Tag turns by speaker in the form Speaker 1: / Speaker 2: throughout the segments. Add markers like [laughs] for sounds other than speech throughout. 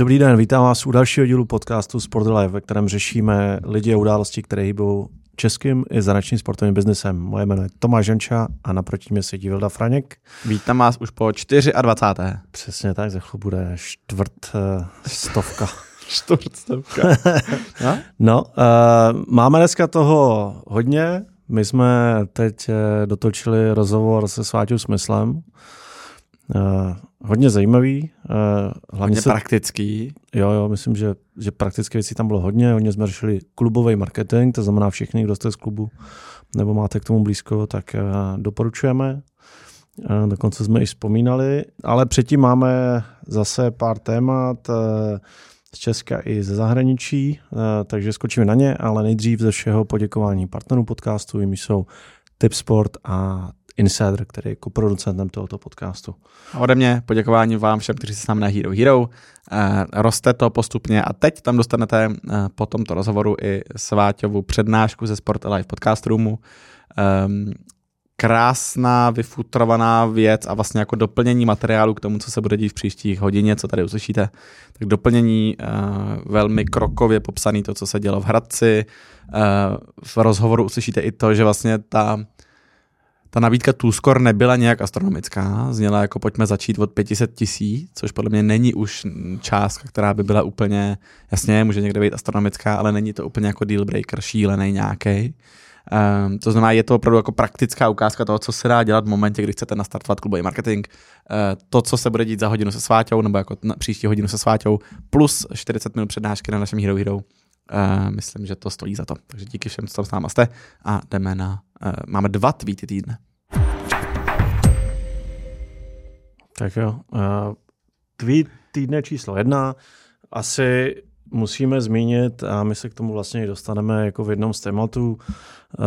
Speaker 1: Dobrý den, vítám vás u dalšího dílu podcastu Sport Live, ve kterém řešíme lidi a události, které hýbou českým i zahraničním sportovním biznesem. Moje jméno je Tomáš Janča a naproti mě sedí Vilda Franěk.
Speaker 2: Vítám vás už po 24.
Speaker 1: Přesně tak, za chvíli bude čtvrt uh, stovka. [laughs]
Speaker 2: čtvrt stovka. [laughs]
Speaker 1: no, no uh, máme dneska toho hodně. My jsme teď uh, dotočili rozhovor se Sváťou Smyslem. Uh, hodně zajímavý. Uh,
Speaker 2: hlavně hodně se, praktický.
Speaker 1: Jo, jo, myslím, že, že praktické věci tam bylo hodně. Hodně jsme řešili klubový marketing, to znamená všichni, kdo jste z klubu nebo máte k tomu blízko, tak uh, doporučujeme. Uh, dokonce jsme i vzpomínali, ale předtím máme zase pár témat uh, z Česka i ze zahraničí, uh, takže skočíme na ně, ale nejdřív ze všeho poděkování partnerů podcastu, jimi jsou Tipsport a Insider, který je koproducentem tohoto podcastu.
Speaker 2: A ode mě poděkování vám všem, kteří se s námi na Hero Hero. Eh, roste to postupně a teď tam dostanete eh, po tomto rozhovoru i Sváťovu přednášku ze Sport Live podcast roomu. Um, krásná, vyfutrovaná věc a vlastně jako doplnění materiálu k tomu, co se bude dít v příštích hodině, co tady uslyšíte, tak doplnění uh, velmi krokově popsaný to, co se dělo v Hradci. Uh, v rozhovoru uslyšíte i to, že vlastně ta ta nabídka Toolscore nebyla nějak astronomická, zněla jako pojďme začít od 500 tisíc, což podle mě není už částka, která by byla úplně, jasně, může někde být astronomická, ale není to úplně jako deal breaker šílený nějaký. Um, to znamená, je to opravdu jako praktická ukázka toho, co se dá dělat v momentě, kdy chcete nastartovat klubový marketing. Uh, to, co se bude dít za hodinu se sváťou, nebo jako na příští hodinu se sváťou, plus 40 minut přednášky na našem Hero Hero. Uh, myslím, že to stojí za to. Takže díky všem, co tam s náma jste a jdeme na máme dva tweety týdne.
Speaker 1: Tak jo. Uh, tweet týdne číslo jedna. Asi musíme zmínit, a my se k tomu vlastně dostaneme jako v jednom z tématů, uh,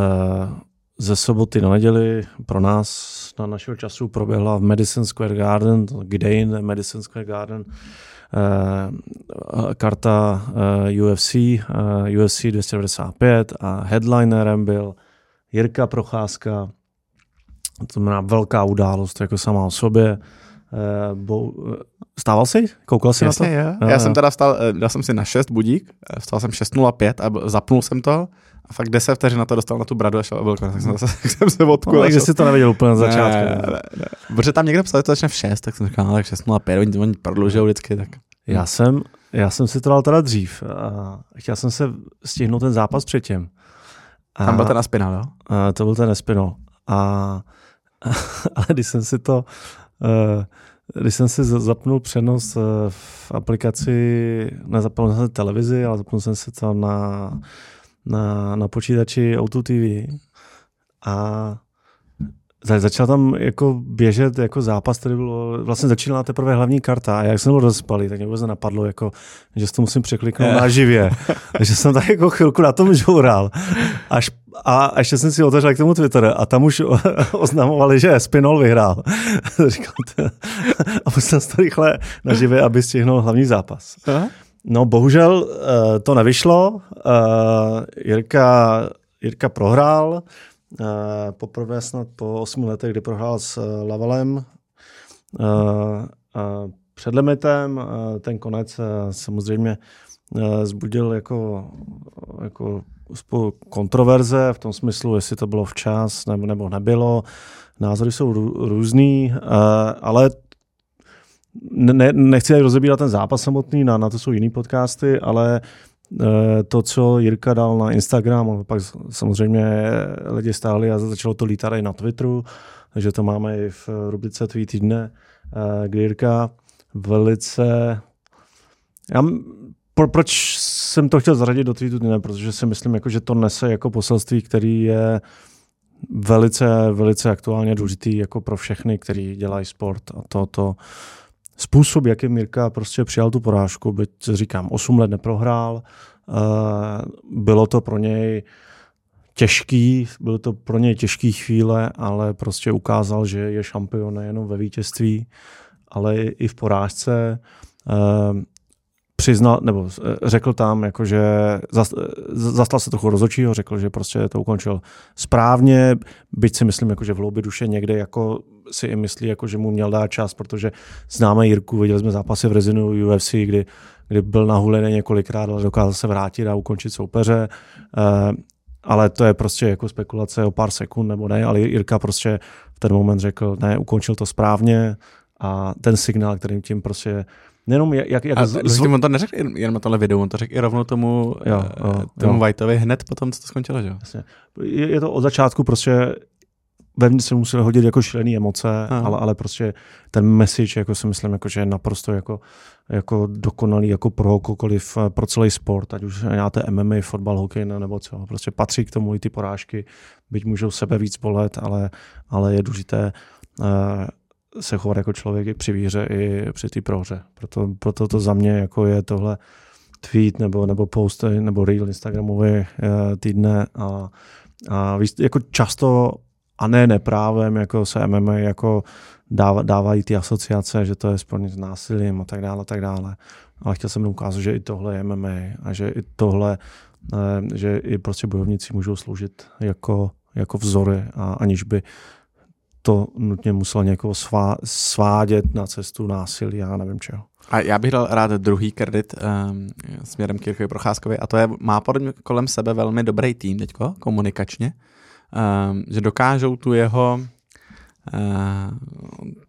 Speaker 1: ze soboty na neděli pro nás na našeho času proběhla v Madison Square Garden, Gdain Madison Square Garden, karta UFC, UFC 295 a headlinerem byl Jirka Procházka, to znamená velká událost jako sama o sobě. Eh, bo, stával jsi? Koukal jsi
Speaker 2: Jasně,
Speaker 1: na
Speaker 2: to? Já, já jsem teda vstal, eh, dal jsem si na 6 budík, eh, vstal jsem 6.05 a zapnul jsem to a fakt 10 vteřin na to dostal na tu bradu a šel byl tak jsem, zase, [laughs] jsem se odkul.
Speaker 1: No, takže jsi to nevěděl úplně na začátku. Ne,
Speaker 2: ne, ne, ne. Protože tam někde psal, že to začne v 6, tak jsem říkal, no, tak 6.05, oni, oni prodlužují vždycky. Tak.
Speaker 1: Já jsem, já jsem si to dal teda dřív a chtěl jsem se stihnout ten zápas předtím.
Speaker 2: A, Tam byl ten Aspinal, jo?
Speaker 1: A, to byl ten Aspinal. A, a, [laughs] ale když jsem si to, uh, když jsem si zapnul přenos uh, v aplikaci, nezapnul jsem si televizi, ale zapnul jsem si to na, na, na počítači Auto TV a Začal tam jako běžet jako zápas, který byl, vlastně začínala teprve hlavní karta a jak jsem byl rozpalý, tak mě vůbec napadlo, jako, že si to musím překliknout na živě. [laughs] Takže jsem tak jako chvilku na tom žoural. Až, a ještě jsem si otevřel k tomu Twitter a tam už [laughs] oznamovali, že Spinol vyhrál. [laughs] A musel jsem to rychle na živě, aby stihnul hlavní zápas. No bohužel eh, to nevyšlo. Eh, Jirka, Jirka prohrál. Eh, poprvé snad po 8 letech, kdy prohrál s eh, Lavalem eh, před limitem. Ten konec samozřejmě zbudil jako, jako kontroverze v tom smyslu, jestli to bylo včas nebo, nebo nebylo. Názory jsou různý, ale ne, nechci rozebírat ten zápas samotný, na, na to jsou jiný podcasty, ale Eh, to, co Jirka dal na Instagram, pak samozřejmě lidi stáli a začalo to lítat i na Twitteru, takže to máme i v rubrice Tweet týdne, eh, kdy Jirka velice... Já, pro, proč jsem to chtěl zaradit do tweetu dne? Protože si myslím, jako, že to nese jako poselství, který je velice, velice aktuálně důležitý jako pro všechny, kteří dělají sport. A to, to, způsob, jakým Mirka prostě přijal tu porážku, byť říkám, 8 let neprohrál, bylo to pro něj těžký, bylo to pro něj těžký chvíle, ale prostě ukázal, že je šampion nejenom ve vítězství, ale i v porážce. Uh, přiznal, nebo řekl tam, jako, že zastal se trochu rozočího, řekl, že prostě to ukončil správně, byť si myslím, jako, že v hloubi duše někde jako si i myslí, jako, že mu měl dát čas, protože známe Jirku, viděli jsme zápasy v Rezinu UFC, kdy, kdy byl nahulený několikrát, ale dokázal se vrátit a ukončit soupeře. Uh, ale to je prostě jako spekulace o pár sekund nebo ne, ale Jirka prostě v ten moment řekl, ne, ukončil to správně a ten signál, kterým tím prostě Nejenom jak, jak,
Speaker 2: a zv... on to neřekl jenom na tohle videu, on to řekl i rovnou tomu, jo, jo, tomu jo. Whiteovi hned potom, co to skončilo, že jo?
Speaker 1: Je, je to od začátku prostě vevnitř se museli hodit jako šílený emoce, ale, ale prostě ten message, jako si myslím, jako, že je naprosto jako, jako dokonalý jako pro kohokoliv, eh, pro celý sport, ať už nějaké MMA, fotbal, hokej nebo co. Prostě patří k tomu i ty porážky, byť můžou sebe víc bolet, ale, ale je důležité uh, se chovat jako člověk i při víře, i při té prohře. Proto, proto to za mě jako je tohle tweet nebo, nebo post nebo reel Instagramový uh, týdne a, a víc, jako často a ne neprávem, jako se MMA jako dáv, dávají ty asociace, že to je spojené s násilím a tak dále, a tak dále. Ale chtěl jsem ukázat, že i tohle je MMA a že i tohle, eh, že i prostě bojovníci můžou sloužit jako, jako vzory a aniž by to nutně musel někoho svá, svádět na cestu násilí, já nevím čeho.
Speaker 2: A já bych dal rád druhý kredit um, směrem k Jirkovi Procházkovi a to je, má podle kolem sebe velmi dobrý tým teďko, komunikačně. Ehm, že dokážou tu jeho eh,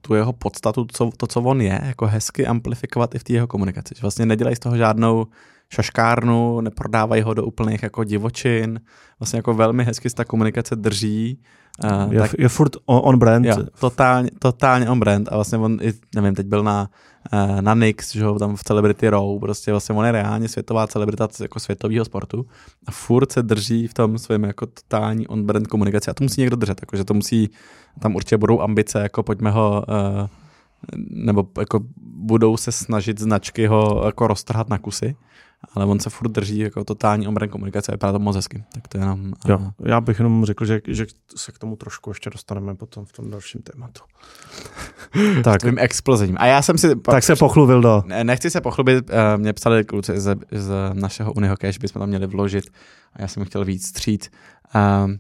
Speaker 2: tu jeho podstatu, to, co on je, jako hezky amplifikovat i v té jeho komunikaci. Že vlastně nedělají z toho žádnou šaškárnu, neprodávají ho do úplných jako divočin, vlastně jako velmi hezky se ta komunikace drží.
Speaker 1: Uh, je, tak, je furt on brand. Jo,
Speaker 2: totálně, totálně on brand a vlastně on, i, nevím, teď byl na Eh, na Nix, že ho tam v Celebrity Row, prostě vlastně on je reálně světová celebrita jako světového sportu a furt se drží v tom svém jako totální on-brand komunikaci a to musí někdo držet, jako, že to musí, tam určitě budou ambice, jako pojďme ho uh, nebo jako budou se snažit značky ho jako roztrhat na kusy, ale on se furt drží jako totální obrany komunikace a vypadá to moc hezky. Tak to je jenom,
Speaker 1: jo, uh... já bych jenom řekl, že, že se k tomu trošku ještě dostaneme potom v tom dalším tématu. [laughs]
Speaker 2: tak. Tvým explozivním. A já jsem si...
Speaker 1: Tak se pochlubil do...
Speaker 2: Ne, nechci se pochlubit, uh, mě psali kluci z, z našeho unihokeje, že bychom tam měli vložit a já jsem chtěl víc střít. Uh,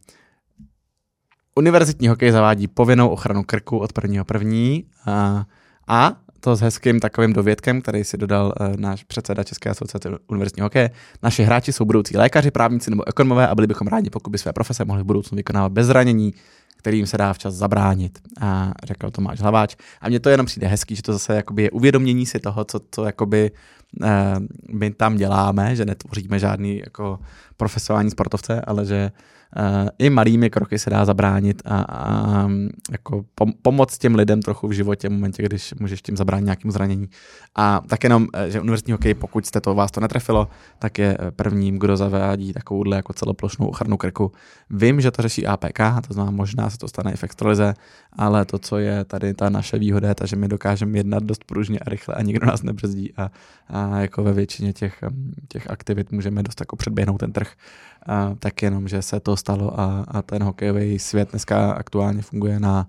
Speaker 2: univerzitní hokej zavádí povinnou ochranu krku od prvního první uh, a to s hezkým takovým dovědkem, který si dodal uh, náš předseda České asociace univerzitního hokeje. Naši hráči jsou budoucí lékaři, právníci nebo ekonomové a byli bychom rádi, pokud by své profese mohli v budoucnu vykonávat bez zranění, kterým se dá včas zabránit, a řekl Tomáš Hlaváč. A mně to jenom přijde hezký, že to zase jakoby je uvědomění si toho, co, co jakoby, uh, my tam děláme, že netvoříme žádný jako profesionální sportovce, ale že i malými kroky se dá zabránit a, a jako pom- pomoct těm lidem trochu v životě v momentě, když můžeš tím zabránit nějakým zranění. A tak jenom, eh, že univerzitní hokej, pokud jste to vás to netrefilo, tak je eh, prvním, kdo zavádí takovouhle jako celoplošnou ochranu krku. Vím, že to řeší APK, to znamená, možná se to stane i v extralize, ale to, co je tady ta naše výhoda, je ta, že my dokážeme jednat dost pružně a rychle a nikdo nás nebrzdí a, a jako ve většině těch, těch aktivit můžeme dost jako předběhnout ten trh a tak jenom, že se to stalo a, a ten hokejový svět dneska aktuálně funguje na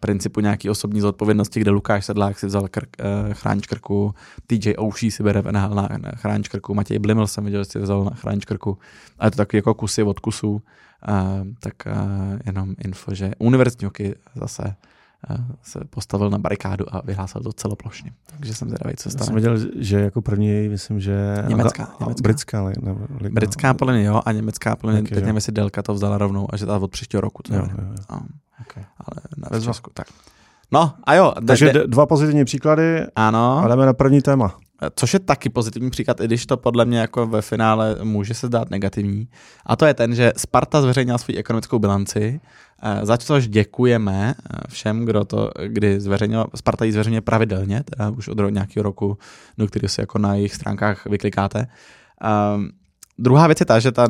Speaker 2: principu nějaký osobní zodpovědnosti, kde Lukáš Sedlák si vzal krk, eh, chránič krku, TJ Ouší si bere na, na chránič krku, Matěj Bliml jsem viděl, že si vzal na chránič krku. A je to taky jako kusy od kusů, eh, tak eh, jenom info, že univerzitní hokej zase se postavil na barikádu a vyhlásil to celoplošně. Takže jsem zvědavý, co stane.
Speaker 1: Já jsem viděl, že jako první, myslím, že...
Speaker 2: Německá. německá.
Speaker 1: Britská. Ne, ne,
Speaker 2: Britská plně, jo, a německá plně. Teď nevím, jestli Delka to vzala rovnou a že ta od příštího roku. To jo, jo, jo. A, okay. Ale na Česku, tak. No a jo.
Speaker 1: Takže de, dva pozitivní příklady
Speaker 2: ano.
Speaker 1: a jdeme na první téma.
Speaker 2: Což je taky pozitivní příklad, i když to podle mě jako ve finále může se zdát negativní. A to je ten, že Sparta zveřejnila svou ekonomickou bilanci, eh, za což děkujeme eh, všem, kdo to kdy zveřejnil, Sparta ji zveřejňuje pravidelně, teda už od nějakého roku, do kterého si jako na jejich stránkách vyklikáte. Um, Druhá věc je ta, že ta,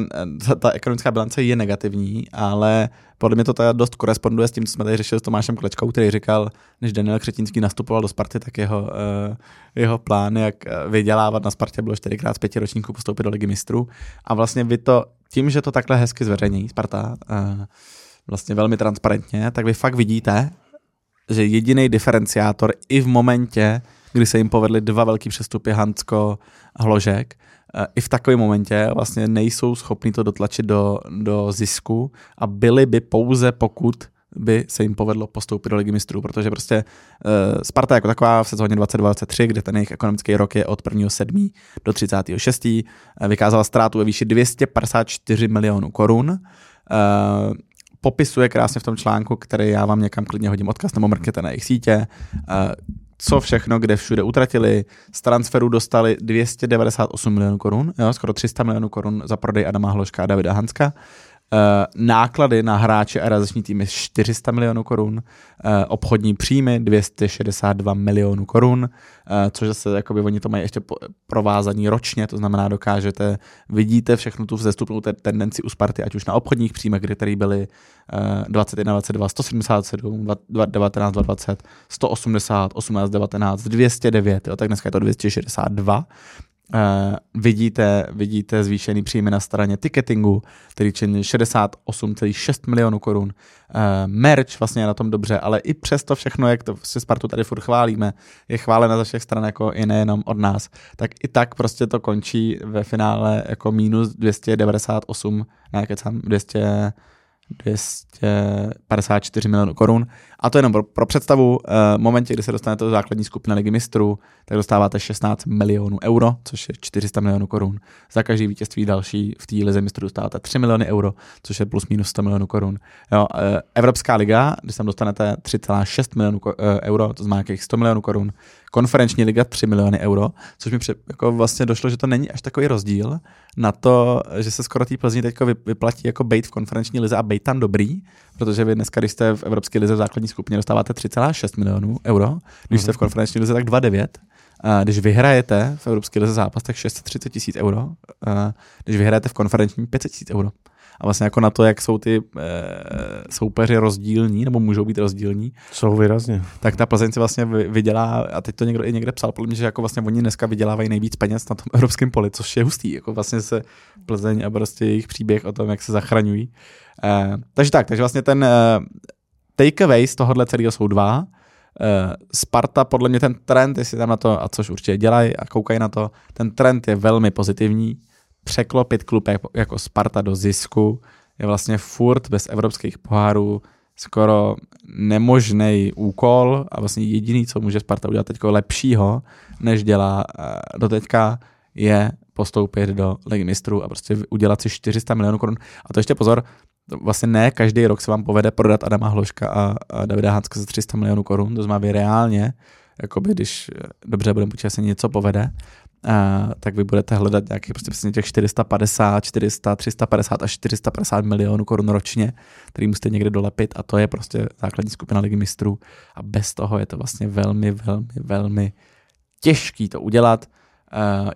Speaker 2: ta, ta ekonomická bilance je negativní, ale podle mě to teda dost koresponduje s tím, co jsme tady řešili s Tomášem Klečkou, který říkal, než Daniel Křetínský nastupoval do Sparty, tak jeho, uh, jeho plán, jak eh, vydělávat na Spartě, bylo čtyřikrát z pěti ročníků postoupit do ligy mistrů. A vlastně vy to, tím, že to takhle hezky zveřejní Sparta, uh, vlastně velmi transparentně, tak vy fakt vidíte, že jediný diferenciátor i v momentě, kdy se jim povedly dva velký přestupy Hansko a Hložek, eh, i v takovém momentě vlastně nejsou schopni to dotlačit do, do zisku a byli by pouze pokud by se jim povedlo postoupit do ligy mistrů, protože prostě uh, Sparta jako taková v sezóně 2023, kde ten jejich ekonomický rok je od 1.7. do 36. Uh, vykázala ztrátu ve výši 254 milionů korun. Uh, popisuje krásně v tom článku, který já vám někam klidně hodím odkaz nebo mrkněte na jejich sítě, uh, co všechno, kde všude utratili. Z transferu dostali 298 milionů korun, jo, skoro 300 milionů korun za prodej Adama Hloška a Davida Hanska. Eh, náklady na hráče a realizační týmy 400 milionů korun, uh, obchodní příjmy 262 milionů korun, uh, což zase jakoby oni to mají ještě provázaní ročně, to znamená dokážete, vidíte všechno tu vzestupnou tendenci u Sparty, ať už na obchodních příjmech, kde tady byly 21, 22, 177, 19, 20, 180, 18, 19, 209, jo, tak dneska je to 262 Uh, vidíte, vidíte zvýšený příjmy na straně ticketingu, který činí 68,6 milionů korun. Uh, merch vlastně je na tom dobře, ale i přesto všechno, jak to si Spartu tady furt chválíme, je chválena ze všech stran jako i nejenom od nás, tak i tak prostě to končí ve finále jako minus 298, ne, kecám, 200, 254 milionů korun. A to jenom pro, pro představu, v momentě, kdy se dostanete do základní skupiny ligy mistrů, tak dostáváte 16 milionů euro, což je 400 milionů korun. Za každý vítězství další v té lize mistrů dostáváte 3 miliony euro, což je plus minus 100 milionů korun. Jo, eh, Evropská liga, když tam dostanete 3,6 milionů eh, euro, to znamená nějakých 100 milionů korun, konferenční liga 3 miliony euro, což mi před, jako vlastně došlo, že to není až takový rozdíl na to, že se skoro té Plzni teď vyplatí jako bejt v konferenční lize a bejt tam dobrý, protože vy dneska, když jste v Evropské lize v základní skupině, dostáváte 3,6 milionů euro, když jste v konferenční lize, tak 2,9. A když vyhrajete v Evropské lize zápas, tak 630 tisíc euro. A když vyhrajete v konferenční 500 tisíc euro a vlastně jako na to, jak jsou ty e, soupeři rozdílní, nebo můžou být rozdílní.
Speaker 1: Jsou výrazně.
Speaker 2: Tak ta Plzeň si vlastně vydělá, a teď to někdo i někde psal, podle mě, že jako vlastně oni dneska vydělávají nejvíc peněz na tom evropském poli, což je hustý, jako vlastně se Plzeň a prostě jejich příběh o tom, jak se zachraňují. E, takže tak, takže vlastně ten e, takeaway z tohohle celého jsou dva. Uh, Sparta, podle mě ten trend, jestli tam na to, a což určitě dělají a koukají na to, ten trend je velmi pozitivní překlopit klub jako, jako Sparta do zisku je vlastně furt bez evropských pohárů skoro nemožný úkol a vlastně jediný, co může Sparta udělat teď lepšího, než dělá eh, do teďka, je postoupit do ligy mistrů a prostě udělat si 400 milionů korun. A to ještě pozor, vlastně ne každý rok se vám povede prodat Adama Hloška a, a Davida Hanska za 300 milionů korun, to znamená vy reálně, jakoby když eh, dobře budeme počítat, se něco povede, Tak vy budete hledat nějakých prostě přesně těch 450, 400, 350 až 450 milionů korun ročně, který musíte někde dolepit a to je prostě základní skupina ligy mistrů a bez toho je to vlastně velmi, velmi, velmi těžký to udělat.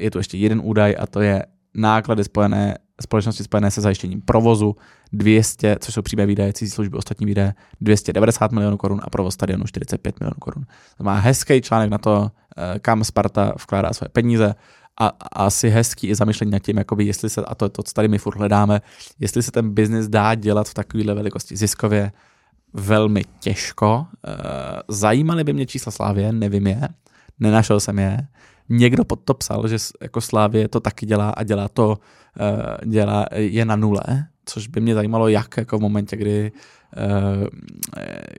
Speaker 2: Je tu ještě jeden údaj a to je náklady spojené, společnosti spojené se zajištěním provozu 200, což jsou přímé výdaje, cizí služby, ostatní výdaje 290 milionů korun a provoz stadionu 45 milionů korun. To má hezký článek na to, kam Sparta vkládá své peníze a, a asi hezký i zamýšlení nad tím, jakoby, jestli se, a to je to, co tady my furt hledáme, jestli se ten biznis dá dělat v takovéhle velikosti ziskově, velmi těžko. Eh, zajímaly by mě čísla Slávě, nevím je, nenašel jsem je někdo pod to psal, že jako Slávě to taky dělá a dělá to, dělá, je na nule, což by mě zajímalo, jak jako v momentě, kdy, uh,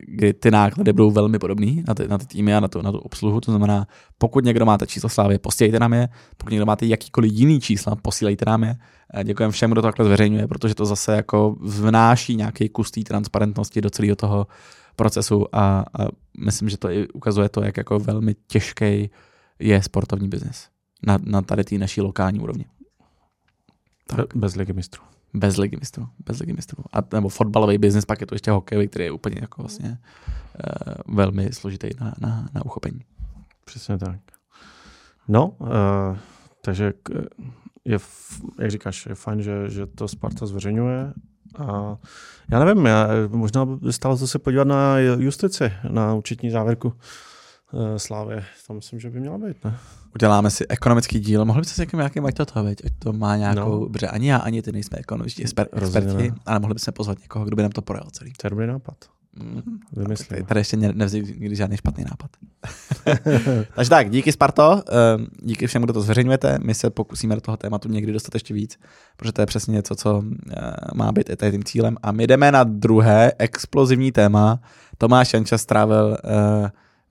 Speaker 2: kdy ty náklady budou velmi podobný na ty, na ty týmy a na tu, na tu obsluhu, to znamená, pokud někdo máte číslo Slávě, posílejte nám je, pokud někdo máte jakýkoliv jiný čísla, posílejte nám je. Děkujeme všem, kdo to takhle zveřejňuje, protože to zase jako vnáší nějaký kus transparentnosti do celého toho procesu a, a myslím, že to i ukazuje to, jak jako velmi těžký je sportovní biznis na, na tady té naší lokální úrovni.
Speaker 1: Tak. Bez ligy mistrů.
Speaker 2: Bez ligy mistrů. Bez ligy mistrů. A, nebo fotbalový biznis, pak je to ještě hokejový, který je úplně jako vlastně uh, velmi složitý na, na, na uchopení.
Speaker 1: Přesně tak. No, uh, takže je, jak říkáš, je fajn, že, že to Sparta zveřejňuje. A já nevím, já, možná by stalo se podívat na justici, na účetní závěrku Slávě. Tam myslím, že by měla být, ne?
Speaker 2: Uděláme si ekonomický díl. Mohli byste si jakým nějakým ať to veď? Ať to má nějakou, no. protože ani já, ani ty nejsme ekonomičtí exper- experti, ale mohli bychom pozvat někoho, kdo by nám to projel celý.
Speaker 1: To je nápad. Mm.
Speaker 2: Tady ještě nevznikl nikdy žádný špatný nápad. [laughs] Takže tak, díky Sparto, eh, díky všem, kdo to zveřejňujete. My se pokusíme do toho tématu někdy dostat ještě víc, protože to je přesně něco, co eh, má být i tady tím cílem. A my jdeme na druhé explozivní téma. Tomáš Janča strávil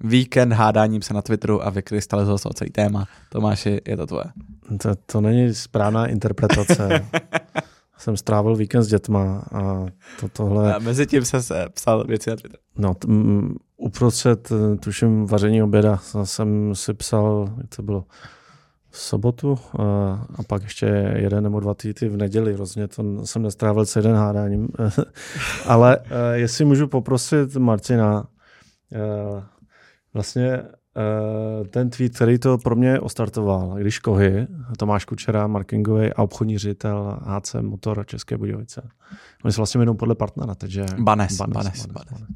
Speaker 2: víkend hádáním se na Twitteru a vykrystalizoval se o celý téma. Tomáši, je to tvoje.
Speaker 1: To, to není správná interpretace. [laughs] jsem strávil víkend s dětma a to, tohle...
Speaker 2: A mezi tím se psal věci na Twitter.
Speaker 1: No, t- m, uprostřed, eh, tuším, vaření oběda jsem si psal, jak to bylo, v sobotu a, a pak ještě jeden nebo dva týty v neděli. Rozně to jsem nestrávil celý den hádáním. [laughs] Ale eh, jestli můžu poprosit Marcina, eh, vlastně ten tweet, který to pro mě ostartoval, když Kohy, Tomáš Kučera, marketingový a obchodní ředitel HC Motor České Budějovice. Oni se vlastně jmenují podle partnera, takže...
Speaker 2: Banes, Banes, Banes, Banes, Banes.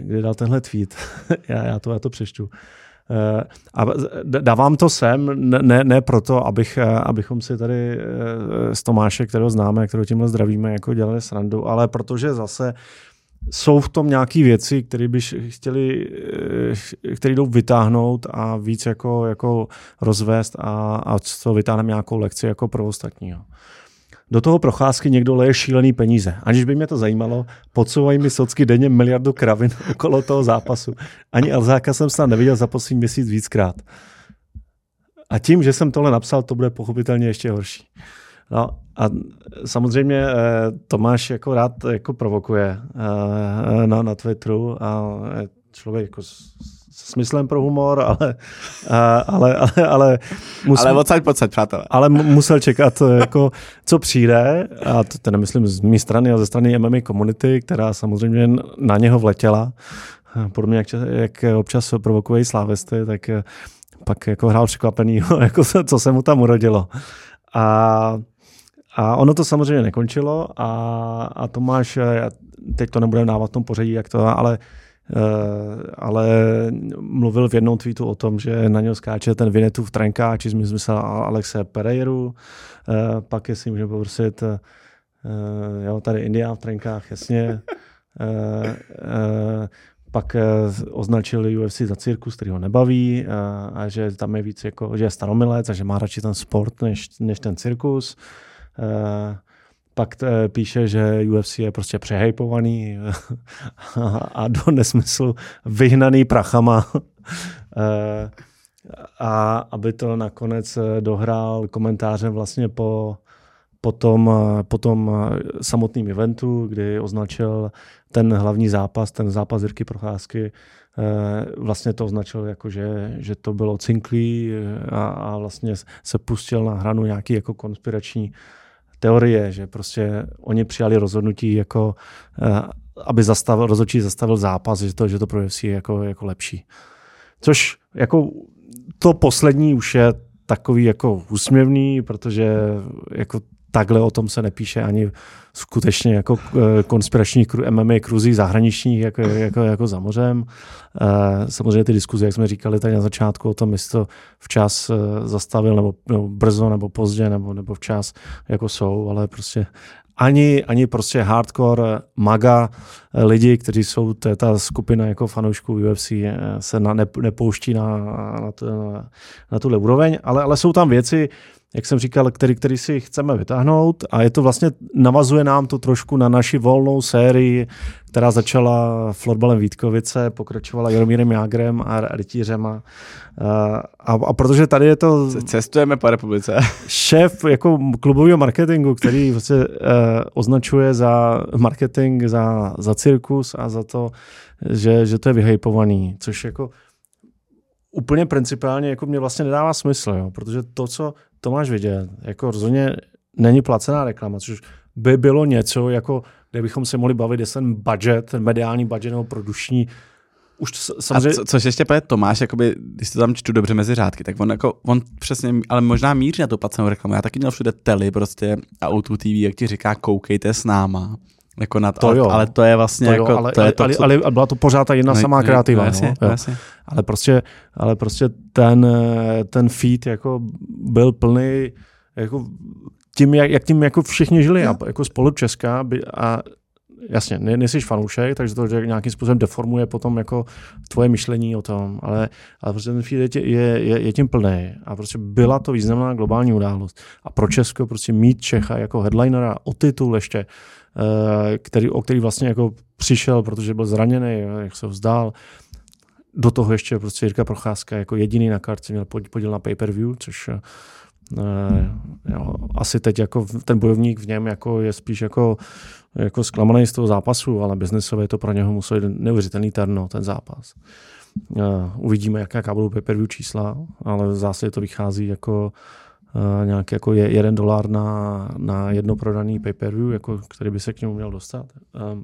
Speaker 1: Kdy dal tenhle tweet. [laughs] já, já, to, já to přečtu. A dávám to sem, ne, ne proto, abych, abychom si tady s Tomáše, kterého známe, kterého tímhle zdravíme, jako dělali srandu, ale protože zase jsou v tom nějaké věci, které by chtěli, které jdou vytáhnout a víc jako, jako rozvést a, a co vytáhneme nějakou lekci jako pro ostatního. Do toho procházky někdo leje šílený peníze. Aniž by mě to zajímalo, podsouvají mi socky denně miliardu kravin [laughs] okolo toho zápasu. Ani Elzáka jsem snad neviděl za poslední měsíc víckrát. A tím, že jsem tohle napsal, to bude pochopitelně ještě horší. No a samozřejmě eh, Tomáš jako rád jako provokuje eh, na, na Twitteru a člověk jako smyslem pro humor, ale, ale, ale, ale
Speaker 2: musel, ale odsaď, přátelé.
Speaker 1: Ale musel čekat, jako, co přijde, a to, to nemyslím z mé strany, ale ze strany MMA komunity, která samozřejmě na něho vletěla. Podobně jak, jak občas provokují slávesty, tak pak jako hrál překvapený, [laughs] jako co se mu tam urodilo. A a ono to samozřejmě nekončilo a, a Tomáš, teď to nebudeme dávat v tom pořadí, jak to, ale Eh, ale mluvil v jednom tweetu o tom, že na něj skáče ten Vinetu v trenkách, či zmysl Alexe Pereiru, eh, pak jestli můžeme poprosit, eh, jo, tady India v trenkách, jasně, pak označili UFC za cirkus, který ho nebaví a že tam je víc jako, že je staromilec a že má radši ten sport než, než ten cirkus pak t, píše, že UFC je prostě přehypovaný [laughs] a do nesmyslu vyhnaný prachama. [laughs] Eh, a aby to nakonec eh, dohrál komentářem vlastně po, po, tom, eh, po tom samotným eventu, kdy označil ten hlavní zápas, ten zápas Jirky Procházky, vlastně to označil jako, že, že to bylo cinklý a, a vlastně se pustil na hranu nějaký jako konspirační teorie, že prostě oni přijali rozhodnutí jako, eh, aby zastavil, rozhodčí zastavil zápas, že to, že to pro UFC je jako, jako lepší. Což jako to poslední už je takový jako úsměvný, protože jako takhle o tom se nepíše ani skutečně jako eh, konspirační MMA kruzí zahraničních jako, jako, jako za mořem. Eh, samozřejmě ty diskuze, jak jsme říkali tady na začátku o tom, jestli to včas eh, zastavil, nebo, nebo brzo, nebo pozdě, nebo, nebo včas, jako jsou, ale prostě ani, ani prostě hardcore maga lidi, kteří jsou, to je ta skupina jako fanoušků UFC, se na, ne, nepouští na, na, na, na tuhle úroveň, ale, ale jsou tam věci, jak jsem říkal, který, který si chceme vytáhnout. A je to vlastně, navazuje nám to trošku na naši volnou sérii, která začala florbalem Vítkovice, pokračovala Jaromírem Jágrem a rytířem a, a, a protože tady je to...
Speaker 2: Cestujeme po republice. [laughs]
Speaker 1: Šéf jako klubového marketingu, který vlastně uh, označuje za marketing, za, za cirkus a za to, že, že to je vyhypovaný, což jako úplně principálně jako mě vlastně nedává smysl, jo, protože to, co to máš vidět, jako rozhodně není placená reklama, což by bylo něco, jako kde bychom se mohli bavit, jestli ten budget, ten mediální budget nebo produční, už samozřejmě... A
Speaker 2: co, což ještě pojď Tomáš, jakoby, když to tam čtu dobře mezi řádky, tak on jako, on přesně, ale možná míří na tu placenou reklamu. Já taky měl všude tely prostě a O2 TV, jak ti říká, koukejte s náma. Jako nad,
Speaker 1: to
Speaker 2: ale,
Speaker 1: jo.
Speaker 2: ale to je vlastně
Speaker 1: to
Speaker 2: jako,
Speaker 1: jo, ale,
Speaker 2: to je to,
Speaker 1: ale,
Speaker 2: co...
Speaker 1: ale, ale, byla to pořád ta jedna no, samá kreativa. No,
Speaker 2: jasně,
Speaker 1: no,
Speaker 2: jasně.
Speaker 1: Ale prostě, ale prostě ten, ten feed jako byl plný jako tím, jak, jak tím jako všichni žili a jako spolu Česká by, a jasně, ne, nejsi fanoušek, takže to nějakým způsobem deformuje potom jako tvoje myšlení o tom, ale, ale prostě ten feed je, je, je, je tím plný a prostě byla to významná globální událost. A pro Česko prostě mít Čecha jako headlinera o titul ještě, eh, který, o který vlastně jako přišel, protože byl zraněný, jak se vzdál, do toho ještě prostě Jirka Procházka jako jediný na kartě měl podíl na pay-per-view, což uh, jo, asi teď jako ten bojovník v něm jako je spíš jako, jako zklamaný z toho zápasu, ale biznesově to pro něho musel být neuvěřitelný terno, ten zápas. Uvidíme, jaká budou pay-per-view čísla, ale v zásadě to vychází jako uh, nějaký jako je, jeden dolar na, na jedno prodaný pay-per-view, jako, který by se k němu měl dostat. Uh,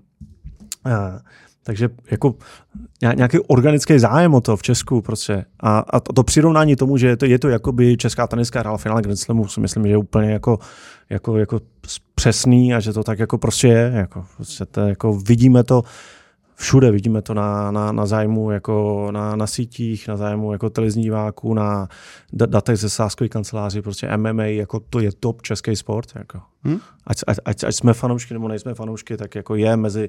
Speaker 1: uh, takže jako nějaký organický zájem o to v Česku prostě. A, a to, to přirovnání tomu, že je to, je to jakoby česká teniská hrála finále Grand Slamu, si myslím, že je úplně jako, jako, jako přesný a že to tak jako prostě je. Jako, prostě to, jako vidíme to všude, vidíme to na, na, na zájmu jako na, na sítích, na zájmu jako televizní diváků, na datech ze sáskové kanceláři, prostě MMA, jako to je top český sport. Jako. Hmm? Ať, ať, ať, ať, jsme fanoušky nebo nejsme fanoušky, tak jako je mezi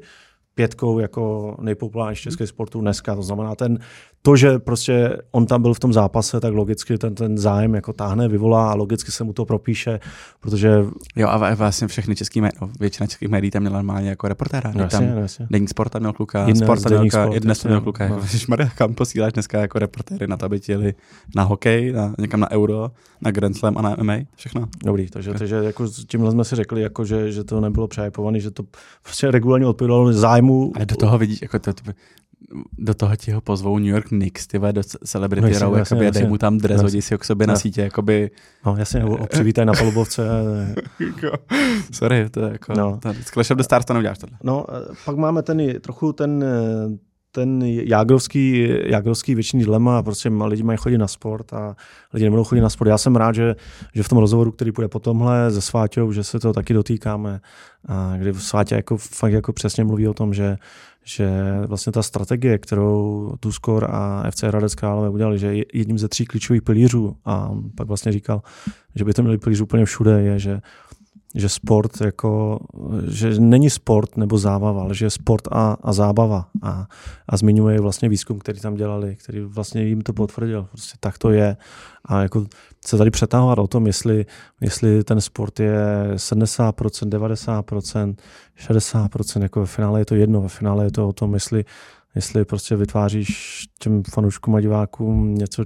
Speaker 1: pětkou jako nejpopulárnější český sportu dneska. To znamená, ten, to, že prostě on tam byl v tom zápase, tak logicky ten, ten zájem jako táhne, vyvolá a logicky se mu to propíše, protože...
Speaker 2: Jo a vlastně všechny český média, no, většina českých médií tam měla normálně jako reportéra. No, jasně, tam, jasně. Denní sport tam měl kluka, dnes, sport tam měl kluka, sport, dnes tam měl kluka. No. Jako, kam posíláš dneska jako reportéry na to, aby jeli na hokej, na, někam na Euro, na Grand Slam a na MMA, všechno.
Speaker 1: Dobrý, takže, okay. takže jako tímhle jsme si řekli, jako, že, že to nebylo přejepované, že to prostě regulárně odpovídalo zájmu.
Speaker 2: Ale do toho vidíš, jako to, to do toho ti ho pozvou New York Knicks, ty do Celebrity no, Row, jakoby, dej mu tam dres, hodí si ho k sobě na sítě, jakoby...
Speaker 1: No jasně, ho přivítaj na palubovce.
Speaker 2: Jako, sorry, to je jako... No. To, Clash of the Stars to neuděláš tohle.
Speaker 1: No, pak máme ten trochu ten ten jágrovský, jágrovský věčný dilema, prostě lidi mají chodit na sport a lidi nebudou chodit na sport. Já jsem rád, že, že v tom rozhovoru, který půjde po tomhle ze Sváťou, že se to taky dotýkáme, a kdy Svátě jako, fakt jako přesně mluví o tom, že, že vlastně ta strategie, kterou Tuskor a FC Hradec Králové udělali, že jedním ze tří klíčových pilířů, a pak vlastně říkal, že by to měli pilíř úplně všude, je, že že sport jako, že není sport nebo zábava, ale že je sport a, a zábava. A, a zmiňuje vlastně výzkum, který tam dělali, který vlastně jim to potvrdil. Prostě tak to je. A jako se tady přetahovat o tom, jestli, jestli ten sport je 70%, 90%, 60%, jako ve finále je to jedno, ve finále je to o tom, jestli, jestli prostě vytváříš těm fanouškům a divákům něco,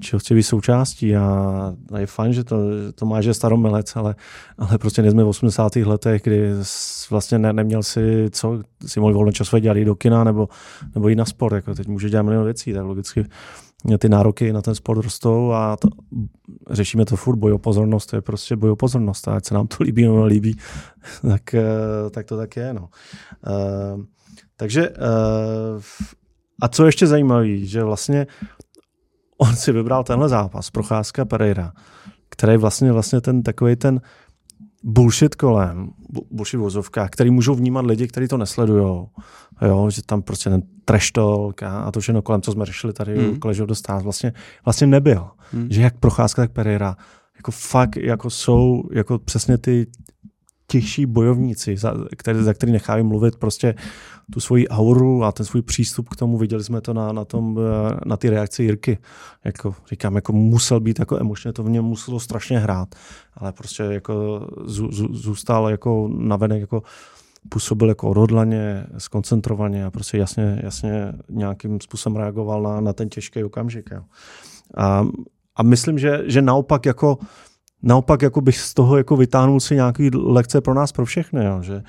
Speaker 1: čeho chci součástí a, je fajn, že to, to má, že staromilec, ale, ale prostě nejsme v 80. letech, kdy vlastně ne, neměl si, co si mohl volno časové dělat do kina nebo, nebo jít na sport, jako teď může dělat milion věcí, tak logicky ty nároky na ten sport rostou a to, řešíme to furt, boj o pozornost, to je prostě boj o pozornost a ať se nám to líbí nebo líbí, [laughs] tak, eh, tak to tak je. No. Uh, takže uh, a co ještě zajímavé, že vlastně on si vybral tenhle zápas, Procházka Pereira, který vlastně vlastně ten takový ten bullshit kolem, bullshit vozovka, který můžou vnímat lidi, kteří to nesledují. Jo, že tam prostě ten trash talk a, a to všechno kolem, co jsme řešili tady mm. u Clash of vlastně, vlastně nebyl. Mm. Že jak Procházka, tak Pereira jako fakt jako jsou jako přesně ty těžší bojovníci, za, který, za který nechávají mluvit prostě tu svoji auru a ten svůj přístup k tomu. Viděli jsme to na, na, tom, eh, na ty reakci Jirky. Jako, říkám, jako musel být jako emočně, to v něm muselo strašně hrát, ale prostě jako zů, zů, zůstal jako navenek jako působil jako odhodlaně, skoncentrovaně a prostě jasně, jasně nějakým způsobem reagoval na, na ten těžký okamžik. Jo. A, a myslím, že, že naopak jako naopak jako bych z toho jako vytáhnul si nějaký lekce pro nás, pro všechny, jo. Že,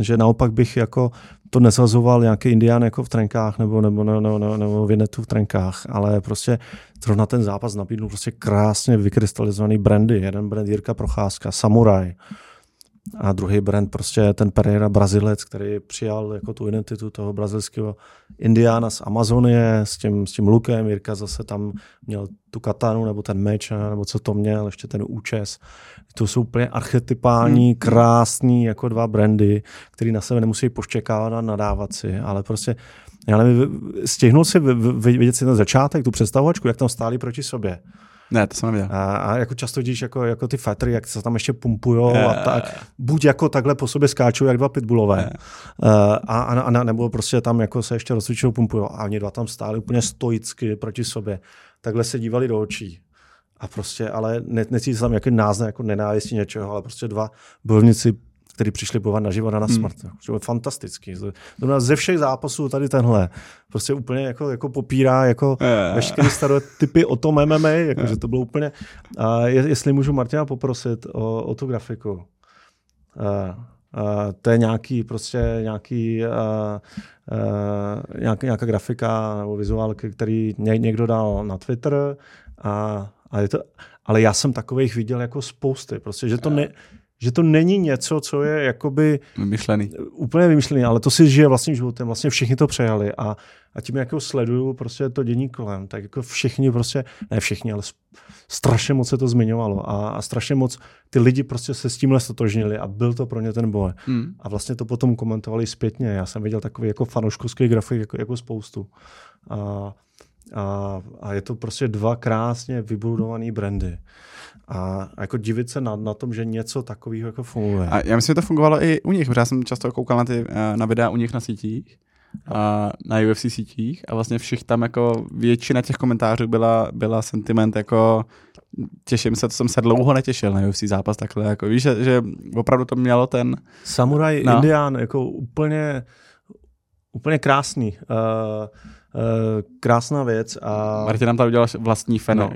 Speaker 1: že naopak bych jako to nezazoval nějaký indián jako v trenkách nebo, nebo, nebo, nebo, nebo vinetu v trenkách, ale prostě zrovna ten zápas nabídnul prostě krásně vykrystalizovaný brandy. Jeden brand Jirka Procházka, Samurai, a druhý brand prostě ten Pereira Brazilec, který přijal jako tu identitu toho brazilského indiána z Amazonie s tím, s tím lukem. Jirka zase tam měl tu katanu nebo ten meč, nebo co to měl, ještě ten účes. To jsou úplně archetypální, hmm. krásný jako dva brandy, který na sebe nemusí poštěkávat a nadávat si, ale prostě já nevím, stihnul si vidět si ten začátek, tu představovačku, jak tam stáli proti sobě
Speaker 2: Ne, to jsem nevěděl.
Speaker 1: A, a jako často vidíš jako, jako ty fightery, jak se tam ještě pumpujou a tak. Buď jako takhle po sobě skáčou, jak dva pitbullové. Uh, a, a, a, nebo prostě tam jako se ještě rozcvičují, pumpují. A oni dva tam stáli úplně stoicky proti sobě. Takhle se dívali do očí. A prostě, ale ne, necítí tam jako náznak, jako nenávistí něčeho, ale prostě dva bojovníci který přišli bojovat na život a na smrt. Hmm. To je fantastický. To ze všech zápasů tady tenhle prostě úplně jako, jako popírá jako yeah. veškeré stereotypy o tom MMA, [laughs] jako, yeah. že to bylo úplně... A je, jestli můžu Martina poprosit o, o tu grafiku. Uh, uh, to je nějaký prostě nějaký, uh, uh, nějak, nějaká grafika nebo vizuál, který ně, někdo dal na Twitter a, a je to, ale já jsem takových viděl jako spousty, prostě, že to ne, že to není něco, co je jakoby...
Speaker 2: Vymyšlený.
Speaker 1: Úplně vymyšlený, ale to si žije vlastním životem. Vlastně všichni to přejali a, a tím, jak ho sleduju prostě to dění kolem, tak jako všichni prostě, ne všichni, ale strašně moc se to zmiňovalo a, a strašně moc ty lidi prostě se s tímhle stotožnili a byl to pro ně ten boj. Hmm. A vlastně to potom komentovali zpětně. Já jsem viděl takový jako fanouškovský grafik jako, jako spoustu. A, a, a je to prostě dva krásně vybudované brandy. A jako divit se na, na tom, že něco takového jako funguje.
Speaker 2: A já myslím, že to fungovalo i u nich, protože já jsem často koukal na, ty, eh, na videa u nich na sítích, a na UFC sítích a vlastně všech tam jako většina těch komentářů byla, byla sentiment jako těším se, to jsem se dlouho netěšil na UFC zápas takhle, jako víš, že, že opravdu to mělo ten...
Speaker 1: Samuraj no. Indián, jako úplně, úplně krásný. Uh, krásná věc. A...
Speaker 2: Martin nám tady udělal vlastní fan no,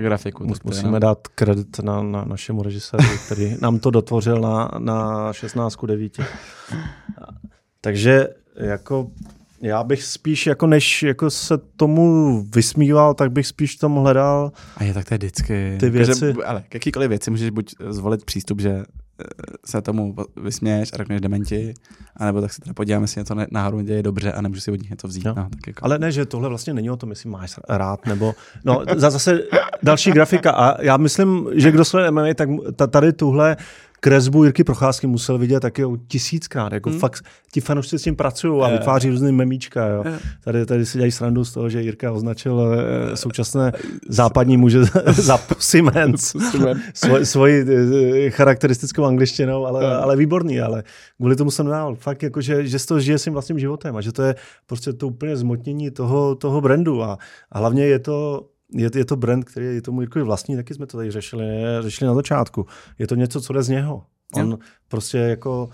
Speaker 1: musíme no. dát kredit na, na našemu režiséru, který [laughs] nám to dotvořil na, na 16 9. Takže jako já bych spíš, jako než jako se tomu vysmíval, tak bych spíš tam hledal
Speaker 2: A je tak to je vždycky.
Speaker 1: Ty věci.
Speaker 2: Ale jakýkoliv věci můžeš buď zvolit přístup, že se tomu vysměješ a řekneš dementi, anebo tak se teda podíváme, jestli něco náhodou děje dobře a nemůžu si od nich něco vzít. No. No, tak
Speaker 1: jako. Ale ne, že tohle vlastně není o tom, jestli máš rád, nebo no, zase další grafika a já myslím, že kdo sleduje MMA, tak tady tuhle kresbu Jirky Procházky musel vidět taky tisíckrát. Jako hmm. fakt ti fanoušci s tím pracují a vytváří různý memíčka. Jo. Tady, tady si dělají srandu z toho, že Jirka označil eh, současné západní muže za [laughs] pusimens. Svoj, svoji eh, charakteristickou angličtinou, ale, ale výborný. Ale kvůli tomu jsem dál. Fakt jako, že, že z toho žije svým vlastním životem a že to je prostě to úplně zmotnění toho, toho brandu. A, a hlavně je to je, je to brand, který je tomu Jirkovi vlastní, taky jsme to tady řešili, řešili na začátku. Je to něco, co jde z něho. On prostě jako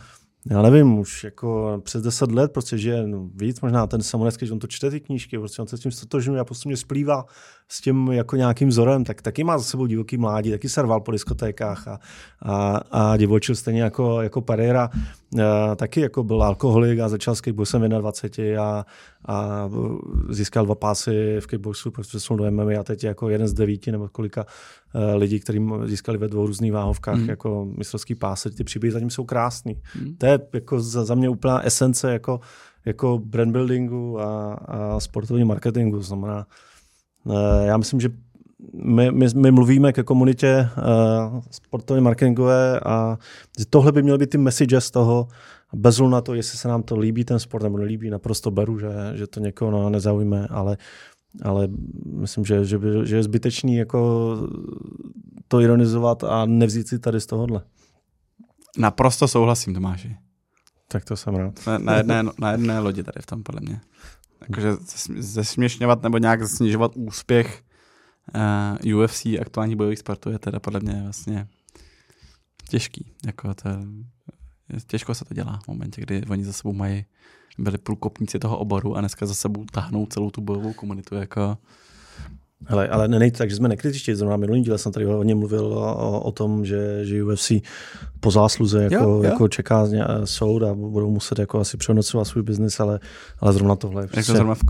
Speaker 1: já nevím, už jako přes deset let prostě žije no, víc, možná ten samonecký, že on to čte ty knížky, prostě on se s tím stotožňuje a prostě mě splývá s tím jako nějakým vzorem, tak taky má za sebou divoký mládí, taky se rval po diskotékách a, a, a divočil stejně jako, jako Pereira, a, taky jako byl alkoholik a začal s kickboxem v 21 a, a získal dva pásy v kickboxu, protože jsou do MMA a teď je jako jeden z devíti nebo kolika uh, lidí, kterým získali ve dvou různých váhovkách mm. jako mistrovský pásy. Ty příběhy zatím jsou krásný. Mm. To je jako za, za mě úplná esence jako, jako brand buildingu a, a sportovní marketingu. Znamená, já myslím, že my, my, my mluvíme ke komunitě uh, sportovně marketingové a tohle by měly být ty messages z toho, bez na to, jestli se nám to líbí ten sport nebo nelíbí, naprosto beru, že, že to někoho no, nezaujme, ale, ale myslím, že, že, by, že je zbytečný jako to ironizovat a nevzít si tady z tohohle.
Speaker 2: Naprosto souhlasím, Tomáši.
Speaker 1: Tak to jsem rád.
Speaker 2: Na, na, jedné, na jedné lodi tady v tom, podle mě. Jakože zesměšňovat nebo nějak snižovat úspěch uh, UFC aktuální bojových sportů je teda podle mě vlastně těžký. Jako to, těžko se to dělá v momentě, kdy oni za sebou mají, byli průkopníci toho oboru a dneska za sebou tahnou celou tu bojovou komunitu. Jako,
Speaker 1: ale, ale není tak, že jsme nekritičtí. Zrovna minulý díle jsem tady hodně mluvil o, o tom, že, že UFC po zásluze jako, jo, jo. jako čeká soud a budou muset jako asi přehodnocovat svůj biznis, ale, ale zrovna tohle.
Speaker 2: Jako prostě, zrovna v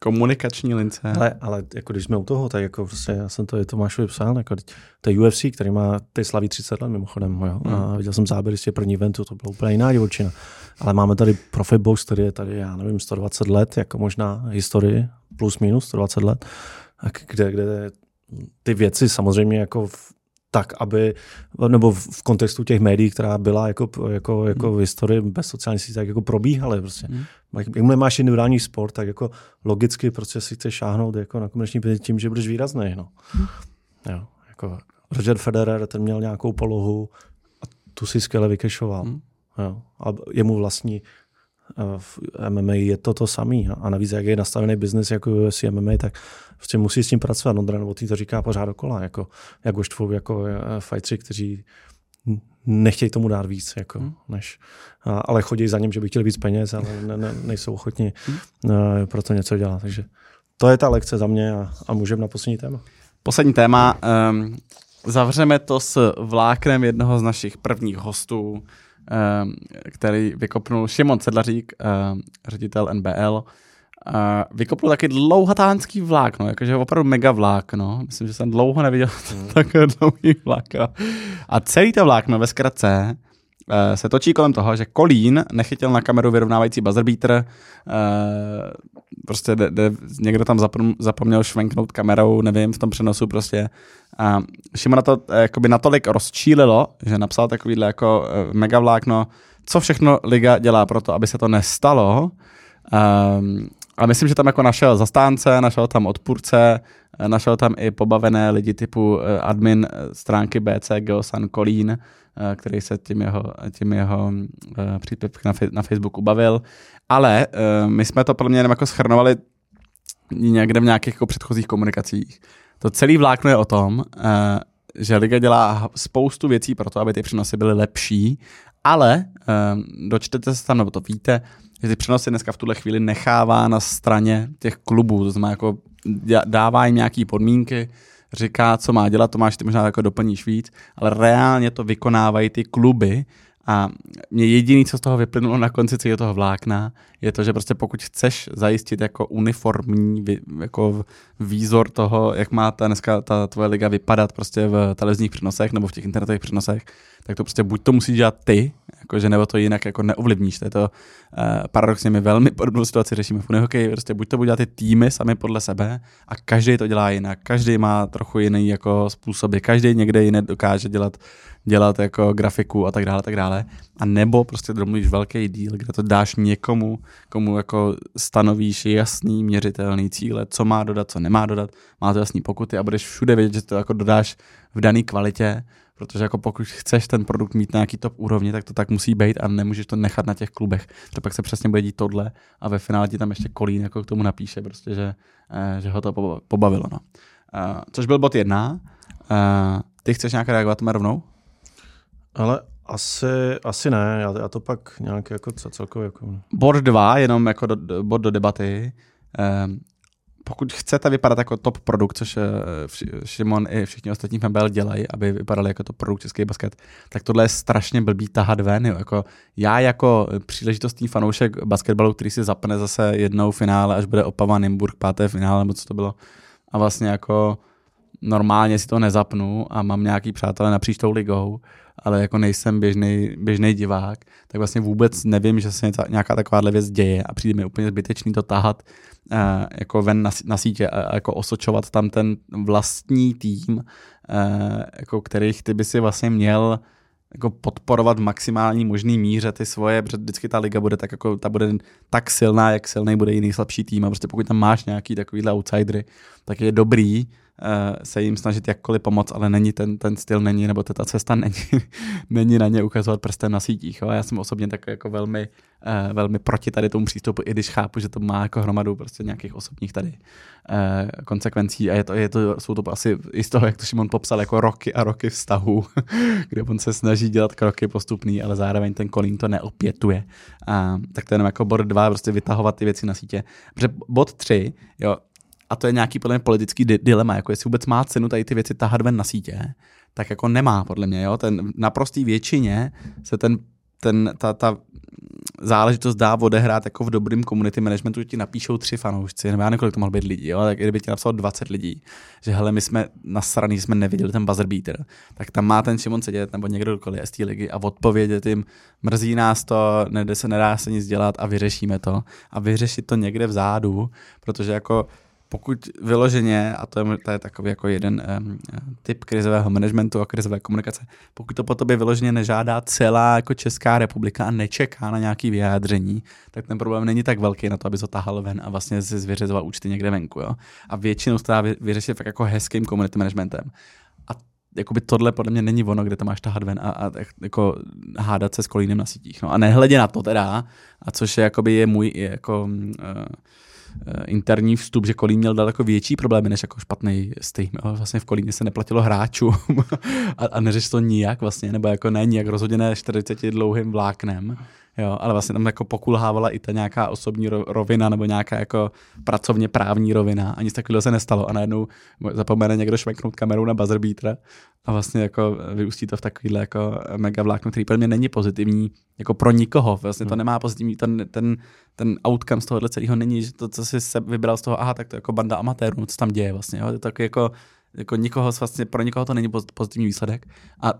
Speaker 2: komunikační lince.
Speaker 1: Ale, ale jako když jsme u toho, tak jako prostě já jsem to je Tomášovi psal, jako to je UFC, který má, ty slaví 30 let mimochodem, jo, hmm. a viděl jsem záběry z těch první eventu, to byla úplně jiná divočina. Ale máme tady Profit Box, který je tady, já nevím, 120 let, jako možná historii, plus minus 120 let kde, kde ty věci samozřejmě jako v, tak, aby, nebo v kontextu těch médií, která byla jako, jako, jako hmm. v historii bez sociálních sítí, tak jako probíhaly. Prostě. Hmm. Jakmile máš individuální sport, tak jako logicky prostě si chceš šáhnout jako na komerční tím, že budeš výrazný. No. Hmm. Jo. Jako Roger Federer, ten měl nějakou polohu a tu si skvěle vykešoval. Hmm. Jo. A jemu vlastní v MMA je to to samý. A navíc, jak je nastavený biznis jako UFC MMA, tak prostě musí s tím pracovat. Ondra Novotný to říká pořád dokola, jako, jak už tvou jako eh, fightři, kteří nechtějí tomu dát víc, jako, hmm. než, a, ale chodí za ním, že by chtěli víc peněz, ale ne, ne, nejsou ochotni hmm. uh, pro to něco dělat. Takže to je ta lekce za mě a, a můžeme na poslední téma.
Speaker 2: Poslední téma. Um, zavřeme to s vláknem jednoho z našich prvních hostů, který vykopnul Šimon Sedlařík, um, ředitel NBL. Uh, vykopnul taky dlouhatánský vlákno, jakože opravdu mega vlákno. Myslím, že jsem dlouho neviděl [laughs] hmm. takové dlouhý. A celý to vlákno ve zkratce se točí kolem toho, že Kolín nechytil na kameru vyrovnávající buzzer beater, uh, prostě de, de, někdo tam zapom, zapomněl švenknout kamerou, nevím, v tom přenosu prostě. A Šimona to uh, jakoby natolik rozčílilo, že napsal takovýhle jako mega vlákno, co všechno Liga dělá pro to, aby se to nestalo. Um, a myslím, že tam jako našel zastánce, našel tam odpůrce, eh, našel tam i pobavené lidi typu eh, admin eh, stránky BC Geosan Kolín, který se tím jeho, tím jeho příspěvek na, na Facebooku bavil. Ale my jsme to podle mě jenom jako schrnovali někde v nějakých jako předchozích komunikacích. To celý vlákno je o tom, že Liga dělá spoustu věcí pro to, aby ty přenosy byly lepší, ale dočtete se tam, nebo to víte, že ty přenosy dneska v tuhle chvíli nechává na straně těch klubů, to znamená jako dává jim nějaké podmínky, říká, co má dělat, to máš ty možná jako doplníš víc, ale reálně to vykonávají ty kluby a mě jediný, co z toho vyplynulo na konci celého toho vlákna, je to, že prostě pokud chceš zajistit jako uniformní jako výzor toho, jak má ta dneska ta tvoje liga vypadat prostě v televizních přenosech nebo v těch internetových přenosech, tak to prostě buď to musíš dělat ty, jakože nebo to jinak jako neovlivníš. To je to uh, paradoxně my velmi podobnou situaci řešíme v unihokeji, prostě buď to budou dělat ty týmy sami podle sebe a každý to dělá jinak, každý má trochu jiný jako způsoby, každý někde jiné dokáže dělat dělat jako grafiku a tak dále, tak dále. A nebo prostě domluvíš velký díl, kde to dáš někomu, komu jako stanovíš jasný, měřitelný cíle, co má dodat, co nemá dodat, má to jasný pokuty a budeš všude vědět, že to jako dodáš v dané kvalitě, protože jako pokud chceš ten produkt mít na nějaký top úrovni, tak to tak musí být a nemůžeš to nechat na těch klubech. To pak se přesně bude dít tohle a ve finále ti tam ještě Kolín jako k tomu napíše, prostě, že, eh, že ho to pobavilo. No. Uh, což byl bod jedna. Uh, ty chceš nějak reagovat rovnou?
Speaker 1: Ale asi, asi ne, já, já to pak nějak jako celkově jako...
Speaker 2: Bod dva, jenom jako do, bod do debaty. Um, pokud chcete vypadat jako top produkt, což uh, Šimon i všichni ostatní v MBL dělají, aby vypadali jako top produkt český basket, tak tohle je strašně blbý tahat ven. Jo. Jako já jako příležitostný fanoušek basketbalu, který si zapne zase jednou finále, až bude Opava Nymburk, páté finále, nebo co to bylo, a vlastně jako normálně si to nezapnu a mám nějaký přátelé napříč tou ligou, ale jako nejsem běžný, divák, tak vlastně vůbec nevím, že se nějaká takováhle věc děje a přijde mi úplně zbytečný to tahat uh, jako ven na, na sítě a jako osočovat tam ten vlastní tým, uh, jako kterých ty by si vlastně měl jako podporovat v maximální možný míře ty svoje, protože vždycky ta liga bude tak, jako, ta bude tak silná, jak silný bude jiný slabší tým a prostě pokud tam máš nějaký takovýhle outsidery, tak je dobrý se jim snažit jakkoliv pomoct, ale není ten, ten styl není, nebo ta cesta [laughs] není, není na ně ukazovat prstem na sítích. Jo? Já jsem osobně tak jako velmi, uh, velmi proti tady tomu přístupu, i když chápu, že to má jako hromadu prostě nějakých osobních tady uh, konsekvencí a je to, je to, jsou to asi i z toho, jak to Šimon popsal, jako roky a roky vztahu, [laughs] kde on se snaží dělat kroky postupný, ale zároveň ten Kolín to neopětuje. Uh, tak to je jenom jako bod dva, prostě vytahovat ty věci na sítě. Protože bod tři, jo, a to je nějaký podle mě politický di- dilema, jako jestli vůbec má cenu tady ty věci tahat ven na sítě, tak jako nemá podle mě, jo, ten naprostý většině se ten, ten ta, ta záležitost dá odehrát jako v dobrým community managementu, že ti napíšou tři fanoušci, nebo já nevím, kolik to mohlo být lidí, jo, tak kdyby ti napsal 20 lidí, že hele, my jsme nasraný, jsme neviděli ten buzzer beater, tak tam má ten Šimon sedět, nebo někdo dokoliv z té ligy a odpovědět jim, mrzí nás to, nedá se, nedá se nic dělat a vyřešíme to. A vyřešit to někde vzadu, protože jako pokud vyloženě, a to je, to je takový jako jeden um, typ krizového managementu a krizové komunikace, pokud to po tobě vyloženě nežádá celá jako Česká republika a nečeká na nějaký vyjádření, tak ten problém není tak velký na to, aby to tahal ven a vlastně si zvěřizoval účty někde venku. Jo? A většinou se dá vyřešit fakt jako hezkým community managementem. A jakoby tohle podle mě není ono, kde to máš tahat ven a, a jako hádat se s kolínem na sítích. No a nehledě na to teda, a což je, jakoby je můj jako uh, interní vstup, že Kolín měl daleko větší problémy než jako špatný stream. Jo. Vlastně v Kolíně se neplatilo hráčů [laughs] a, a to nijak vlastně, nebo jako ne nijak rozhodně ne 40 dlouhým vláknem. Jo, ale vlastně tam jako pokulhávala i ta nějaká osobní rovina nebo nějaká jako pracovně právní rovina a nic takového se nestalo a najednou zapomene někdo šveknout kamerou na buzzer beater a vlastně jako vyústí to v takovýhle jako mega vlákno, který pro mě není pozitivní jako pro nikoho. Vlastně to hmm. nemá pozitivní, ten, ten, ten outcome z tohohle celého není, že to, co jsi se vybral z toho, aha, tak to je jako banda amatérů, co tam děje vlastně. Jo? To je tak jako, jako nikoho, vlastně pro nikoho to není pozitivní výsledek. A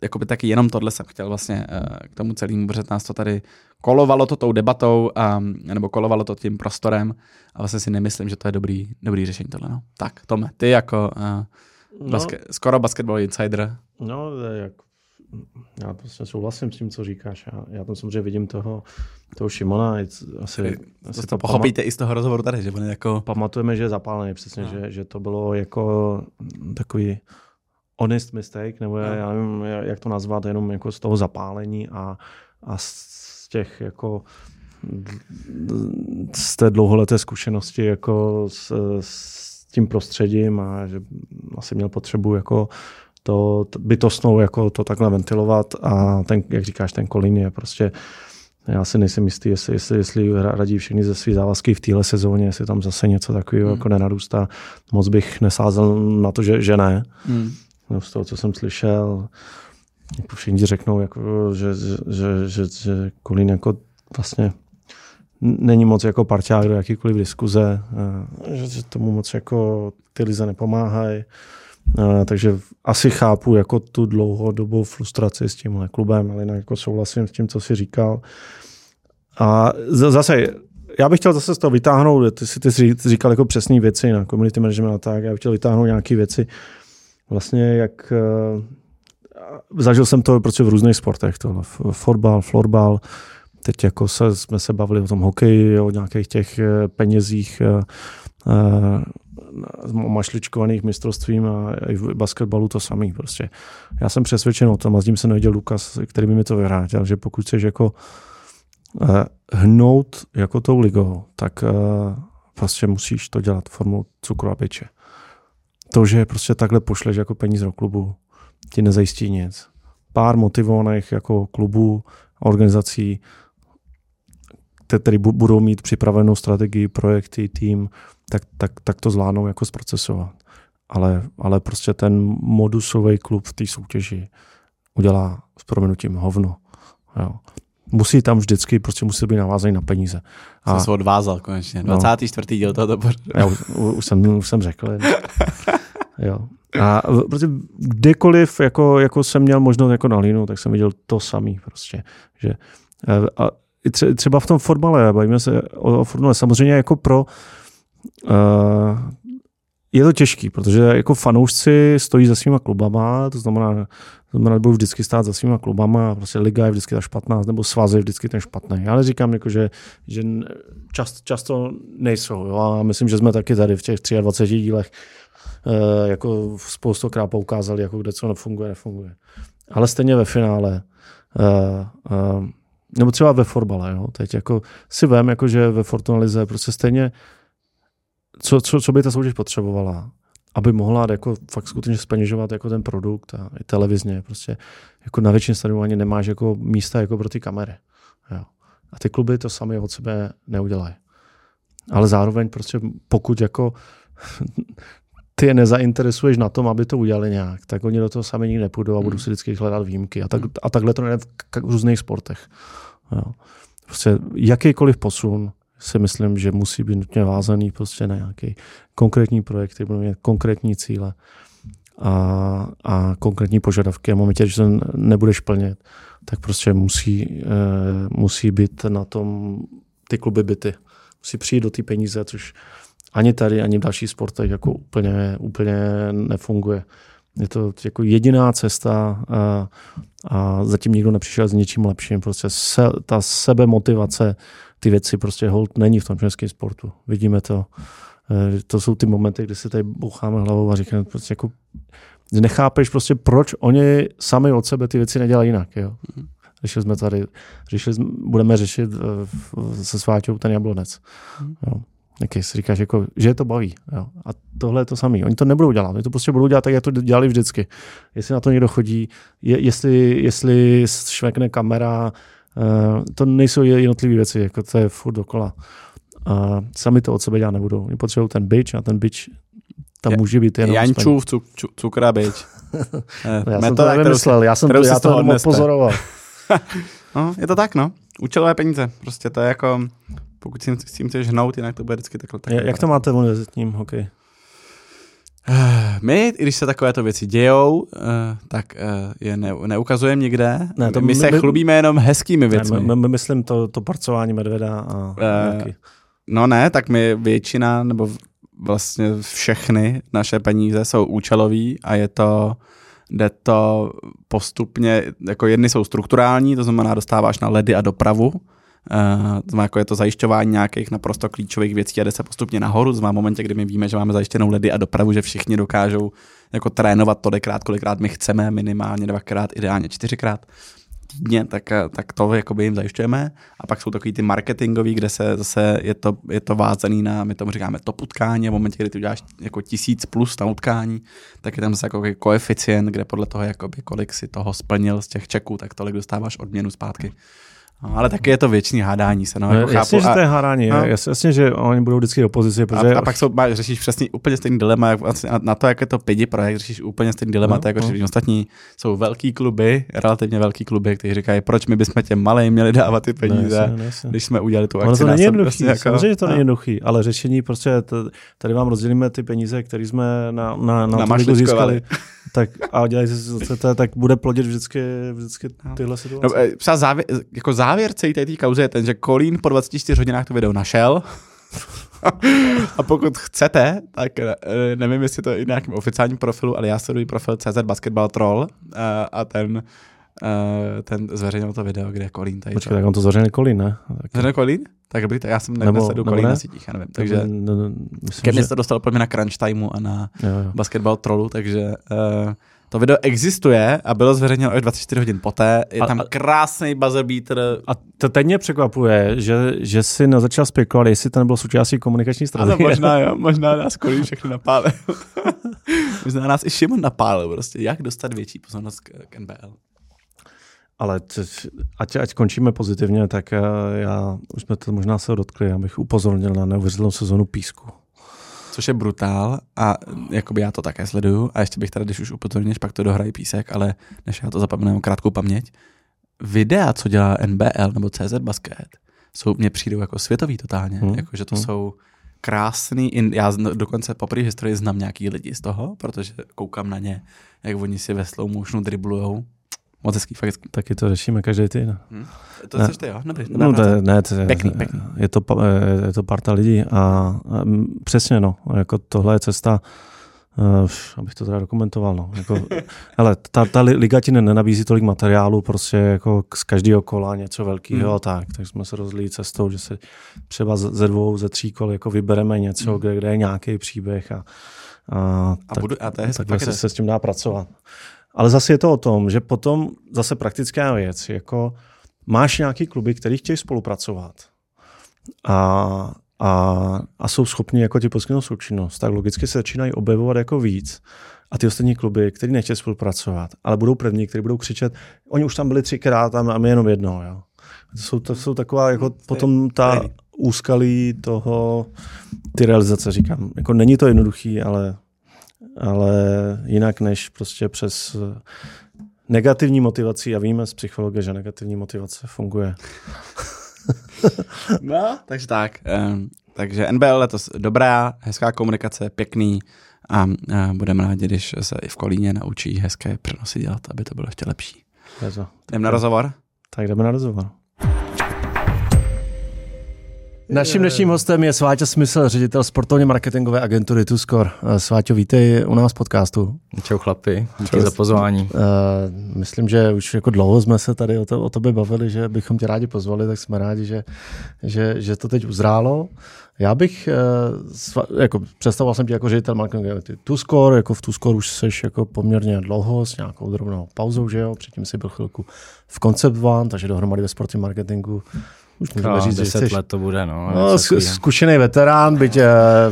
Speaker 2: jakoby taky jenom tohle jsem chtěl vlastně uh, k tomu celému, protože nás to tady kolovalo to tou debatou, um, nebo kolovalo to tím prostorem a vlastně si nemyslím, že to je dobrý, dobrý řešení tohle. No. Tak, Tome, ty jako uh, no, skoro basketball insider.
Speaker 1: No, jak já prostě souhlasím s tím, co říkáš. Já, já tam samozřejmě vidím toho, toho Šimona. Asi,
Speaker 2: to asi to pochopíte i z toho rozhovoru tady, že on jako...
Speaker 1: Pamatujeme, že je zapálený, přesně, no. že, že to bylo jako takový honest mistake, nebo no. já nevím, jak to nazvat, jenom jako z toho zapálení a, a z těch jako z té dlouholeté zkušenosti jako s, s tím prostředím a že asi měl potřebu jako to bytostnou jako to takhle ventilovat a ten, jak říkáš, ten Kolín je prostě já si nejsem jistý, jestli, jestli, jestli radí všechny ze svých závazky v téhle sezóně, jestli tam zase něco takového hmm. jako nenarůstá. Moc bych nesázel na to, že, že ne. Hmm no, z toho, co jsem slyšel, jako všichni řeknou, jako, že, že, že, že Kolín jako vlastně není moc jako parťák do jakýkoliv diskuze, že, že tomu moc jako ty lize nepomáhají. Takže asi chápu jako tu dlouhodobou frustraci s tímhle klubem, ale jinak jako souhlasím s tím, co jsi říkal. A zase, já bych chtěl zase z toho vytáhnout, ty jsi, ty jsi říkal jako přesné věci na community management a tak, já bych chtěl vytáhnout nějaké věci, vlastně jak uh, zažil jsem to prostě v různých sportech, to fotbal, florbal, teď jako se, jsme se bavili o tom hokeji, o nějakých těch eh, penězích, uh, mašličkovaných mistrovstvím a i v basketbalu to samý prostě. Já jsem přesvědčen o tom a s tím se nevěděl Lukas, který by mi to vyhrátil, že pokud chceš jako hnout jako tou ligou, tak prostě musíš to dělat formou cukru a peče to, že prostě takhle pošleš jako peníze do klubu, ti nezajistí nic. Pár motivovaných jako klubů, organizací, které budou mít připravenou strategii, projekty, tým, tak, tak, tak to zvládnou jako zprocesovat. Ale, ale prostě ten modusový klub v té soutěži udělá s proměnutím hovno. Jo. Musí tam vždycky, prostě musí být navázaný na peníze.
Speaker 2: A, jsem se odvázal konečně. 24. No, díl tohoto
Speaker 1: Já už, už, jsem, už jsem řekl. [laughs] Jo. A prostě kdekoliv jako, jako jsem měl možnost jako na línu, tak jsem viděl to samý prostě. Že, a třeba v tom fotbale, bavíme se o, o fotbale, samozřejmě jako pro uh, je to těžký, protože jako fanoušci stojí za svýma klubama, to znamená, to znamená, budou vždycky stát za svýma klubama, prostě liga je vždycky ta špatná, nebo svaz je vždycky ten špatný. Já neříkám, jako, že, že čast, často nejsou. Jo? A myslím, že jsme taky tady v těch 23 dílech Eh, jako spoustokrát poukázali, jako kde co nefunguje, nefunguje. Ale stejně ve finále, eh, eh, nebo třeba ve fotbale, jo, teď jako si vím, jako že ve Fortuna Lize prostě stejně, co, co, co by ta soutěž potřebovala, aby mohla jako fakt skutečně speněžovat jako ten produkt a i televizně, prostě jako na většině stadionů ani nemáš jako místa jako pro ty kamery. Jo. A ty kluby to sami od sebe neudělají. Ale zároveň prostě pokud jako ty je nezainteresuješ na tom, aby to udělali nějak, tak oni do toho sami nikdy nepůjdou a budou hmm. si vždycky hledat výjimky. A, tak, a takhle to nejde v, v různých sportech. Jo. Prostě jakýkoliv posun si myslím, že musí být nutně vázaný prostě na nějaký konkrétní projekty, budou mít konkrétní cíle a, a konkrétní požadavky. A momentě, že se nebudeš plnit, tak prostě musí, e, musí být na tom ty kluby byty. Musí přijít do ty peníze, což ani tady, ani v dalších sportech jako úplně, úplně nefunguje. Je to jako jediná cesta a, a zatím nikdo nepřišel s něčím lepším. Prostě se, ta sebemotivace, ty věci prostě hold není v tom českém sportu. Vidíme to. E, to jsou ty momenty, kdy si tady boucháme hlavou a říkáme prostě jako nechápeš prostě, proč oni sami od sebe ty věci nedělají jinak. Jo?
Speaker 2: Mhm.
Speaker 1: Řešili jsme tady, řešili jsme, budeme řešit v- se sváťou ten jablonec.
Speaker 2: Mhm.
Speaker 1: Jo. Taky si říkáš, jako, že je to baví. Jo. A tohle je to samé. Oni to nebudou dělat. Oni to prostě budou dělat tak, jak to dělali vždycky. Jestli na to někdo chodí, je, jestli, jestli švekne kamera, uh, to nejsou jednotlivé věci, jako to je furt dokola. A sami to od sebe dělat nebudou. Oni potřebují ten bitch a ten bitch tam
Speaker 2: Ja-
Speaker 1: může být jenom.
Speaker 2: Jančův cuk, cuk, cukr a bič. [laughs] Eh,
Speaker 1: Já jsem to
Speaker 2: metoda,
Speaker 1: nevymyslel, já jsem to, já to jenom
Speaker 2: odneste.
Speaker 1: odpozoroval. [laughs]
Speaker 2: No, je to tak, no. Účelové peníze. Prostě to je jako, pokud si s tím chceš hnout, jinak to bude vždycky takhle. takhle
Speaker 1: Jak to máte v univerzitním hokeji?
Speaker 2: My, i když se takovéto věci dějou, eh, tak eh, je ne, neukazujeme nikde.
Speaker 1: Ne,
Speaker 2: Ne,
Speaker 1: to
Speaker 2: my, my
Speaker 1: my-
Speaker 2: se
Speaker 1: my-
Speaker 2: chlubíme jenom hezkými
Speaker 1: Ne,
Speaker 2: věcmi.
Speaker 1: my, my, myslím to, to parcování medvěda a
Speaker 2: Eh,
Speaker 1: uh,
Speaker 2: No ne, tak my většina, nebo vlastně všechny naše peníze jsou účelový a je to, jde to postupně, jako jedny jsou strukturální, to znamená dostáváš na ledy a dopravu, to znamená, jako je to zajišťování nějakých naprosto klíčových věcí a jde se postupně nahoru. To znamená, v momentě, kdy my víme, že máme zajištěnou ledy a dopravu, že všichni dokážou jako trénovat tolikrát, kolikrát my chceme, minimálně dvakrát, ideálně čtyřikrát týdně, tak, eh, tak to jakoby jim zajišťujeme. A pak jsou takový ty marketingový, kde se zase je to, je to vázaný na, my tomu říkáme top utkání a v momentě, kdy ty uděláš jako tisíc plus na utkání, tak je tam zase jako koeficient, kde podle toho, jakoby, kolik si toho splnil z těch čeků, tak tolik dostáváš odměnu zpátky. No, ale taky je to věční hádání se. No, jako
Speaker 1: jasně,
Speaker 2: chápu.
Speaker 1: že to
Speaker 2: A,
Speaker 1: je hádání.
Speaker 2: no.
Speaker 1: No. Jasně, jasně, že oni budou vždycky v opozici, protože...
Speaker 2: a, a, pak jsou, máš, řešíš přesně úplně stejný dilema, jak na, na to, jak je to pidi projekt, řešíš úplně stejný dilema,
Speaker 1: No,
Speaker 2: no, jako
Speaker 1: no.
Speaker 2: ostatní. Jsou velký kluby, relativně velký kluby, kteří říkají, proč my bychom těm malým měli dávat ty peníze,
Speaker 1: Ne, jasně, jasně.
Speaker 2: když jsme udělali tu
Speaker 1: Ono
Speaker 2: akci.
Speaker 1: to
Speaker 2: na
Speaker 1: není
Speaker 2: sebe,
Speaker 1: jednoduchý,
Speaker 2: prostě
Speaker 1: jako, samozřejmě, že to
Speaker 2: no.
Speaker 1: není jednoduchý, ale řešení prostě, tady vám rozdělíme ty peníze, které jsme na, na, na, na získali, [laughs] tak a dělají si CT, tak bude plodit vždycky, vždycky
Speaker 2: No.
Speaker 1: tyhle
Speaker 2: No,
Speaker 1: situace.
Speaker 2: eh, třeba závěr, jako závěr celé té kauzy je ten, že Kolín po 24 hodinách to video našel. a pokud chcete, tak eh, nevím, jestli to je i na nějakém oficiálním profilu, ale já sleduji profil CZ Basketball Troll eh, a ten, eh, ten zveřejnil to video, kde je Kolín tady.
Speaker 1: Počkej, tak on to zveřejnil Kolín, ne? Tak,
Speaker 2: Zveřejnil Kolín? Tak dobrý, tak já jsem
Speaker 1: Nebo-
Speaker 2: nebo, Kolín
Speaker 1: ne?
Speaker 2: na sítích, já nevím. Takže
Speaker 1: ne, ne, myslím,
Speaker 2: ke mně
Speaker 1: že...
Speaker 2: se to dostalo podle mě na Crunch Timeu a na
Speaker 1: Jo, jo.
Speaker 2: Basketball Trollu, takže uh, to video existuje a bylo zveřejněno až 24 hodin poté. Je
Speaker 1: A-
Speaker 2: tam krásný buzzer beater.
Speaker 1: A to teď mě překvapuje, že, že si nezačal spekulovat, jestli to nebylo součástí komunikační
Speaker 2: Ale
Speaker 1: strategie.
Speaker 2: možná jo, [laughs] možná nás kolí všechny napálil. [laughs] možná nás i Šimon napálil prostě, jak dostat větší pozornost k, k NBL.
Speaker 1: Ale ať, ať končíme pozitivně, tak eh, já, už jsme to možná se dotkli, abych upozornil na neuvěřitelnou sezonu písku.
Speaker 2: Což je brutál a jakoby já to také sleduju a ještě bych tady, když už upozorníš, pak to dohrají písek, ale než já to zapomenu, mám krátkou paměť. Videa, co dělá NBL nebo CZ Basket, jsou, mně přijdou jako světový totálně,
Speaker 1: Hmm.
Speaker 2: jako, že to
Speaker 1: Hmm.
Speaker 2: jsou krásný, in, já dokonce po první historii znám nějaký lidi z toho, protože koukám na ně, jak oni si ve slow motionu driblujou. Moc hezký, fakt hezký.
Speaker 1: Taky to řešíme každý týden.
Speaker 2: Hm? To
Speaker 1: Ne.
Speaker 2: jsi ty, jo? Dobrý,
Speaker 1: No, je, ne, to je,
Speaker 2: Pěkný, pěkný.
Speaker 1: Je, to, je to parta lidí a, a přesně no, jako tohle je cesta, uh, abych to teda dokumentoval, no. Jako, [laughs] hele, ta, ta li- liga ti ne- nenabízí tolik materiálu, prostě jako z každého kola něco velkého
Speaker 2: Hmm.
Speaker 1: a tak, tak jsme se rozlili cestou, že si třeba ze dvou, ze tří kol jako vybereme něco,
Speaker 2: Hmm.
Speaker 1: kde, kde je nějaký příběh a, a,
Speaker 2: A,
Speaker 1: tak,
Speaker 2: budu, a to je fakt je
Speaker 1: se, se s tím dá pracovat. Ale zase je to o tom, že potom zase praktická věc, jako máš nějaký kluby, který chtějí spolupracovat a, a, a jsou schopni jako ti poskytnout součinnost, tak logicky se začínají objevovat jako víc. A ty ostatní kluby, který nechtějí spolupracovat, ale budou první, kteří budou křičet, oni už tam byli třikrát a a my jenom jedno. Jo. To jsou, to jsou taková jako potom ta úskalí toho, ty realizace, říkám. Jako není to jednoduchý, ale, ale jinak než prostě přes eh, negativní motivací a víme z psychologie, že negativní motivace funguje. [laughs]
Speaker 2: No, takže tak. Um, takže NBL letos dobrá, hezká komunikace, pěkný a uh, budeme rádi, když se i v Kolíně naučí hezké přenosy dělat, aby to bylo ještě lepší.
Speaker 1: Je to.
Speaker 2: Jdem na rozhovor?
Speaker 1: Tak jdeme na rozhovor. Naším dnešním hostem je Sváťa Smysl, ředitel sportovně marketingové agentury Tuskor. Eh, Sváťo, vítej u nás v podcastu.
Speaker 3: Čau chlapi, díky za pozvání. Uh,
Speaker 1: myslím, že už jako dlouho jsme se tady o, to, o tobě bavili, že bychom tě rádi pozvali, tak jsme rádi, že, že, že to teď uzrálo. Já bych, uh, jako představoval jsem tě jako ředitel marketingu Tuskor, jako v Tuskor už jsi jako poměrně dlouho s nějakou drobnou pauzou, že jo, předtím jsi byl chvilku v Concept One, takže dohromady ve sportovním marketingu
Speaker 3: už můžeme no, říct, 10 že jsi, let to bude, no.
Speaker 1: no zkušený veterán, byť uh,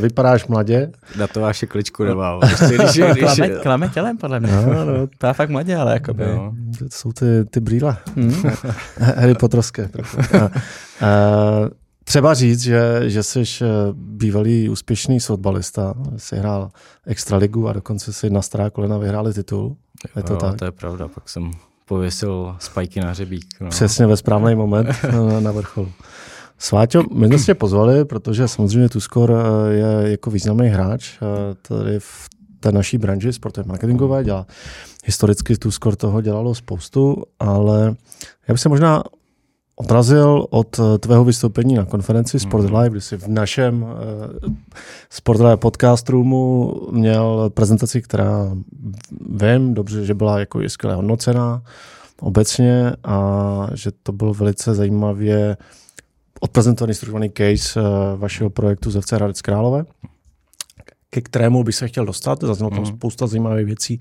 Speaker 1: vypadáš mladě.
Speaker 3: Datová šekličku nemá. [laughs]
Speaker 2: když, když, klame, klame tělem, podle mě. No, no. To je fakt mladě, ale jako by. No.
Speaker 1: To jsou ty, ty brýle. Hmm. [laughs] Harry Potterské. uh, třeba říct, že, že jsi eh, bývalý úspěšný fotbalista, jsi hrál extraligu a dokonce si na stará kolena vyhráli titul.
Speaker 3: Je to jo, tak? to je pravda, pak jsem pověsil spajky na hřebík. No.
Speaker 1: Přesně ve správný [laughs] moment na, na vrcholu. Sváťo, my jsme se pozvali, protože samozřejmě Tuskor eh, je jako významný hráč eh, tady v té naší branži sportově marketingové, dělá historicky Tuskor toho dělalo spoustu, ale já bych se možná odrazil od eh, tvého vystoupení na konferenci Sport mhm. Live, kdy jsi v našem Sport Live podcast roomu měl prezentaci, která vím dobře, že byla jako je skvěle hodnocená obecně a že to byl velice zajímavě odprezentovaný strukturovaný case eh, vašeho projektu ZFC Hradec Králové, ke kterému bych se chtěl dostat. Zaznělo tam mm. spousta zajímavých věcí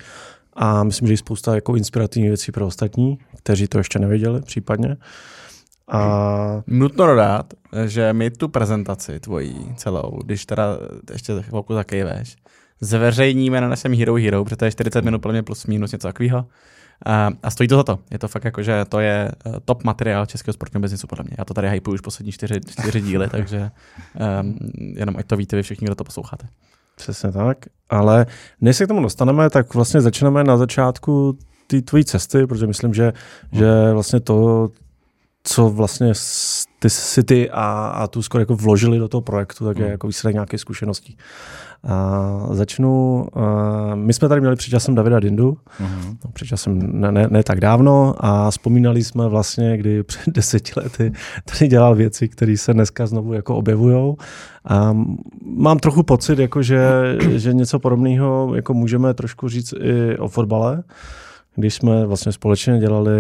Speaker 1: a myslím, že i spousta jako inspirativních věcí pro ostatní, kteří to ještě nevěděli případně.
Speaker 2: A... Nutno dodat, že my tu prezentaci tvojí celou, když teda ještě chvilku zakejveš, zveřejníme na našem Hero Hero, protože to je 40 minut mě plus minus něco takového. A, a stojí to za to. Je to fakt jako, že to je eh, top materiál českého sportního biznisu podle mě. Já to tady hypuju už poslední čtyři, čtyři díly, [laughs] takže um, jenom ať to víte vy všichni, kdo to posloucháte.
Speaker 1: Přesně tak, ale než se k tomu dostaneme, tak vlastně začneme na začátku té tvojí cesty, protože myslím, že, že vlastně to, co vlastně ty City a, a tu skoro jako vložili do toho projektu, tak je mm. jako výsledek nějaké zkušeností. A začnu, uh, my jsme tady měli před časem Davida Dindu, mm-hmm. před časem ne, ne, ne tak dávno a vzpomínali jsme vlastně, kdy [laughs] před deseti lety tady dělal věci, které se dneska znovu jako objevujou. A mám trochu pocit, jako že, že něco podobného jako můžeme trošku říct i o fotbale když jsme vlastně společně dělali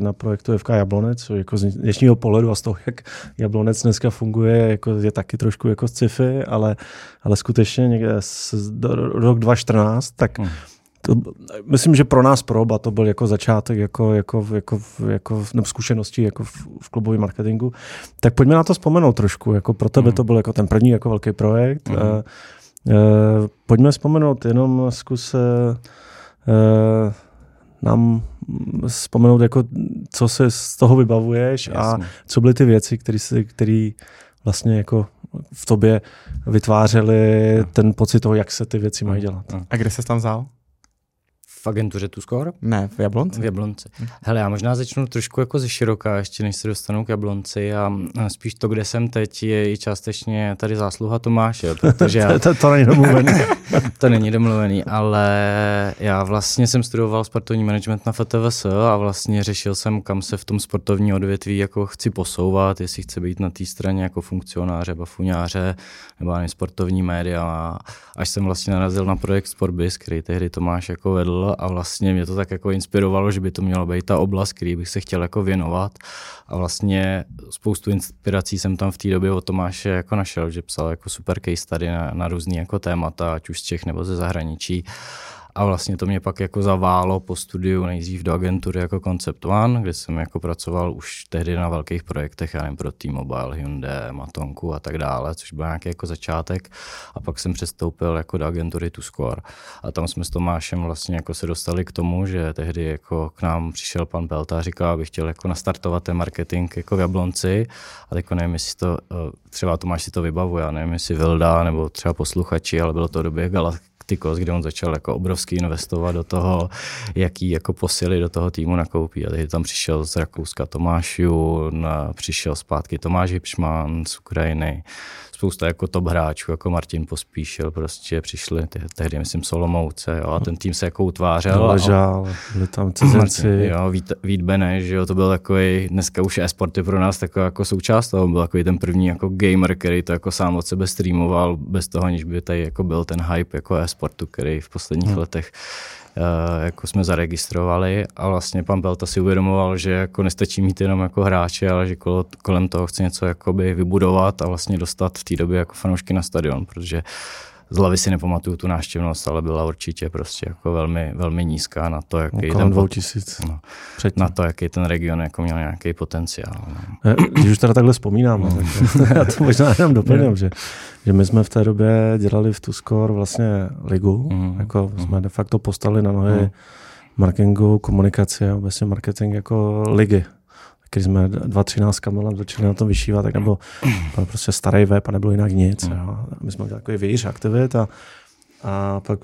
Speaker 1: na projektu FK Jablonec, jako z dnešního pohledu a z toho, jak Jablonec dneska funguje, jako je taky trošku jako sci-fi, ale, ale skutečně někde z, do, rok 2014, tak hmm. to, myslím, že pro nás pro oba to byl jako začátek jako, jako, jako, jako nebo zkušenosti jako v, v klubovém marketingu. Tak pojďme na to vzpomenout trošku. Jako pro tebe hmm. to byl jako ten první jako velký projekt. Hmm. Uh, uh, pojďme vzpomenout, jenom zkus uh, nám vzpomenout, jako, co se z toho vybavuješ Jasně. a co byly ty věci, které vlastně jako v tobě vytvářely ten pocit toho, jak se ty věci mají dělat.
Speaker 2: A kde se tam vzal?
Speaker 3: V agentuře tu skoro?
Speaker 2: Ne, v Jablonci.
Speaker 3: V Jablonci. Hm. Hele, já možná začnu trošku jako ze široka, ještě než se dostanu k Jablonci a spíš to, kde jsem teď, je i částečně tady zásluha Tomáše, protože já...
Speaker 1: to, [laughs] to, to není domluvený. [laughs]
Speaker 3: to není domluvený, ale já vlastně jsem studoval sportovní management na FTVS a vlastně řešil jsem, kam se v tom sportovní odvětví jako chci posouvat, jestli chci být na té straně jako funkcionáře, bafuňáře nebo ani sportovní média. Až jsem vlastně narazil na projekt Sportbiz, který tehdy Tomáš jako vedl a vlastně mě to tak jako inspirovalo, že by to mělo být ta oblast, který bych se chtěl jako věnovat. A vlastně spoustu inspirací jsem tam v té době od Tomáše jako našel, že psal jako super case tady na, na různý jako témata, ať už z Čech nebo ze zahraničí a vlastně to mě pak jako zaválo po studiu nejdřív do agentury jako Concept One, kde jsem jako pracoval už tehdy na velkých projektech, já nevím, pro T-Mobile, Hyundai, Matonku a tak dále, což byl nějaký jako začátek. A pak jsem přestoupil jako do agentury Score. A tam jsme s Tomášem vlastně jako se dostali k tomu, že tehdy jako k nám přišel pan Pelta a říkal, abych chtěl jako nastartovat ten marketing jako v Jablonci. A teď nevím, jestli to, eh, třeba Tomáš si to vybavuje, nevím, jestli Vilda nebo třeba posluchači, ale bylo to době Galacticos, kde on začal jako obrovský investovat do toho, jaký jako posily do toho týmu nakoupí. A teď tam přišel z Rakouska Tomáš Jun, přišel zpátky Tomáš Hipšman z Ukrajiny, spousta jako top hráčů, jako Martin Pospíšil, prostě přišli ty, tehdy, myslím, Solomouce, jo, a ten tým se jako utvářel.
Speaker 1: Ležál, byli tam cizinci.
Speaker 3: Jo, Vít, Vít Beneš, jo, to byl takový, dneska už e-sport je pro nás taková jako součást toho, byl takový ten první jako gamer, který to jako sám od sebe streamoval, bez toho, aniž by tady jako byl ten hype jako e-sportu, který v posledních hmm. letech jako jsme zaregistrovali a vlastně pan Belta si uvědomoval, že jako nestačí mít jenom jako hráče, ale že kolem toho chce něco jakoby vybudovat a vlastně dostat v té době jako fanoušky na stadion, protože z hlavy si nepamatuju tu návštěvnost, ale byla určitě prostě jako velmi, velmi nízká na to, jaký ten,
Speaker 1: dvou tisíc.
Speaker 3: no, na to, jaký ten region jako měl nějaký potenciál. No.
Speaker 1: Eh, Když už teda takhle vzpomínám, no. tak [laughs] já to možná jenom [laughs] doplním, že, že my jsme v té době dělali v Tuskor vlastně ligu,
Speaker 3: Mhm.
Speaker 1: jako jsme de facto postavili na nohy
Speaker 3: Mhm.
Speaker 1: marketingu, komunikaci a obecně marketing jako ligy. Když jsme 2.13 s Kamilem začali na tom vyšívat, tak nebylo byl prostě starý web a nebylo jinak nic.
Speaker 3: Mhm.
Speaker 1: Jo. A My jsme takový vějíř aktivit a, a pak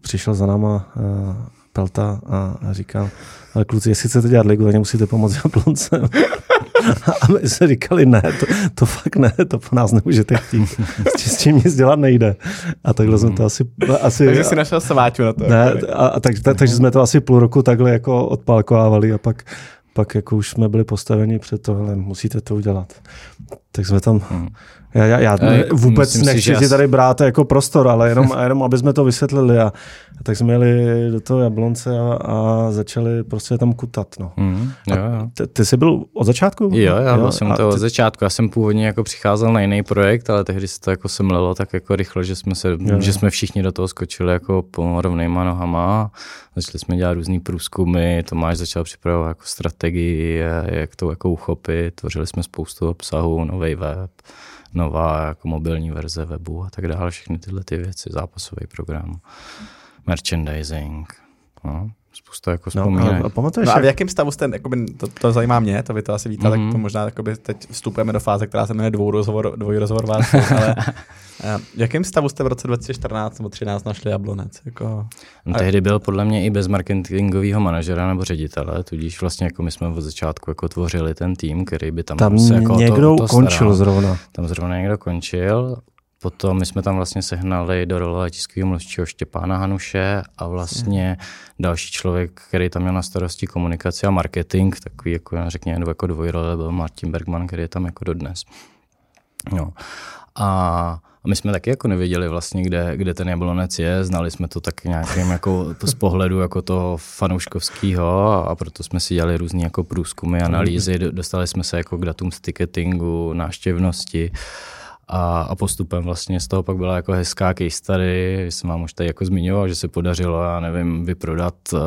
Speaker 1: přišel za náma uh, Pelta a, a říkal, ale kluci, jestli chcete dělat ligu, tak musíte pomoct [laughs] Jablonce. A my jsme říkali, ne, to, to fakt ne, to po nás nemůžete chtít. S tím- nic dělat nejde. A takhle jsme to asi... asi
Speaker 2: Takže si našel sváťu na to.
Speaker 1: ne,
Speaker 2: jako,
Speaker 1: a, a tak, tak, takže jsme to asi půl roku takhle jako odpálkovávali a pak, pak jako už jsme byli postaveni před to, hele, musíte to udělat. Tak jsme tam,
Speaker 3: Hmm.
Speaker 1: Já, já, já vůbec
Speaker 3: myslím si,
Speaker 1: nechci
Speaker 3: že
Speaker 1: si
Speaker 3: as-
Speaker 1: tady brát jako prostor, ale jenom, jenom aby jsme to vysvětlili a, a tak jsme jeli do toho Jablonce a, a začali prostě tam kutat. No.
Speaker 3: Mm, jo, jo.
Speaker 1: Ty, ty jsi byl od začátku?
Speaker 3: Jo, já byl jsem to od
Speaker 1: ty,
Speaker 3: začátku. Já jsem původně jako přicházel na jiný projekt, ale tehdy se to jako semlelo tak jako rychle, že jsme, se,
Speaker 1: Jo.
Speaker 3: že jsme všichni do toho skočili jako po rovnejma nohama. Začali jsme dělat různý průzkumy, Tomáš začal připravovat jako strategii, jak to jako uchopit. Tvořili jsme spoustu obsahu, nový web, nová jako mobilní verze webu a tak dále. Všechny tyhle ty věci, zápasový program, merchandising. No, spousta jako
Speaker 1: no,
Speaker 3: vzpomínek.
Speaker 1: a, a pamatuješ,
Speaker 2: No a v
Speaker 1: jak-
Speaker 2: jakém stavu jste, jakoby, to, to zajímá mě, to vy to asi víte, mm-hmm. tak
Speaker 3: Mhm.
Speaker 2: to možná jakoby, teď vstupujeme do fáze, která se jmenuje dvou rozhovor, dvojí rozhovor vás, [laughs] ale eh, v jakém stavu jste v roce 2014 nebo 2013 našli Jablonec? Jako,
Speaker 3: No,
Speaker 2: A-
Speaker 3: tehdy byl podle mě i bez marketingového manažera nebo ředitele, tudíž vlastně jako my jsme od začátku jako tvořili ten tým, který by tam,
Speaker 1: tam
Speaker 3: se jako
Speaker 1: někdo
Speaker 3: to, to
Speaker 1: končil
Speaker 3: staral.
Speaker 1: zrovna.
Speaker 3: Tam zrovna někdo končil, potom my jsme tam vlastně sehnali do role tiskového mluvčího Štěpána Hanuše a vlastně další člověk, který tam měl na starosti komunikaci a marketing, takový jako řekněme jako dvojrole byl Martin Bergman, který je tam jako dodnes. No. A a my jsme taky jako nevěděli vlastně, kde, kde ten jablonec je, znali jsme to tak nějakým jako z pohledu jako toho fanouškovského a proto jsme si dělali různé jako průzkumy, analýzy, do- dostali jsme se jako k datům z ticketingu, návštěvnosti a, a postupem vlastně z toho pak byla jako hezká case study, jsem vám už tady jako zmiňoval, že se podařilo, já nevím, vyprodat uh,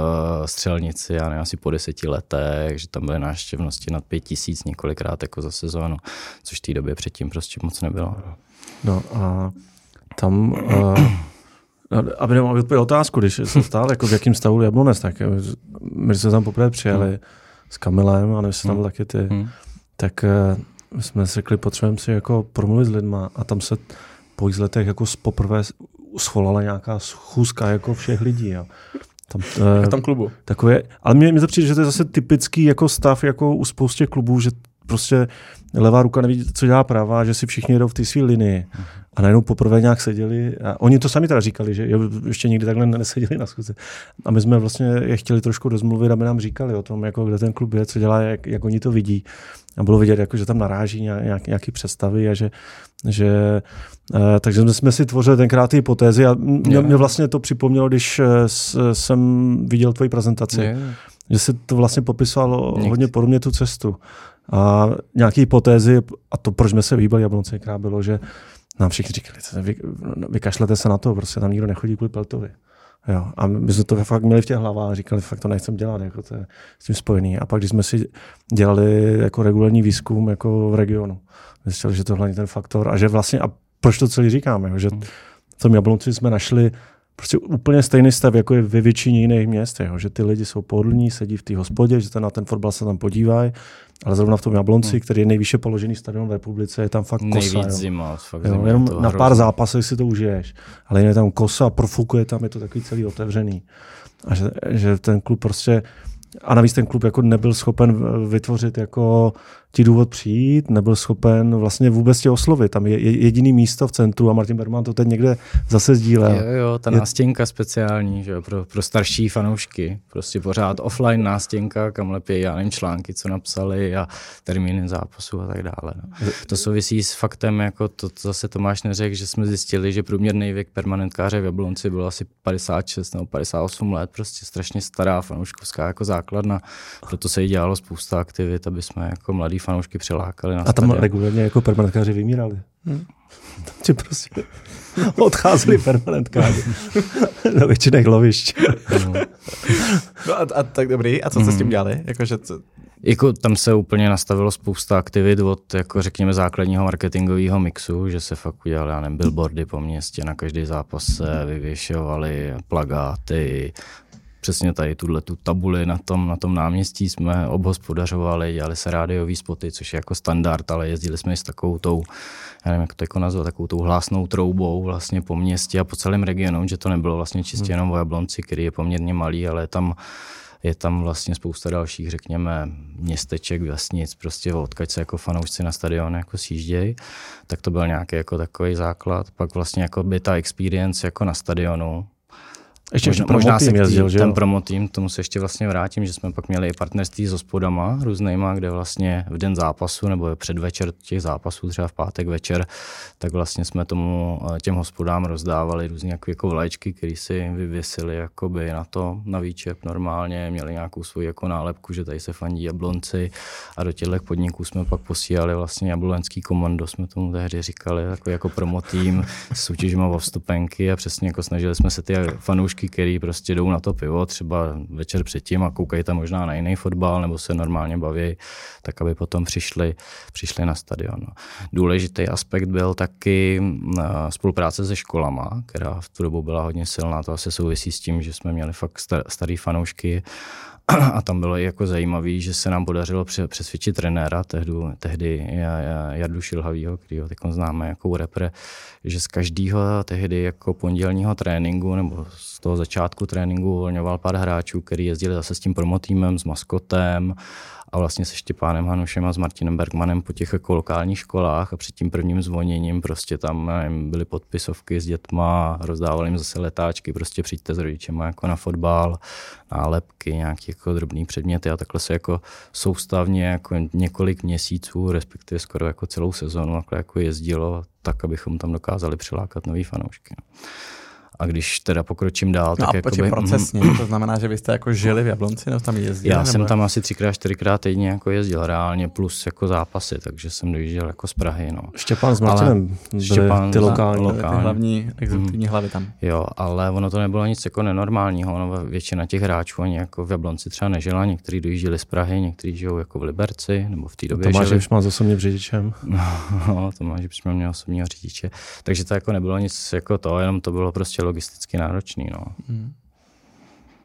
Speaker 3: střelnici, já nevím, asi po deseti letech, že tam byly návštěvnosti nad pět tisíc několikrát jako za sezónu, což v té době předtím prostě moc nebylo.
Speaker 1: No a tam, uh, aby nemohl odpovědět otázku, když se stál, jako v jakém stavu je Jablonec, tak eh, my jsme tam poprvé přijeli
Speaker 3: Hmm.
Speaker 1: s Kamilem a se tam
Speaker 3: Hmm.
Speaker 1: byl taky ty,
Speaker 3: Hmm.
Speaker 1: tak jsme si řekli, potřebujeme si jako promluvit s lidma a tam se po x letech jako poprvé scholala nějaká schůzka jako všech lidí. Jo. Tam,
Speaker 2: v
Speaker 1: eh,
Speaker 2: tom klubu.
Speaker 1: takové, ale mně, mně to přijde, že to je zase typický jako stav jako u spoustě klubů, že prostě levá ruka neví, co dělá pravá, že si všichni jedou v té své linii. A najednou poprvé nějak seděli. A oni to sami teda říkali, že jo, ještě nikdy takhle neseděli na schůze. A my jsme vlastně je chtěli trošku rozmluvit, aby nám říkali o tom, jako kde ten klub je, co dělá, jak, jak oni to vidí. A bylo vidět, jako, že tam naráží nějak, nějaký představy a že, že eh, takže jsme, jsme si tvořili tenkrát ty hypotézy a mě, mě vlastně to připomnělo, když eh, s- jsem viděl tvoji prezentaci
Speaker 3: Je,
Speaker 1: že se to vlastně popisovalo
Speaker 3: Někdy.
Speaker 1: hodně podobně tu cestu. A nějaké hypotézy, a to, proč jsme se vyhýbali Jablonce, bylo, že nám všichni říkali, "Co, vy, vykašlete se na to, prostě tam nikdo nechodí kvůli Peltovi. Jo. A my jsme to fakt měli v těch hlavách a říkali, fakt to nechcem dělat, jako to je s tím spojený. A pak, když jsme si dělali jako regulární výzkum jako v regionu, zjistili, že to je ten faktor a že vlastně, a proč to celý říkáme, jo, že v tom Jablonci jsme našli prostě úplně stejný stav, jako je ve většině jiných měst, jo, že ty lidi jsou pohodlní, sedí v té hospodě, že se na ten fotbal se tam podívají, ale zrovna v tom Jablonci, který je nejvýše položený stadion v republice, je tam fakt kosa.
Speaker 3: Nejvíc
Speaker 1: jo.
Speaker 3: zima, fakt
Speaker 1: Jo,
Speaker 3: zima,
Speaker 1: jenom na
Speaker 3: hrozný.
Speaker 1: pár zápasech si to užiješ, ale je tam kosa, profukuje tam, je to takový celý otevřený. A že, že ten klub prostě, a navíc ten klub jako nebyl schopen vytvořit jako ti důvod přijít, nebyl schopen vlastně vůbec tě oslovit. Tam je jediný místo v centru a Martin Berman to teď někde zase sdílel.
Speaker 3: Jo, jo, ta je... nástěnka speciální, že jo, pro, pro starší fanoušky. Prostě pořád offline nástěnka, kam lepí, já nevím, články, co napsali a termíny zápasu a tak dále. No. To souvisí s faktem, jako to, to zase Tomáš neřekl, že jsme zjistili, že průměrný věk permanentkáře v Jablonci byl asi 56 nebo 58 let, prostě strašně stará fanouškovská jako základna. Proto se jí dělalo spousta aktivit, aby jsme jako mladí fanoušky přilákali na
Speaker 1: A tam regulárně jako permanentkáři vymírali. Hmm. [laughs] Tam prostě odcházeli permanentkáři [laughs] do většinek lovišť.
Speaker 2: no a, a, tak dobrý, a co jste s tím hmm. dělali? Jako, že co...
Speaker 3: jako, tam se úplně nastavilo spousta aktivit od, jako řekněme, základního marketingového mixu, že se fakt udělali, já nevím, billboardy po městě, na každý zápas se vyvěšovaly plagáty, přesně tady tuhle tu tabuli na tom, na tom náměstí jsme obhospodařovali, dělali se rádiový spoty, což je jako standard, ale jezdili jsme s takovou tou, já nevím, jak to jako nazvat, takovou tou hlásnou troubou vlastně po městě a po celém regionu, že to nebylo vlastně čistě hmm. jenom o Jablonci, který je poměrně malý, ale je tam je tam vlastně spousta dalších, řekněme, městeček, vesnic, prostě odkaď se jako fanoušci na stadion jako sjíždějí, tak to byl nějaký jako takový základ. Pak vlastně jako by ta experience jako na stadionu,
Speaker 1: ještě možná, možná se jezdil,
Speaker 3: že ten promo tým, tomu se ještě vlastně vrátím, že jsme pak měli i partnerství s hospodama různýma, kde vlastně v den zápasu nebo předvečer těch zápasů, třeba v pátek večer, tak vlastně jsme tomu eh, těm hospodám rozdávali různé jako, jako vlajčky, které si vyvěsili jakoby na to, na výčep normálně, měli nějakou svoji jako nálepku, že tady se fandí jablonci a do těchto podniků jsme pak posílali vlastně jablonecký komando, jsme tomu tehdy říkali, jako, jako promo tým, soutěžíme o vstupenky a přesně jako snažili jsme se ty fanoušky fanoušky, který prostě jdou na to pivo třeba večer předtím a koukají tam možná na jiný fotbal nebo se normálně baví, tak aby potom přišli, přišli na stadion. No. Důležitý aspekt byl taky spolupráce se školama, která v tu dobu byla hodně silná. To asi souvisí s tím, že jsme měli fakt star, starý fanoušky a tam bylo i jako zajímavé, že se nám podařilo přesvědčit trenéra, tehdy, tehdy Jardu Šilhavýho, který ho teď známe jako repre, že z každého tehdy jako pondělního tréninku nebo z toho začátku tréninku uvolňoval pár hráčů, který jezdili zase s tím promotýmem, s maskotem a vlastně se Štěpánem Hanušem a s Martinem Bergmanem po těch jako lokálních školách a před tím prvním zvoněním prostě tam nevím, byly podpisovky s dětma, rozdávali jim zase letáčky, prostě přijďte s rodičema jako na fotbal, nálepky, nějaké jako drobné předměty a takhle se jako soustavně jako několik měsíců, respektive skoro jako celou sezonu jako jezdilo tak, abychom tam dokázali přilákat nový fanoušky. No. A když teda pokročím dál,
Speaker 2: no
Speaker 3: tak
Speaker 2: a jakoby, procesně, to znamená, že vy jste jako žili v Jablonci, nebo tam jezdili?
Speaker 3: Já nebo? jsem tam asi třikrát, čtyřikrát týdně jako jezdil reálně, plus jako zápasy, takže jsem dojížděl jako z Prahy. No.
Speaker 1: Štěpán s Martinem Štěpán ty lokální,
Speaker 2: lokální. Ty hlavní exekutivní mm. hlavy tam.
Speaker 3: Jo, ale ono to nebylo nic jako nenormálního, ono většina těch hráčů ani jako v Jablonci třeba nežila, někteří dojížděli z Prahy, někteří žijou jako v Liberci, nebo v té době
Speaker 1: Tomáš
Speaker 3: žili.
Speaker 1: už má osobním řidičem. [laughs]
Speaker 3: No, Tomáš už měl osobního řidiče, takže to jako nebylo nic jako to, jenom to bylo prostě logisticky náročný. No. Hmm.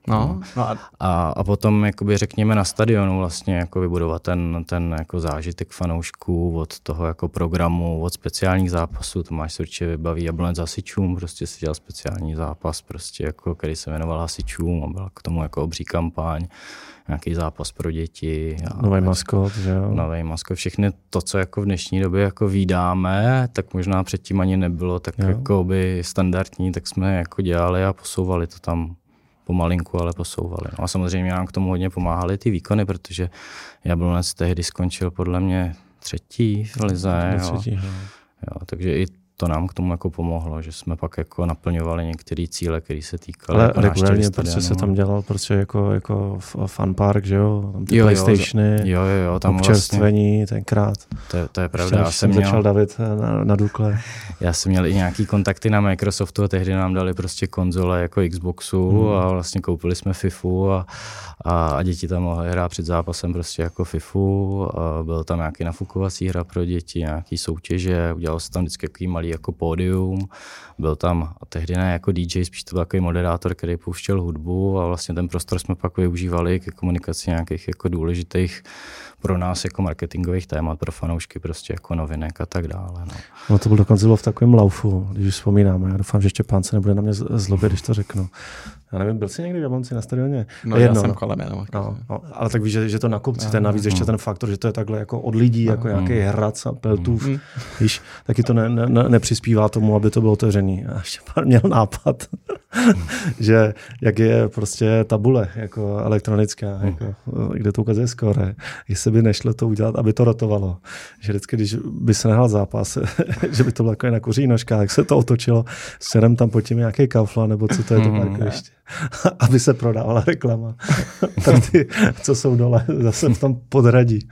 Speaker 2: No, no
Speaker 3: a... A, a potom, jakoby řekněme, na stadionu vlastně jako vybudovat ten, ten jako zážitek fanoušků od toho jako programu, od speciálních zápasů, to máš se určitě vybaví Jablonec hasičům, prostě si dělal speciální zápas, prostě jako, který se jmenoval hasičům a byl k tomu jako obří kampaň, nějaký zápas pro děti.
Speaker 1: Nový maskot, že jo?
Speaker 3: Nový maskot, všechny to, co jako v dnešní době jako vydáme, tak možná předtím ani nebylo tak jo. jako by standardní, tak jsme jako dělali a posouvali to tam pomalinku, ale posouvali. No a samozřejmě nám k tomu hodně pomáhaly ty výkony, protože Jablonec tehdy skončil podle mě třetí v lize. Třetí, jo. Jo, takže i to nám k tomu jako pomohlo, že jsme pak jako naplňovali některé cíle, které se týkaly.
Speaker 1: Ale jako regulárně prostě se tam dělal prostě jako, jako fun park, že jo? Tam ty jo, PlayStationy,
Speaker 3: jo, jo, jo, tam
Speaker 1: občerstvení vlastně, tenkrát.
Speaker 3: To, je, to je pravda. Já
Speaker 1: jsem měl, začal David na, na Dukle. [laughs]
Speaker 3: Já jsem měl i nějaký kontakty na Microsoftu a tehdy nám dali prostě konzole jako Xboxu hmm. a vlastně koupili jsme FIFU a, a, a děti tam mohly hrát před zápasem prostě jako FIFU. A byl tam nějaký nafukovací hra pro děti, nějaký soutěže, udělal se tam vždycky malý jako pódium, byl tam a tehdy ne jako DJ, spíš to byl takový moderátor, který pouštěl hudbu a vlastně ten prostor jsme pak využívali ke komunikaci nějakých jako důležitých pro nás jako marketingových témat, pro fanoušky prostě jako novinek a tak dále. No.
Speaker 1: no to byl dokonce bylo v takovém laufu, když vzpomínáme. Já doufám, že ještě pán se nebude na mě zlobit, když to řeknu. Já nevím, byl jsi někdy v Jablonci na stadioně?
Speaker 2: No, Jedno, já jsem no. kolem jenom.
Speaker 1: No, no, ale tak víš, že, že to na kopci, no, ten navíc ještě ten faktor, že to je takhle jako od lidí, jako no, nějaký hrac a peltův, mm. víš, taky to ne, ne, nepřispívá tomu, aby to bylo otevřený. A ještě pár měl nápad, [laughs] že jak je prostě tabule jako elektronická, mm. jako, kde to ukazuje skore, jestli by nešlo to udělat, aby to rotovalo. Že vždycky, když by se nehrál zápas, [laughs] že by to bylo jako na kuří nožkách, jak se to otočilo, směrem tam pod tím nějaký kaufla, nebo co to je to mm. ještě. [laughs] aby se prodávala reklama. tak ty, co jsou dole, zase v tom podradí.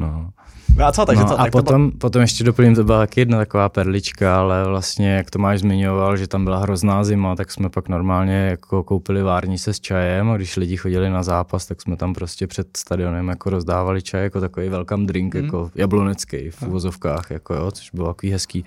Speaker 3: No.
Speaker 2: No a co, takže
Speaker 3: no,
Speaker 2: co?
Speaker 3: A potom, bylo... potom ještě doplním, to byla taky jedna taková perlička, ale vlastně, jak to máš zmiňoval, že tam byla hrozná zima, tak jsme pak normálně jako koupili várnice s čajem a když lidi chodili na zápas, tak jsme tam prostě před stadionem jako rozdávali čaj jako takový welcome drink, mm. jako jablonecký v uvozovkách, jako jo, což bylo takový hezký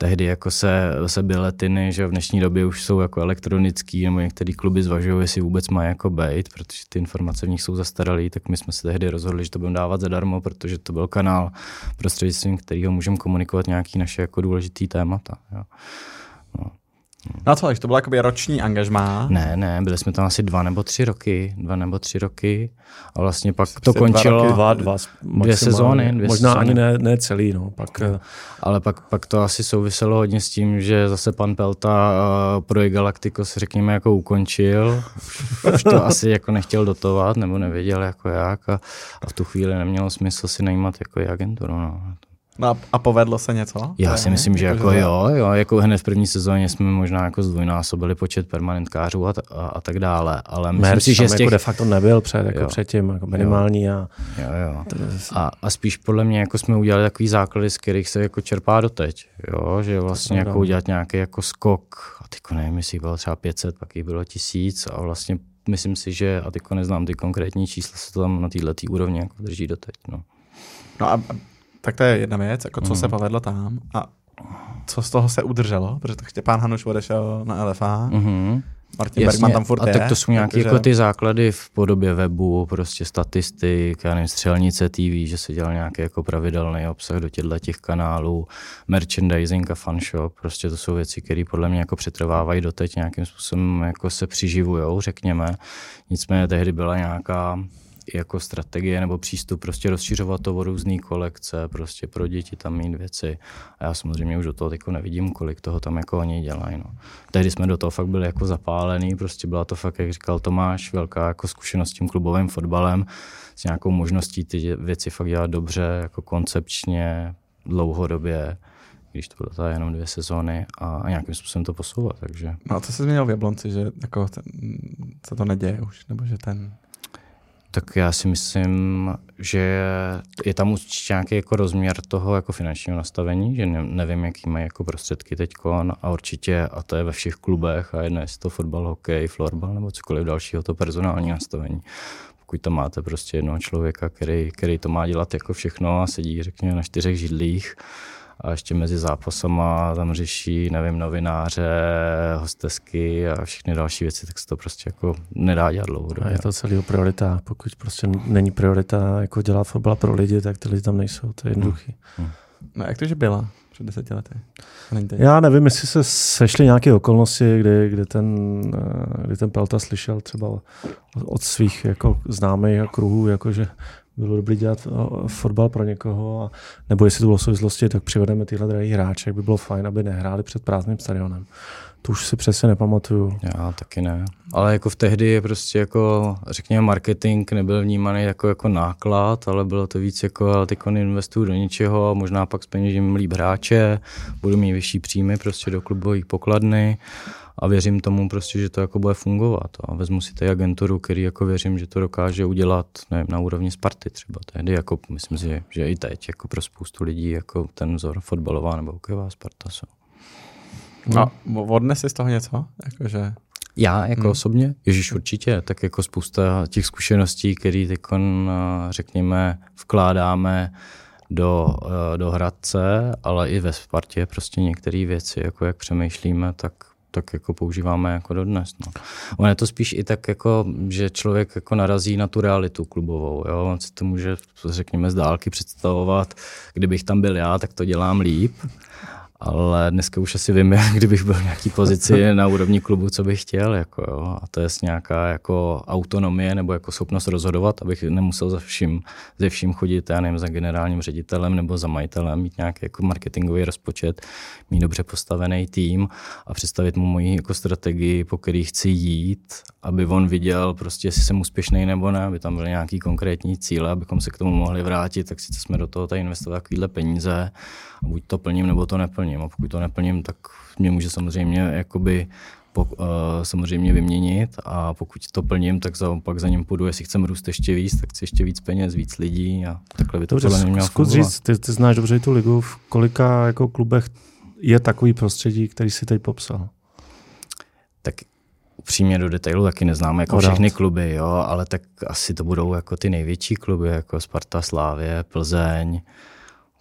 Speaker 3: tehdy jako se, se biletiny, že v dnešní době už jsou jako elektronický, nebo některé kluby zvažují, jestli vůbec mají jako být, protože ty informace v nich jsou zastaralé, tak my jsme se tehdy rozhodli, že to budeme dávat zadarmo, protože to byl kanál prostřednictvím kterého můžeme komunikovat nějaký naše jako důležitý témata. Jo.
Speaker 2: No. No a co, to bylo jakoby roční angažmá?
Speaker 3: Ne, ne, byli jsme tam asi dva nebo tři roky, dva nebo tři roky a vlastně pak to končilo. Dva, roky,
Speaker 1: dva, dva
Speaker 3: dvě sezóny.
Speaker 1: Dvě Možná sezóny. ani ne, ne celý, no. Pak, no.
Speaker 3: Ale pak, pak to asi souviselo hodně s tím, že zase pan Pelta uh, projekt Galacticos, řekněme, jako ukončil. Už to asi jako nechtěl dotovat, nebo nevěděl jako jak a, a v tu chvíli nemělo smysl si najímat jako agenturu, no.
Speaker 2: No a povedlo se něco?
Speaker 3: Já si myslím, že jako jo, jo, jako hned v první sezóně jsme možná jako zdvojnásobili počet permanentkářů a, a, a tak dále, ale myslím
Speaker 1: Merch
Speaker 3: si, že z
Speaker 1: těch... jako de facto nebyl před, jako předtím, jako minimální
Speaker 3: jo. a... Jo, jo. A, a spíš podle mě jako jsme udělali takový základy, z kterých se jako čerpá doteď, jo, že vlastně jako udělat nějaký jako skok, a teďko nevím, jestli bylo třeba 500, pak jich bylo tisíc a vlastně myslím si, že, a teďko neznám ty konkrétní čísla, se to tam na této úrovni jako drží doteď, no.
Speaker 2: No a tak to je jedna věc, jako co mm. se mhm. povedlo tam a co z toho se udrželo, protože to Štěpán Hanuš odešel na LFA, mm-hmm. Martin Jasně, Bergman tam furt
Speaker 3: a
Speaker 2: je.
Speaker 3: tak to jsou nějaké jako ty základy v podobě webu, prostě statistik, já nevím, střelnice TV, že se dělal nějaký jako pravidelný obsah do těchto těch kanálů, merchandising a fanshop, prostě to jsou věci, které podle mě jako přetrvávají doteď nějakým způsobem jako se přeživujou, řekněme. Nicméně tehdy byla nějaká jako strategie nebo přístup prostě rozšiřovat to o různé kolekce, prostě pro děti tam mít věci. A já samozřejmě už do toho jako nevidím, kolik toho tam jako oni dělají. No. Tehdy jsme do toho fakt byli jako zapálení, prostě byla to fakt, jak říkal Tomáš, velká jako zkušenost s tím klubovým fotbalem, s nějakou možností ty věci fakt dělat dobře, jako koncepčně, dlouhodobě když to bylo jenom dvě sezóny a, a nějakým způsobem to posouvat. Takže.
Speaker 2: No a co se změnilo v Jablonci, že jako ten, se to neděje už, nebo že ten
Speaker 3: tak já si myslím, že je tam určitě nějaký jako rozměr toho jako finančního nastavení, že ne, nevím, jaký mají jako prostředky teď a určitě, a to je ve všech klubech a jedno jestli to fotbal, hokej, florbal nebo cokoliv dalšího, to personální nastavení. Pokud tam máte prostě jednoho člověka, který, který to má dělat jako všechno a sedí, řekněme, na čtyřech židlích, a ještě mezi zápasama tam řeší, nevím, novináře, hostesky a všechny další věci, tak se to prostě jako nedá dělat dlouho.
Speaker 1: A je to celý priorita. Pokud prostě není priorita jako dělat fotbal pro lidi, tak ty lidi tam nejsou. To je jednoduchý. Hmm.
Speaker 2: Hmm. No jak to, že byla před deseti lety?
Speaker 1: Já nevím, jestli se sešly nějaké okolnosti, kdy, kdy, ten, kdy ten Pelta slyšel třeba od svých jako známých a kruhů, jako že bylo dobré dělat eh, fotbal pro někoho, a, nebo jestli to bylo souvislosti, tak přivedeme tyhle drahý hráče, by bylo fajn, aby nehráli před prázdným stadionem. To už si přesně nepamatuju.
Speaker 3: Já taky ne. Ale jako v tehdy je prostě jako, řekněme, marketing nebyl vnímaný jako, jako náklad, ale bylo to víc jako, ale teď investuju do něčeho, možná pak peněžím líp hráče, budu mít vyšší příjmy prostě do klubových pokladny a věřím tomu prostě, že to jako bude fungovat. A vezmu si tady agenturu, který jako věřím, že to dokáže udělat nevím, na úrovni Sparty třeba. Tehdy jako myslím si, že i teď jako pro spoustu lidí jako ten vzor fotbalová nebo hokejová Sparta jsou.
Speaker 2: No. Odnes z toho něco? Jakože...
Speaker 3: Já jako hmm. osobně? Ježíš určitě, tak jako spousta těch zkušeností, které teď, řekněme, vkládáme do, eh, do Hradce, ale i ve Spartě prostě některé věci, jako jak přemýšlíme, tak tak jako používáme jako dodnes. No. On je to spíš i tak, jako, že člověk jako narazí na tu realitu klubovou. Jo? On si to může, řekněme, z dálky představovat, kdybych tam byl já, tak to dělám líp ale dneska už asi vím, [laughs] kdybych byl v nějaký pozici [laughs] na úrovni klubu, co bych chtěl, jako jo. a to je nějaká jako autonomie nebo jako schopnost rozhodovat, abych nemusel za vším, ze vším chodit, já nevím, za generálním ředitelem nebo za majitelem, mít nějaký jako marketingový rozpočet, mít dobře postavený tým a představit mu moji jako strategii, po který chci jít, aby on viděl prostě, jestli jsem úspěšný nebo ne, aby tam byly nějaký konkrétní cíle, abychom se k tomu mohli vrátit, tak sice jsme do toho tady investovali takovýhle peníze, a buď to plním, nebo to neplním. A pokud to neplním, tak mě může samozřejmě jakoby po, uh, samozřejmě vyměnit. A pokud to plním, tak za, pak za ním půjdu, jestli chcem růst ještě víc, tak chci ještě víc peněz, víc lidí. A takhle by to
Speaker 1: dobře,
Speaker 3: nemělo
Speaker 1: zkus říct, ty, ty znáš dobře tu ligu, v kolika jako klubech je takový prostředí, který si teď popsal?
Speaker 3: Tak upřímně do detailu taky neznáme jako všechny kluby, jo, ale tak asi to budou jako ty největší kluby, jako Sparta, Slávě, Plzeň,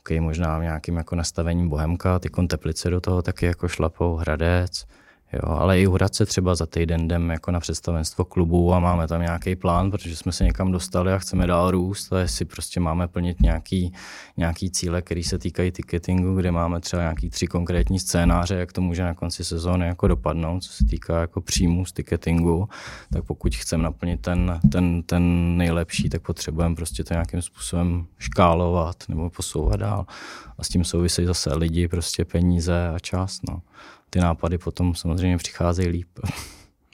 Speaker 3: okay, možná nějakým jako nastavením Bohemka, ty Teplice do toho taky jako šlapou, Hradec, Jo, ale i u Hradce třeba za týden jdem jako na představenstvo klubu a máme tam nějaký plán, protože jsme se někam dostali a chceme dál růst a jestli prostě máme plnit nějaký, nějaký cíle, které se týkají ticketingu, kde máme třeba nějaký tři konkrétní scénáře, jak to může na konci sezóny jako dopadnout, co se týká jako příjmu z ticketingu, tak pokud chceme naplnit ten, ten, ten nejlepší, tak potřebujeme prostě to nějakým způsobem škálovat nebo posouvat dál. A s tím souvisejí zase lidi, prostě peníze a čas. No ty nápady potom samozřejmě přicházejí líp.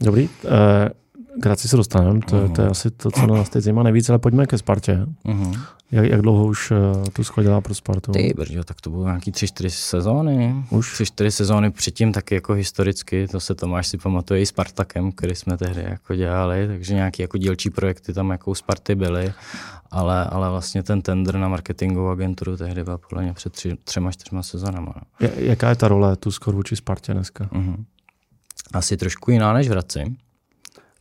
Speaker 1: Dobrý. Eh, Graci se dostaneme, to, uh-huh. to je asi to, co nás teď zajímá nejvíc, ale pojďme ke Spartě. Uh-huh. Jak, jak dlouho už uh, tu schodila pro Spartu?
Speaker 3: Ty brďo, tak to bylo nějaký tři, čtyři sezóny. Už? Tři, čtyři sezóny předtím taky jako historicky, to se Tomáš si pamatuje i s Spartakem, který jsme tehdy jako dělali, takže nějaký jako dílčí projekty tam jako u Sparty byly, ale, ale vlastně ten tender na marketingovou agenturu tehdy byl podle mě před tři, třema, čtyřma sezónama. No.
Speaker 1: Jaká je ta role tu skoro vůči Spartě dneska? Uh-huh.
Speaker 3: Asi trošku jiná než v Hradci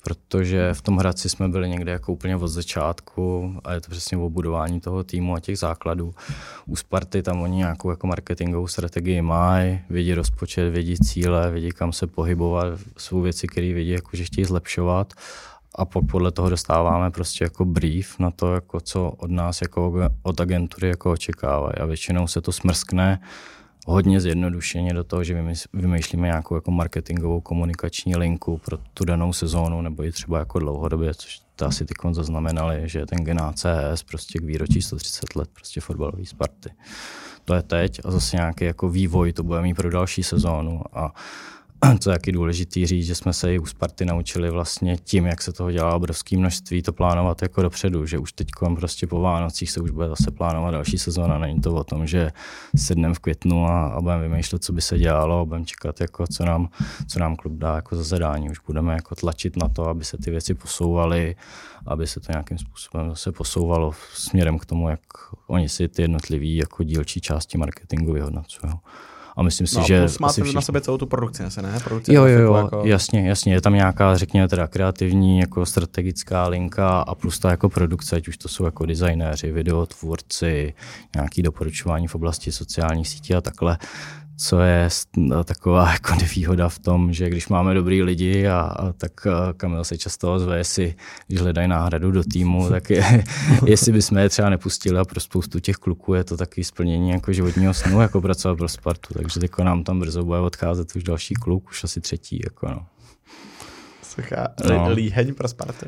Speaker 3: protože v tom Hradci jsme byli někde jako úplně od začátku a je to přesně o budování toho týmu a těch základů. U Sparty tam oni nějakou jako marketingovou strategii mají, vědí rozpočet, vědí cíle, vědí kam se pohybovat, jsou věci, které vědí, jako, že chtějí zlepšovat. A podle toho dostáváme prostě jako brief na to, jako co od nás jako od agentury jako očekávají. A většinou se to smrskne hodně zjednodušeně do toho, že vymýšlíme nějakou jako marketingovou komunikační linku pro tu danou sezónu nebo i třeba jako dlouhodobě, což to asi ty zaznamenali, že ten gen ACS prostě k výročí 130 let prostě fotbalový Sparty. To je teď a zase nějaký jako vývoj to bude mít pro další sezónu a [clears throat] co je taky důležitý říct, že jsme se i u Sparty naučili vlastně tím, jak se toho dělá obrovské množství, to plánovat jako dopředu, že už teď prostě po Vánocích se už bude zase plánovat další sezóna. Není to o tom, že sedneme v květnu a, a budeme vymýšlet, co by se dělalo a budeme čekat, jako, co, nám, co nám klub dá jako za zadání. Už budeme jako tlačit na to, aby se ty věci posouvaly, aby se to nějakým způsobem zase posouvalo směrem k tomu, jak oni si ty jednotlivé jako dílčí části marketingu vyhodnocují. A myslím si,
Speaker 2: no,
Speaker 3: že.
Speaker 2: Plus máte na sebe celou tu produkci, asi ne? Produkci
Speaker 3: jo, jo, jo, jako... jasně, jasně. Je tam nějaká, řekněme, teda kreativní, jako strategická linka a plus ta jako produkce, ať už to jsou jako designéři, videotvůrci, nějaký doporučování v oblasti sociálních sítí a takhle co je no, taková [laughs] jako nevýhoda v tom, že když máme dobrý lidi a, a tak Kamil se často ozve, jestli když hledají náhradu do týmu, [laughs] tak je, [laughs] jestli bychom je třeba nepustili a pro spoustu těch kluků je to taky splnění jako životního snu, jako pracovat pro Spartu, takže nám tam brzo bude odcházet už další kluk, už asi třetí. Jako no.
Speaker 2: Suchá no. líheň pro Spartu.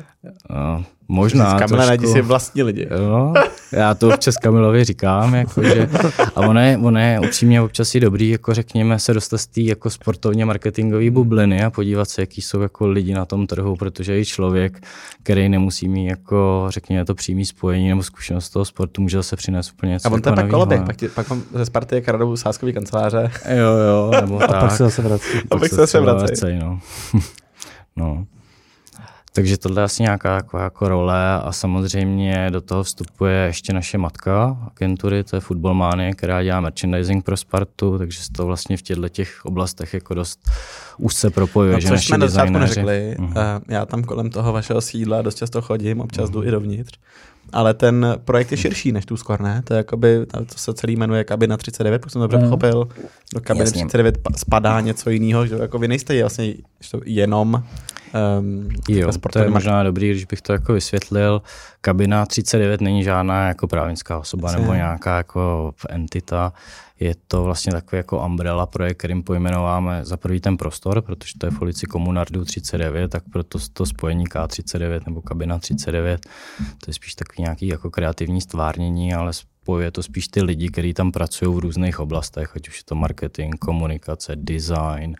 Speaker 3: No, možná.
Speaker 2: Kamila najdi si vlastní lidi.
Speaker 3: No, já to občas Kamilovi říkám, jako, že, a ono je, ono je upřímně občas i dobrý, jako řekněme, se dostat z té jako sportovně marketingové bubliny a podívat se, jaký jsou jako lidi na tom trhu, protože i člověk, který nemusí mít jako, řekněme, to přímý spojení nebo zkušenost toho sportu, může zase přinést úplně něco.
Speaker 2: A on to je jako pak koloběh, pak, pak mám ze Sparty je kradou sáskový kanceláře.
Speaker 3: Jo, jo, nebo
Speaker 1: a tak. pak se zase vrací.
Speaker 2: A pak se zase vrací.
Speaker 3: no. No. Takže tohle je asi nějaká jako, jako role a samozřejmě do toho vstupuje ještě naše matka agentury, to je Football Mania, která dělá merchandising pro Spartu, takže se to vlastně v těchto těch oblastech jako dost úzce propojuje.
Speaker 2: No,
Speaker 3: že
Speaker 2: což jsme na začátku
Speaker 3: designéři-
Speaker 2: neřekli,
Speaker 3: Mhm.
Speaker 2: uh, já tam kolem toho vašeho sídla dost často chodím, občas jdu i dovnitř, ale ten projekt je širší než tu skor, ne? To je jakoby, to se celý jmenuje Kabina 39, pokud jsem dobře
Speaker 1: Mhm.
Speaker 2: pochopil, do Kabiny
Speaker 3: Jasně.
Speaker 2: 39 pa- spadá něco jiného, že jako vy nejste vlastně jenom um,
Speaker 3: Jo, to je možná dobrý, když bych to jako vysvětlil. Kabina 39 není žádná jako právnická osoba
Speaker 2: Jasně.
Speaker 3: nebo nějaká jako entita. Je to vlastně takový jako umbrella projekt, kterým pojmenováme za prvý ten prostor, protože to je v ulici Komunardu 39, tak proto to spojení K39 nebo kabina 39, to je spíš takový nějaký jako kreativní stvárnění, ale spojuje to spíš ty lidi, kteří tam pracují v různých oblastech, ať už je to marketing, komunikace, design,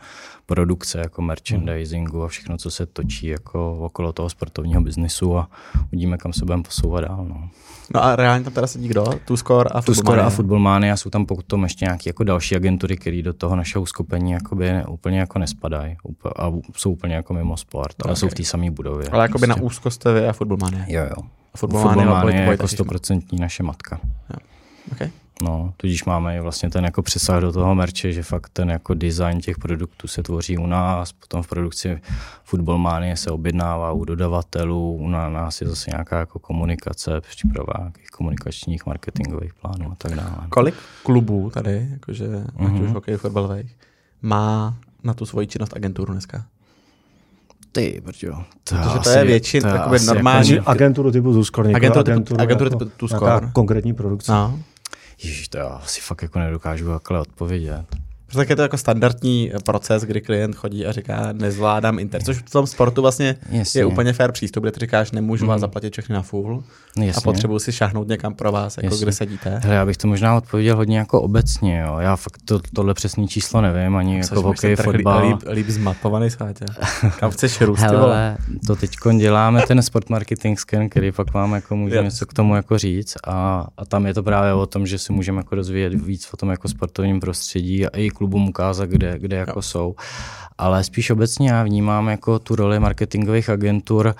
Speaker 3: produkce jako merchandisingu a všechno, co se točí jako okolo toho sportovního biznisu a uvidíme, kam se budeme posouvat dál. No.
Speaker 2: No a reálně tam teda sedí kdo? Tu skor a
Speaker 3: Tu
Speaker 2: Football
Speaker 3: skoro a
Speaker 2: Mania.
Speaker 3: Football Mania jsou tam potom ještě nějaké jako další agentury, které do toho našeho skupení jakoby úplně jako nespadají a jsou úplně jako mimo sport, ale
Speaker 2: Ok.
Speaker 3: jsou v té samé budově.
Speaker 2: Ale jakoby na
Speaker 3: Prostě.
Speaker 2: úzkost jste vy a Football Mania.
Speaker 3: Jo, jo.
Speaker 2: Mania
Speaker 3: je jako stoprocentní naše matka.
Speaker 2: Okay.
Speaker 3: No, tudíž máme i vlastně ten jako přesah do toho merče, že fakt ten jako design těch produktů se tvoří u nás, potom v produkci Football Mania se objednává u dodavatelů, u nás je zase nějaká jako komunikace, příprava nějakých komunikačních, marketingových plánů a tak dále.
Speaker 2: Kolik klubů tady, jakože, ať
Speaker 3: Mhm.
Speaker 2: už hokej, fotbalových, má na tu svoji činnost agenturu dneska?
Speaker 3: Ty, brďo. To
Speaker 2: Protože to je většin-
Speaker 3: to
Speaker 2: takové
Speaker 3: asi
Speaker 2: normální-
Speaker 3: Jako,
Speaker 1: agenturu typu Zuskor, nikoli
Speaker 2: Agenturu typu-
Speaker 1: agenturu,
Speaker 2: agenturu
Speaker 1: jako
Speaker 2: typu tu
Speaker 1: nějaká
Speaker 2: Skor.
Speaker 1: konkrétní produkce.
Speaker 2: No.
Speaker 3: ježiš, to já asi fakt jako nedokážu takhle odpovědět.
Speaker 2: Protože tak je to jako standardní proces, kdy klient chodí a říká, nezvládám internet. Což v tom sportu vlastně
Speaker 3: Jasně.
Speaker 2: je úplně fair přístup, kde ty říkáš, nemůžu
Speaker 3: Mhm.
Speaker 2: vás zaplatit všechny na full
Speaker 3: Jasně.
Speaker 2: a potřebuji si šáhnout někam pro vás, jako
Speaker 3: Jasně.
Speaker 2: kde sedíte.
Speaker 3: Hele, já bych to možná odpověděl hodně jako obecně, jo. Já fakt to, tohle přesný číslo nevím, ani
Speaker 2: Což
Speaker 3: jako
Speaker 2: trh
Speaker 3: fotbal.
Speaker 2: Líp, líp zmapovaný schátě. Kam chceš růst?
Speaker 3: Hele, to teď děláme ten sport marketing scan, který pak vám jako můžeme něco k tomu jako říct a, a, tam je to právě o tom, že si můžeme jako rozvíjet víc o tom jako sportovním prostředí a i klubům ukázat, kde, kde jako jsou. Ale spíš obecně já vnímám jako tu roli marketingových agentur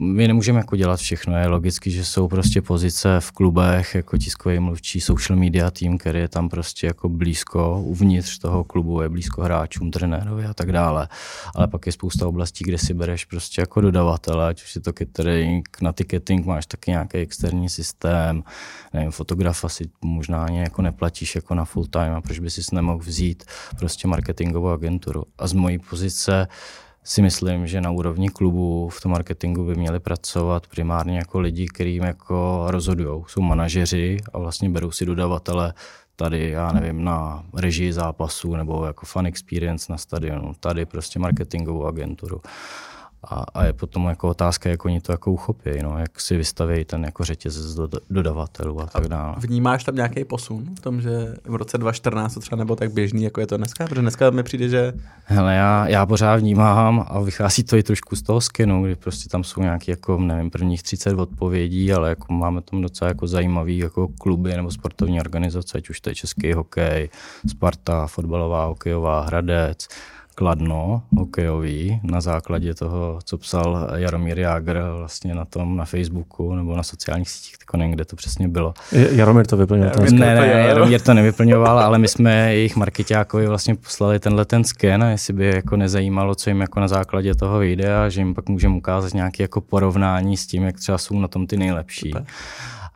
Speaker 3: my nemůžeme jako dělat všechno, je logicky, že jsou prostě pozice v klubech, jako tiskový mluvčí, social media tým, který je tam prostě jako blízko, uvnitř toho klubu je blízko hráčům, trenérovi a tak dále. Ale pak je spousta oblastí, kde si bereš prostě jako dodavatele, ať už je to catering, na ticketing máš taky nějaký externí systém, nevím, fotografa si možná ani jako neplatíš jako na full time a proč by si nemohl vzít prostě marketingovou agenturu. A z mojí pozice si myslím, že na úrovni klubu v tom marketingu by měli pracovat primárně jako lidi, kterým jako rozhodují. Jsou manažeři a vlastně berou si dodavatele tady, já nevím, na režii zápasu nebo jako fan experience na stadionu, tady prostě marketingovou agenturu. A, a je potom jako otázka, jak oni to jako uchopí, no, jak si vystaví ten jako řetězec do, dodavatelů a tak dále.
Speaker 2: Vnímáš tam nějaký posun v tom, že v roce 2014 to třeba nebylo tak běžný, jako je to dneska? Protože dneska mi přijde, že
Speaker 3: Hele, já, já pořád vnímám a vychází to i trošku z toho skenu, kdy prostě tam jsou nějaké, jako, nevím, prvních 30 odpovědí, ale jako máme tam docela jako zajímavý jako kluby nebo sportovní organizace, ať už to je český hokej, Sparta, fotbalová, hokejová, Hradec, Kladno, hokejový, na základě toho, co psal Jaromír Jágr vlastně na tom, na Facebooku nebo na sociálních sítích, tak nevím, kde to přesně bylo.
Speaker 1: Jaromír to vyplnil. ten.
Speaker 3: Ne, ne,
Speaker 2: jo.
Speaker 3: Jaromír to nevyplňoval, ale my jsme jejich marketákovi vlastně poslali tenhle ten sken a jestli by jako nezajímalo, co jim jako na základě toho vyjde a že jim pak můžeme ukázat nějaké jako porovnání s tím, jak třeba jsou na tom ty nejlepší.
Speaker 2: Super.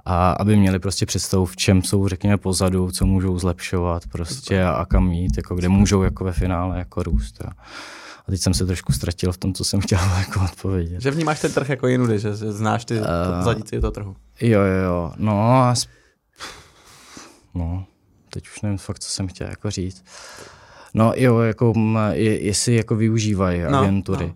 Speaker 3: A aby měli prostě představu, v čem jsou, řekněme, pozadu, co můžou zlepšovat prostě a, a kam jít, jako kde můžou jako ve finále jako růst. Jo. A teď jsem se trošku ztratil v tom, co jsem chtěl [laughs] jako odpovědět.
Speaker 2: že vnímáš ten trh jako jinudy, že, znáš ty
Speaker 3: Eh.
Speaker 2: uh, pozadíci toho trhu.
Speaker 3: Jo, jo, jo. No a sp... no, teď už nevím fakt, co jsem chtěl jako říct. No jo, jako, je, jestli jako využívají
Speaker 2: No,
Speaker 3: agentury.
Speaker 2: no.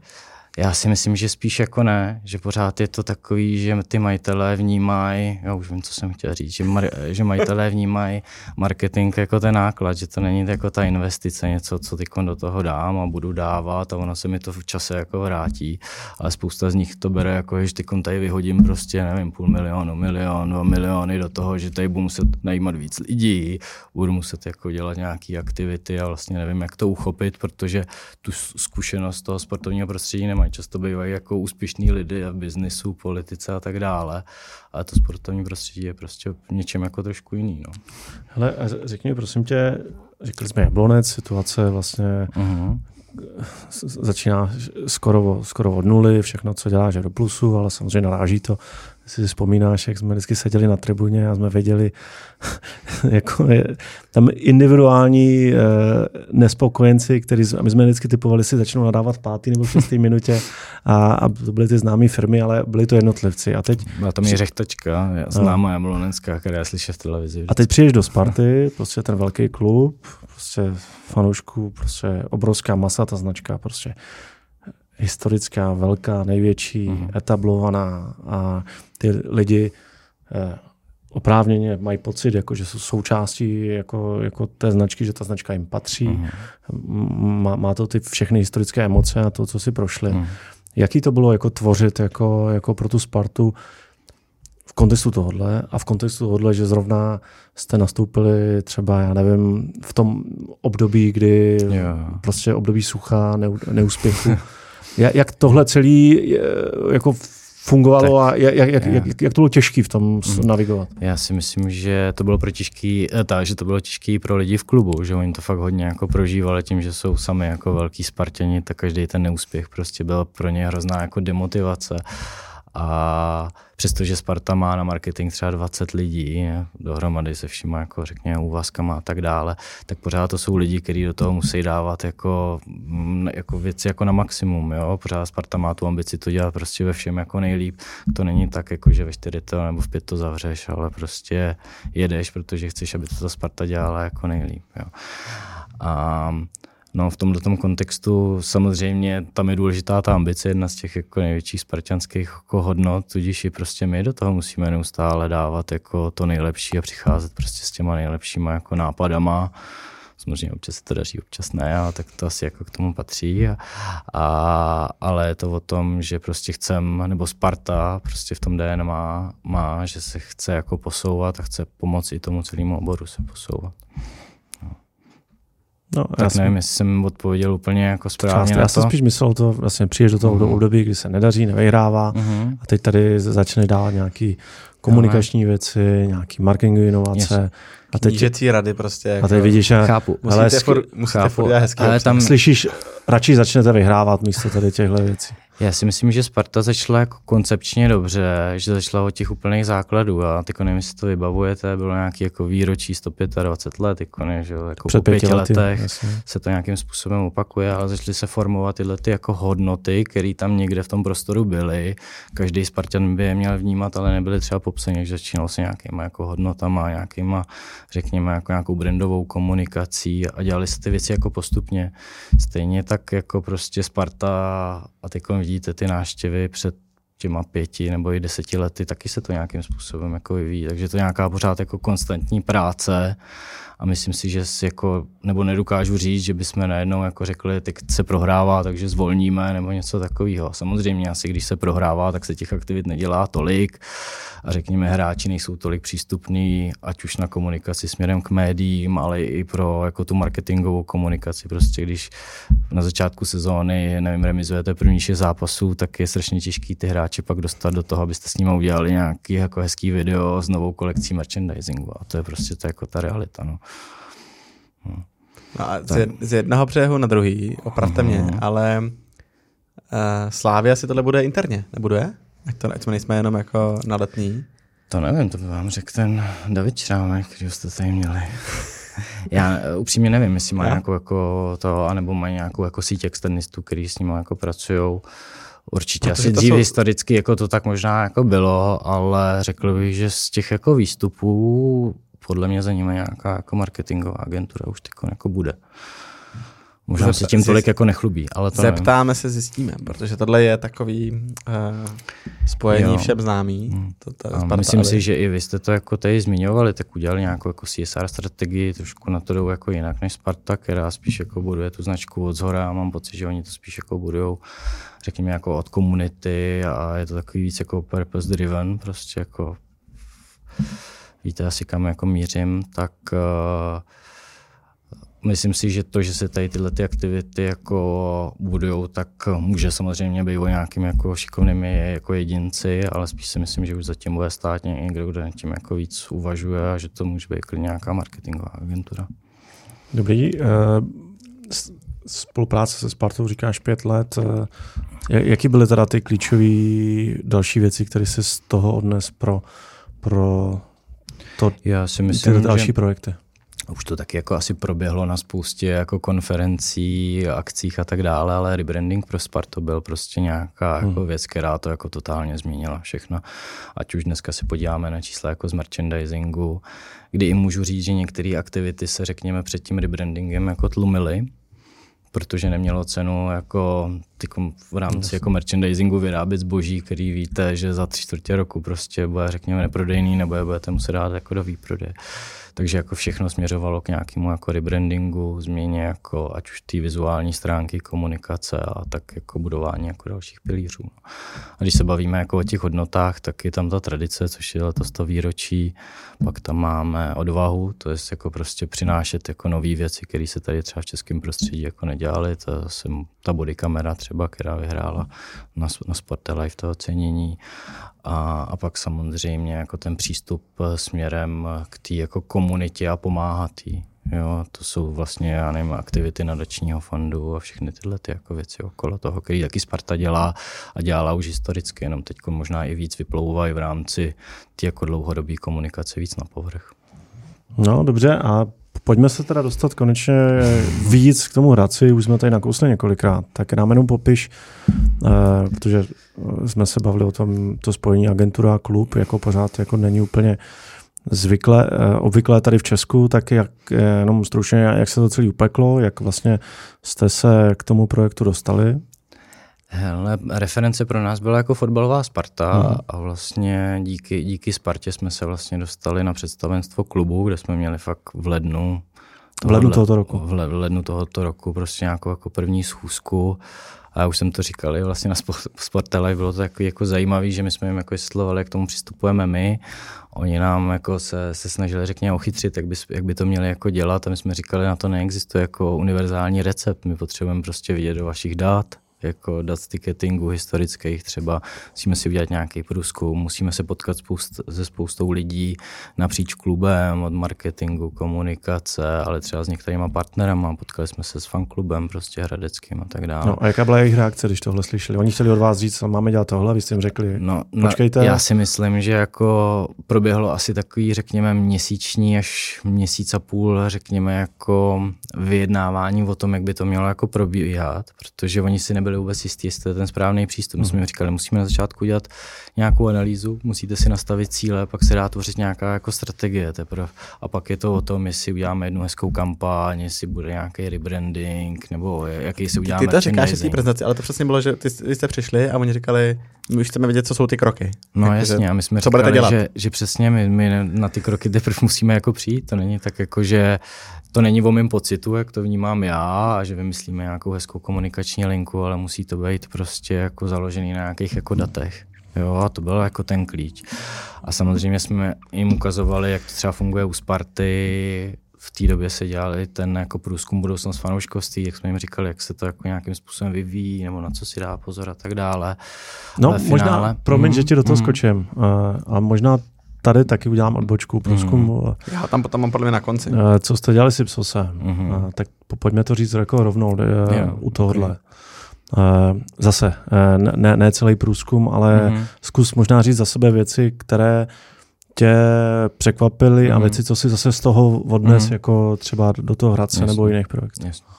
Speaker 3: Já si myslím, že spíš jako ne, že pořád je to takový, že ty majitelé vnímají, já už vím, co jsem chtěl říct, že, mar, [laughs] že majitelé vnímají marketing jako ten náklad, že to není jako ta investice, něco, co teď do toho dám a budu dávat a ono se mi to v čase jako vrátí, ale spousta z nich to bere jako, že teď tady vyhodím prostě, nevím, půl milionu, milion, dva miliony do toho, že tady budu muset najímat víc lidí, budu muset jako dělat nějaké aktivity a vlastně nevím, jak to uchopit, protože tu zkušenost toho sportovního prostředí nemají Oni často bývají jako úspěšní lidi v biznisu, politice a tak dále, ale to sportovní prostředí je prostě něčem jako trošku jiný. No.
Speaker 1: Hele, a řekni mi prosím tě, řekli jsme Jablonec, situace vlastně uh-huh začíná skoro, skoro od nuly, všechno, co děláš, je do plusu, ale samozřejmě naráží to. Si vzpomínáš, jak jsme vždycky seděli na tribuně a jsme věděli, [laughs] jako je, tam individuální eh, nespokojenci, který, a my jsme vždycky typovali, si začnou nadávat v pátý nebo v šestý [laughs] minutě a, a to byly ty známé firmy, ale byly to jednotlivci. A teď,
Speaker 3: Byla tam i řechtačka, známá jablonecká, která slyšet v televizi.
Speaker 1: Vždycky. A teď přijdeš do Sparty, prostě ten velký klub, prostě fanoušků, prostě obrovská masa, ta značka, prostě historická, velká, největší, mm. etablovaná a ty lidi eh, oprávněně mají pocit, jako, že jsou součástí jako, jako té značky, že ta značka jim patří. Mm. Má, má to ty všechny historické emoce a to, co si prošli. Mm. Jaký to bylo jako tvořit jako, jako pro tu Spartu v kontextu tohohle a v kontextu tohohle, že zrovna jste nastoupili třeba, já nevím, v tom období, kdy yeah. prostě období sucha, neúspěchu. [laughs] jak tohle celý jako fungovalo tak, a jak, jak, jak, jak to bylo těžké v tom mm. navigovat?
Speaker 3: Já si myslím, že to bylo pro těžký, eh, tak, že to bylo těžké pro lidi v klubu, že oni to fakt hodně jako prožívali tím, že jsou sami jako velký Spartěni, tak každý ten neúspěch prostě byl pro ně hrozná jako demotivace. A přestože Sparta má na marketing třeba 20 lidí, dohromady se všima, jako řekněme, úvazkama a tak dále, tak pořád to jsou lidi, kteří do toho musí dávat jako, mm, jako věci jako na maximum. Jo? Pořád Sparta má tu ambici to dělat prostě ve všem jako nejlíp. To není tak, jako, že ve 4 to nebo v 5 to zavřeš, ale prostě jedeš, protože chceš, aby to ta Sparta dělala jako nejlíp. Jo? A No v tomto tom kontextu samozřejmě tam je důležitá ta ambice, jedna z těch jako největších spartianských jako hodnot, tudíž i prostě my do toho musíme neustále dávat jako to nejlepší a přicházet prostě s těma nejlepšíma jako nápadama. Samozřejmě občas se to daří, občas ne, ale tak to asi jako k tomu patří. A, a, ale je to o tom, že prostě chcem, nebo Sparta prostě v tom DN má, má, že se chce jako posouvat a chce pomoci tomu celému oboru se posouvat. No, tak já nevím, jsem, jestli jsem odpověděl úplně jako správně
Speaker 1: Já jsem spíš myslel to, vlastně přijdeš do toho uh-huh. období, kdy se nedaří, nevyhrává uh-huh. a teď tady začne dát nějaký komunikační no, věci, nějaký marketingové inovace. Yes.
Speaker 2: A teď, Knížecí rady prostě.
Speaker 1: Jako, a teď vidíš, že
Speaker 3: chápu.
Speaker 2: Musíte, ale, for, musíte chápu,
Speaker 1: for hezký ale tam, slyšíš, radši začnete vyhrávat místo tady těchto věcí.
Speaker 3: Já si myslím, že Sparta začala jako koncepčně dobře, že začala od těch úplných základů a teď nevím, jestli to vybavujete, bylo nějaký jako výročí 125 let, jako, ne, že jako Před po pěti, pěti letech jasně. se to nějakým způsobem opakuje, ale začaly se formovat tyhle ty jako hodnoty, které tam někde v tom prostoru byly. Každý Spartan by je měl vnímat, ale nebyly třeba popsané, že začínal se nějakýma jako hodnotama, nějakýma, řekněme, jako nějakou brandovou komunikací a dělali se ty věci jako postupně. Stejně tak jako prostě Sparta a teď vidíte ty náštěvy před těma pěti nebo i deseti lety, taky se to nějakým způsobem jako vyvíjí. Takže to je nějaká pořád jako konstantní práce a myslím si, že si jako, nebo nedokážu říct, že bychom najednou jako řekli, teď se prohrává, takže zvolníme nebo něco takového. Samozřejmě asi když se prohrává, tak se těch aktivit nedělá tolik a řekněme hráči nejsou tolik přístupní, ať už na komunikaci směrem k médiím, ale i pro jako tu marketingovou komunikaci. Prostě když na začátku sezóny, nevím, remizujete první šest zápasů, tak je strašně těžký ty hráče pak dostat do toho, abyste s nimi udělali nějaký jako hezký video s novou kolekcí merchandisingu. A to je prostě to jako ta realita. No.
Speaker 2: No. No a z, z jednoho břehu na druhý, opravte mě, mhm. ale uh, Slávia si tohle bude interně, nebude? Ať, to, ať jsme nejsme jenom jako naletní.
Speaker 3: To nevím, to by vám řekl ten David Šrámek, který jste tady měli. Já eh, upřímně nevím, jestli má nějakou jako to, anebo mají nějakou jako síť externistů, který s ním jako pracují. Určitě Protože asi dřív jsou... historicky jako to tak možná jako bylo, ale řekl bych, že z těch jako výstupů podle mě za nimi nějaká jako marketingová agentura už jako bude. Možná se tím tolik jako nechlubí, ale to
Speaker 2: Zeptáme
Speaker 3: nevím.
Speaker 2: se, zjistíme, protože tohle je takový uh, spojení jo. všem známý. Hmm.
Speaker 3: To, to Sparta, myslím ale... si, že i vy jste to jako tady zmiňovali, tak udělali nějakou jako CSR strategii, trošku na to jdou jako jinak než Sparta, která spíš jako buduje tu značku od zhora a mám pocit, že oni to spíš jako budujou řekněme jako od komunity a je to takový víc jako purpose driven, prostě jako víte asi kam jako mířím, tak uh, myslím si, že to, že se tady tyhle ty aktivity jako budujou, tak může samozřejmě být o nějakým jako šikovnými jako jedinci, ale spíš si myslím, že už zatím bude stát někdo, kdo nad tím jako víc uvažuje a že to může být klidně nějaká marketingová agentura.
Speaker 1: Dobrý. Uh, spolupráce se Spartou říkáš pět let. Uh, jaký byly teda ty klíčové další věci, které se z toho odnes pro, pro to,
Speaker 3: Já si myslím,
Speaker 1: ty další
Speaker 3: že...
Speaker 1: projekty?
Speaker 3: Už to taky jako asi proběhlo na spoustě jako konferencí, akcích a tak dále, ale rebranding pro Spartu byl prostě nějaká hmm. jako věc, která to jako totálně změnila všechno. Ať už dneska se podíváme na čísla jako z merchandisingu, kdy i můžu říct, že některé aktivity se řekněme před tím rebrandingem jako tlumily, protože nemělo cenu jako v rámci jako merchandisingu vyrábět zboží, který víte, že za tři čtvrtě roku prostě bude řekněme neprodejný nebo je budete muset dát jako do výprodeje. Takže jako všechno směřovalo k nějakému jako rebrandingu, změně jako ať už té vizuální stránky, komunikace a tak jako budování jako dalších pilířů. A když se bavíme jako o těch hodnotách, tak je tam ta tradice, což je letos to výročí, pak tam máme odvahu, to je jako prostě přinášet jako nové věci, které se tady třeba v českém prostředí jako nedělaly. To jsem ta body kamera třeba, která vyhrála na, na Sport Life to ocenění. A, a pak samozřejmě jako ten přístup směrem k té jako komunitě a pomáhat jí. Jo, to jsou vlastně, já nevím, aktivity nadačního fondu a všechny tyhle ty jako věci okolo toho, který taky Sparta dělá a dělala už historicky, jenom teď možná i víc vyplouvají v rámci ty jako dlouhodobé komunikace víc na povrch.
Speaker 1: No dobře a pojďme se teda dostat konečně víc k tomu Hradci, už jsme tady nakousli několikrát, tak nám jenom popiš, eh, protože jsme se bavili o tom, to spojení agentura a klub, jako pořád jako není úplně zvykle, eh, obvyklé tady v Česku, tak jak, eh, jenom stručně, jak se to celé upeklo, jak vlastně jste se k tomu projektu dostali?
Speaker 3: Hele, reference pro nás byla jako fotbalová Sparta hmm. a vlastně díky, díky Spartě jsme se vlastně dostali na představenstvo klubu, kde jsme měli fakt v lednu
Speaker 1: v lednu tohoto roku.
Speaker 3: V lednu tohoto roku prostě nějakou jako první schůzku a už jsem to říkal vlastně na Sportele, bylo to takový jako zajímavé, že my jsme jim jako vysvětlovali, jak k tomu přistupujeme my. Oni nám jako se, se snažili, řekněme, ochytřit, jak by, jak by to měli jako dělat a my jsme říkali, na to neexistuje jako univerzální recept, my potřebujeme prostě vidět do vašich dát, jako dat z ticketingu historických třeba, musíme si udělat nějaký průzkum, musíme se potkat spoust, se spoustou lidí napříč klubem, od marketingu, komunikace, ale třeba s některýma partnerama, potkali jsme se s fanklubem prostě hradeckým a tak dále.
Speaker 1: No a jaká byla jejich reakce, když tohle slyšeli? Oni chtěli od vás říct, máme dělat tohle, vy jste jim řekli, no, no počkejte.
Speaker 3: No, já si myslím, že jako proběhlo asi takový, řekněme, měsíční až měsíc a půl, řekněme, jako vyjednávání o tom, jak by to mělo jako probíhat, protože oni si nebyli nebyli vůbec jistí, jestli to je ten správný přístup. My jsme jim říkali, musíme na začátku udělat nějakou analýzu, musíte si nastavit cíle, pak se dá tvořit nějaká jako strategie teprve. A pak je to o tom, jestli uděláme jednu hezkou kampaň, jestli bude nějaký rebranding, nebo jaký si uděláme.
Speaker 2: Ty to říkáš v té prezentaci, ale to přesně bylo, že ty, ty jste přišli a oni říkali, my už chceme vědět, co jsou ty kroky.
Speaker 3: No Jak, jasně, a my jsme co říkali, dělat? Že, že přesně my, my na ty kroky teprve musíme jako přijít, to není tak jako, že to není o mém pocitu, jak to vnímám já, a že vymyslíme nějakou hezkou komunikační linku, ale musí to být prostě jako založený na nějakých jako datech. Jo, a to byl jako ten klíč. A samozřejmě jsme jim ukazovali, jak to třeba funguje u Sparty, v té době se dělali ten jako průzkum budoucnost fanouškovství, jak jsme jim říkali, jak se to jako nějakým způsobem vyvíjí, nebo na co si dá pozor a tak dále.
Speaker 1: No, finále, možná, promiň, mm, že ti do toho mm, skočím. Uh, a možná tady taky udělám odbočku, průzkum. Mm.
Speaker 2: Já tam potom mám podle mě na konci.
Speaker 1: Eh, co jste dělali s Ipsosem? Mm-hmm. Tak pojďme to říct jako rovnou yeah, u tohohle. Okay. Zase, ne, ne celý průzkum, ale mm-hmm. zkus možná říct za sebe věci, které tě překvapily mm-hmm. a mhm. věci, co si zase z toho odnes, mm-hmm. jako třeba do toho Hradce Jasně. nebo jiných projektů. Jasně.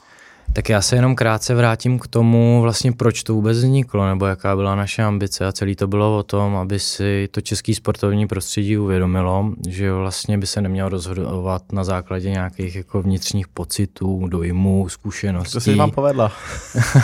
Speaker 3: Tak já se jenom krátce vrátím k tomu, vlastně proč to vůbec vzniklo, nebo jaká byla naše ambice a celý to bylo o tom, aby si to český sportovní prostředí uvědomilo, že vlastně by se nemělo rozhodovat na základě nějakých jako vnitřních pocitů, dojmů, zkušeností.
Speaker 2: To se vám povedlo.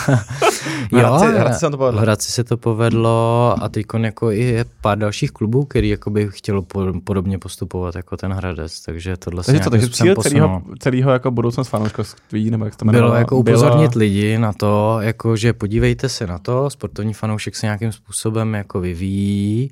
Speaker 2: [laughs]
Speaker 3: jo, Hradci, Hradci se to povedlo. Hradci se to povedlo a teď jako i je pár dalších klubů, který jako by chtělo podobně postupovat jako ten Hradec, takže tohle
Speaker 2: takže se to, takže cíl celého, celého jako budoucnost fanouškovství, nebo jak to
Speaker 3: Bylo jako jako upozornit byla... lidi na to, jako že podívejte se na to, sportovní fanoušek se nějakým způsobem jako vyvíjí,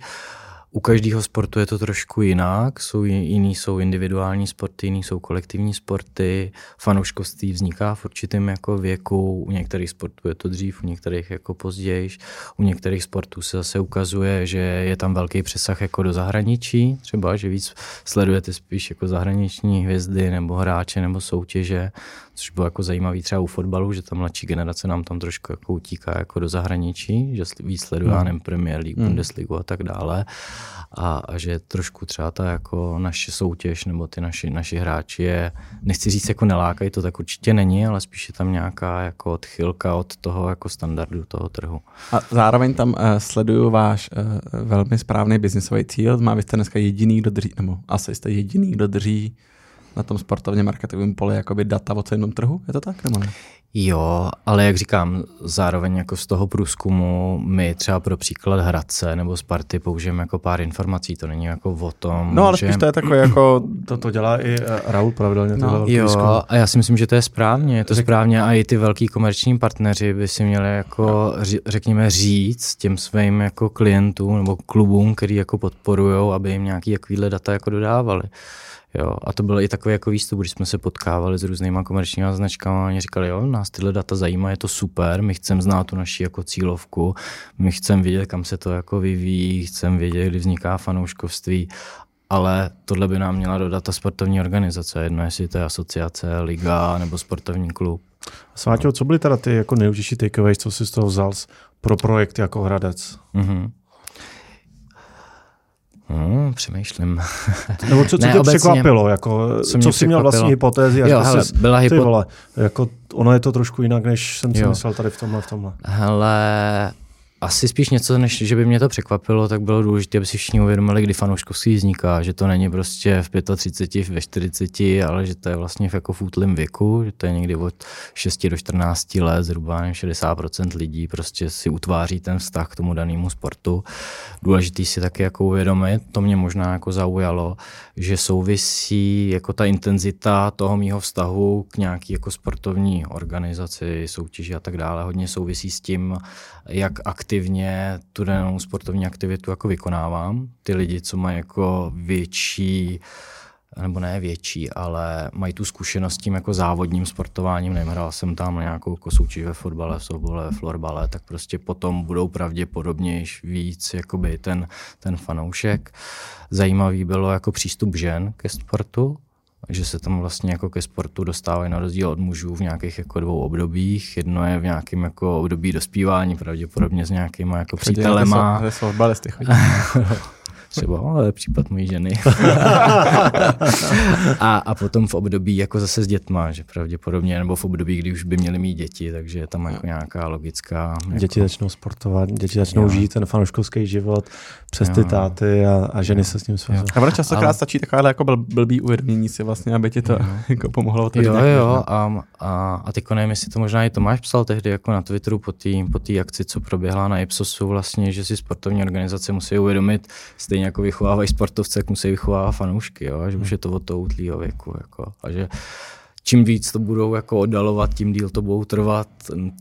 Speaker 3: u každého sportu je to trošku jinak, jsou jiný jsou individuální sporty, jiný jsou kolektivní sporty, fanouškovství vzniká v určitém jako věku, u některých sportů je to dřív, u některých jako později, u některých sportů se zase ukazuje, že je tam velký přesah jako do zahraničí, třeba, že víc sledujete spíš jako zahraniční hvězdy nebo hráče nebo soutěže, což bylo jako zajímavý třeba u fotbalu, že ta mladší generace nám tam trošku jako utíká jako do zahraničí, že víc sleduje hmm. Premier League, hmm. Bundesligu a tak dále a, a že trošku třeba ta jako naše soutěž nebo ty naši, naši hráči je, nechci říct jako nelákají, to tak určitě není, ale spíš je tam nějaká jako odchylka od toho jako standardu toho trhu.
Speaker 2: A zároveň tam uh, sleduju váš uh, velmi správný biznisový cíl, má vy jste dneska jediný, kdo drží, nebo asi jste jediný, kdo drží na tom sportovně marketingovém poli jakoby data o celém trhu, je to tak nebo ne?
Speaker 3: Jo, ale jak říkám, zároveň jako z toho průzkumu my třeba pro příklad Hradce nebo Sparty použijeme jako pár informací, to není jako o tom,
Speaker 2: No ale
Speaker 3: že...
Speaker 2: spíš to je takové jako... [clears throat]
Speaker 1: To, to dělá i eh, Raul pravidelně.
Speaker 3: No, jo, výzkum. a já si myslím, že to je správně, je to Řek... správně a i ty velký komerční partneři by si měli jako, řekněme, říct těm svým jako klientům nebo klubům, který jako podporují, aby jim nějaký takovýhle data jako dodávali. Jo, a to byl i takový jako výstup, když jsme se potkávali s různýma komerčními značkami a oni říkali, jo, nás tyhle data zajímá, je to super, my chceme znát tu naši jako cílovku, my chceme vědět, kam se to jako vyvíjí, chceme vědět, kdy vzniká fanouškovství, ale tohle by nám měla dodat ta sportovní organizace, jedno jestli to je asociace, liga nebo sportovní klub.
Speaker 1: Sváťo, co byly teda ty jako nejužší takeaways, co jsi z toho vzal pro projekt jako Hradec? Mm-hmm.
Speaker 3: Hmm, přemýšlím. [laughs]
Speaker 1: Nebo co, co ne, tě obecně, překvapilo? Jako, co, co jsi měl vlastní hypotézy?
Speaker 3: Jo, hele, jsi, byla hypo... vole,
Speaker 1: jako, ono je to trošku jinak, než jsem si jo. myslel tady v tomhle. V tomhle.
Speaker 3: Hele, asi spíš něco, než že by mě to překvapilo, tak bylo důležité, aby si všichni uvědomili, kdy fanouškovství vzniká, že to není prostě v 35, ve 40, ale že to je vlastně v jako v útlém věku, že to je někdy od 6 do 14 let, zhruba 60% lidí prostě si utváří ten vztah k tomu danému sportu. Důležitý si taky jako uvědomit, to mě možná jako zaujalo, že souvisí jako ta intenzita toho mýho vztahu k nějaký jako sportovní organizaci, soutěži a tak dále, hodně souvisí s tím, jak aktivně tu danou sportovní aktivitu jako vykonávám. Ty lidi, co mají jako větší nebo ne větší, ale mají tu zkušenost s tím jako závodním sportováním, nevím, hrál jsem tam nějakou jako soutěž ve fotbale, v softbale, florbale, tak prostě potom budou pravděpodobně víc jakoby ten, ten fanoušek. Zajímavý bylo jako přístup žen ke sportu, že se tam vlastně jako ke sportu dostávají na rozdíl od mužů v nějakých jako dvou obdobích. Jedno je v nějakém jako období dospívání, pravděpodobně s nějakýma jako přítelema. [laughs] třeba, ale případ mojí ženy. [laughs] a, a potom v období jako zase s dětma, že pravděpodobně, nebo v období, kdy už by měli mít děti, takže je tam jako nějaká logická... Jako...
Speaker 1: Děti začnou sportovat, děti začnou jo. žít ten fanouškovský život přes jo. ty táty a, a ženy jo. se s ním svazují.
Speaker 2: A ono častokrát ale... stačí taková jako bl, blbý uvědomění si vlastně, aby ti to jo. [laughs] jako pomohlo.
Speaker 3: Jo, jo, a, a, a ty nevím, jestli to možná i Tomáš psal tehdy jako na Twitteru po té po akci, co proběhla na Ipsosu vlastně, že si sportovní organizace musí uvědomit, stejně stejně jako vychovávají sportovce, jak musí vychovávat fanoušky, jo? že už je to od toho útlýho věku. Jako. A že čím víc to budou jako oddalovat, tím díl to budou trvat,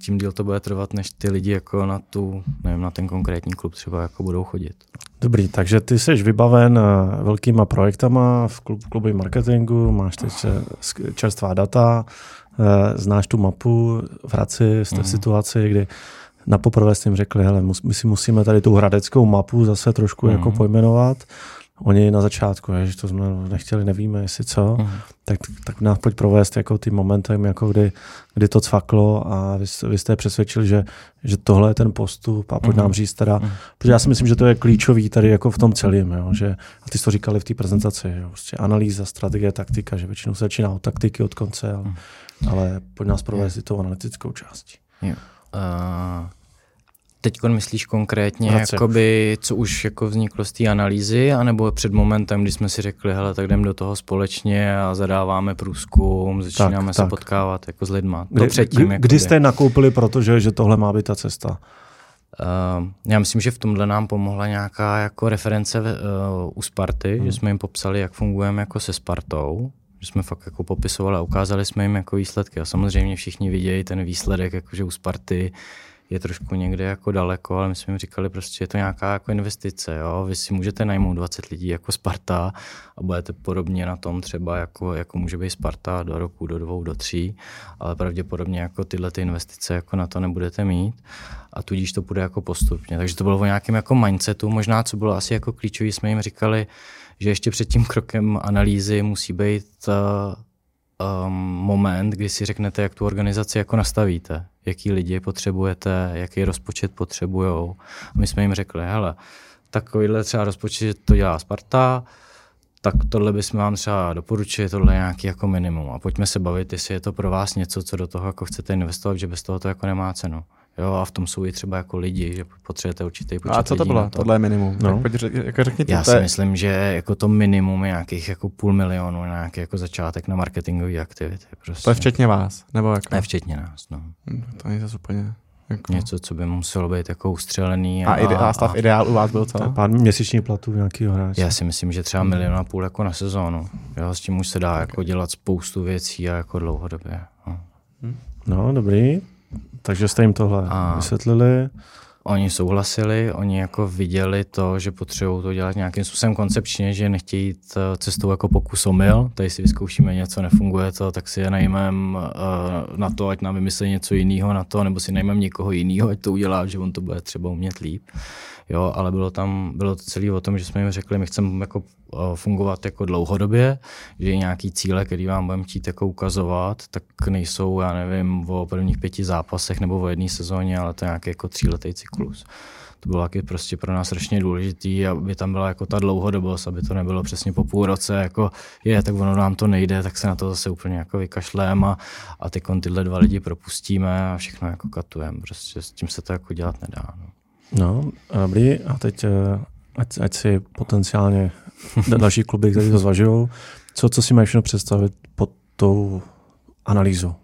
Speaker 3: tím díl to bude trvat, než ty lidi jako na tu, nevím, na ten konkrétní klub třeba jako budou chodit.
Speaker 1: Dobrý, takže ty jsi vybaven eh, velkýma projektama v klub, klubu marketingu, máš teď eh, čerstvá data, eh, znáš tu mapu, v Hradci jste v mhm. situaci, kdy na poprvé tím řekli, hele, my si musíme tady tu hradeckou mapu zase trošku mm. jako mhm. pojmenovat. Oni na začátku, že to jsme nechtěli, nevíme, jestli co, mm. tak, tak nás pojď provést jako ty momentem, jako kdy, kdy to cvaklo a vy, vy jste přesvědčili, že, že tohle je ten postup a pojď mm. nám říct teda, mm. protože já si myslím, že to je klíčový tady jako v tom celém, jo, že, a ty jsi to říkali v té prezentaci, jo, prostě analýza, strategie, taktika, že většinou se začíná od taktiky, od konce, ale, mm. ale pojď nás provést i tou analytickou částí.
Speaker 3: Yeah. Uh, Teď myslíš konkrétně, jakoby, co už jako vzniklo z té analýzy, anebo před momentem, kdy jsme si řekli, hele, tak jdeme do toho společně a zadáváme průzkum, začínáme tak, se tak. potkávat jako s lidma.
Speaker 1: Kdy, to předtím, kdy, kdy jste nakoupili, protože že tohle má být ta cesta?
Speaker 3: Uh, já myslím, že v tomhle nám pomohla nějaká jako reference uh, u Sparty, hmm. že jsme jim popsali, jak fungujeme jako se Spartou, že jsme fakt jako popisovali a ukázali jsme jim jako výsledky. A samozřejmě všichni vidějí ten výsledek, jakože u Sparty je trošku někde jako daleko, ale my jsme jim říkali prostě, je to nějaká jako investice, jo? vy si můžete najmout 20 lidí jako Sparta a budete podobně na tom třeba jako, jako může být Sparta do roku, do dvou, do tří, ale pravděpodobně jako tyhle ty investice jako na to nebudete mít a tudíž to bude jako postupně. Takže to bylo o nějakém jako mindsetu, možná co bylo asi jako klíčový, jsme jim říkali, že ještě před tím krokem analýzy musí být uh, um, moment, kdy si řeknete, jak tu organizaci jako nastavíte, jaký lidi potřebujete, jaký rozpočet potřebujou. My jsme jim řekli, hele, takovýhle třeba rozpočet to dělá Sparta, tak tohle bychom vám třeba doporučili, tohle nějaký jako minimum. A pojďme se bavit, jestli je to pro vás něco, co do toho jako chcete investovat, že bez toho to jako nemá cenu. Jo, a v tom jsou i třeba jako lidi, že potřebujete určitý počet
Speaker 2: A co to bylo? To. Tohle je minimum. No. Tak pojď, jako řekněte,
Speaker 3: Já si myslím, že jako to minimum je nějakých jako půl milionu nějaký jako začátek na marketingové aktivity. Prostě.
Speaker 2: To je včetně vás? Nebo jako?
Speaker 3: Ne, včetně nás, no.
Speaker 2: Hm, to je zase úplně... Jako...
Speaker 3: Něco, co by muselo být jako ustřelený.
Speaker 2: A, a, ide, a stav a, ideál u vás byl co?
Speaker 1: Pár měsíční platů nějakého hráče.
Speaker 3: Já si myslím, že třeba milion a půl jako na sezónu. Jo, s tím už se dá okay. jako dělat spoustu věcí a jako dlouhodobě. No,
Speaker 1: no dobrý. Takže jste jim tohle a vysvětlili.
Speaker 3: Oni souhlasili, oni jako viděli to, že potřebují to dělat nějakým způsobem koncepčně, že nechtějí jít eh, cestou jako pokus omyl, tady si vyzkoušíme něco, nefunguje to, tak si je najmeme uh, na to, ať nám vymyslí něco jiného na to, nebo si najmeme někoho jiného, ať to udělá, že on to bude třeba umět líp jo, ale bylo tam, bylo to celé o tom, že jsme jim řekli, my chceme jako fungovat jako dlouhodobě, že nějaký cíle, který vám budeme chtít jako ukazovat, tak nejsou, já nevím, o prvních pěti zápasech nebo o jedné sezóně, ale to je nějaký jako tříletý cyklus. To bylo taky prostě pro nás strašně důležitý, aby tam byla jako ta dlouhodobost, aby to nebylo přesně po půl roce, jako je, tak ono nám to nejde, tak se na to zase úplně jako vykašleme a, a ty tyhle dva lidi propustíme a všechno jako katujeme. Prostě s tím se to jako dělat nedá. No.
Speaker 1: No, dobrý. A teď, eh, ať, ať si potenciálně další kluby, které to zvažují, co, co si mají všechno představit pod tou analýzou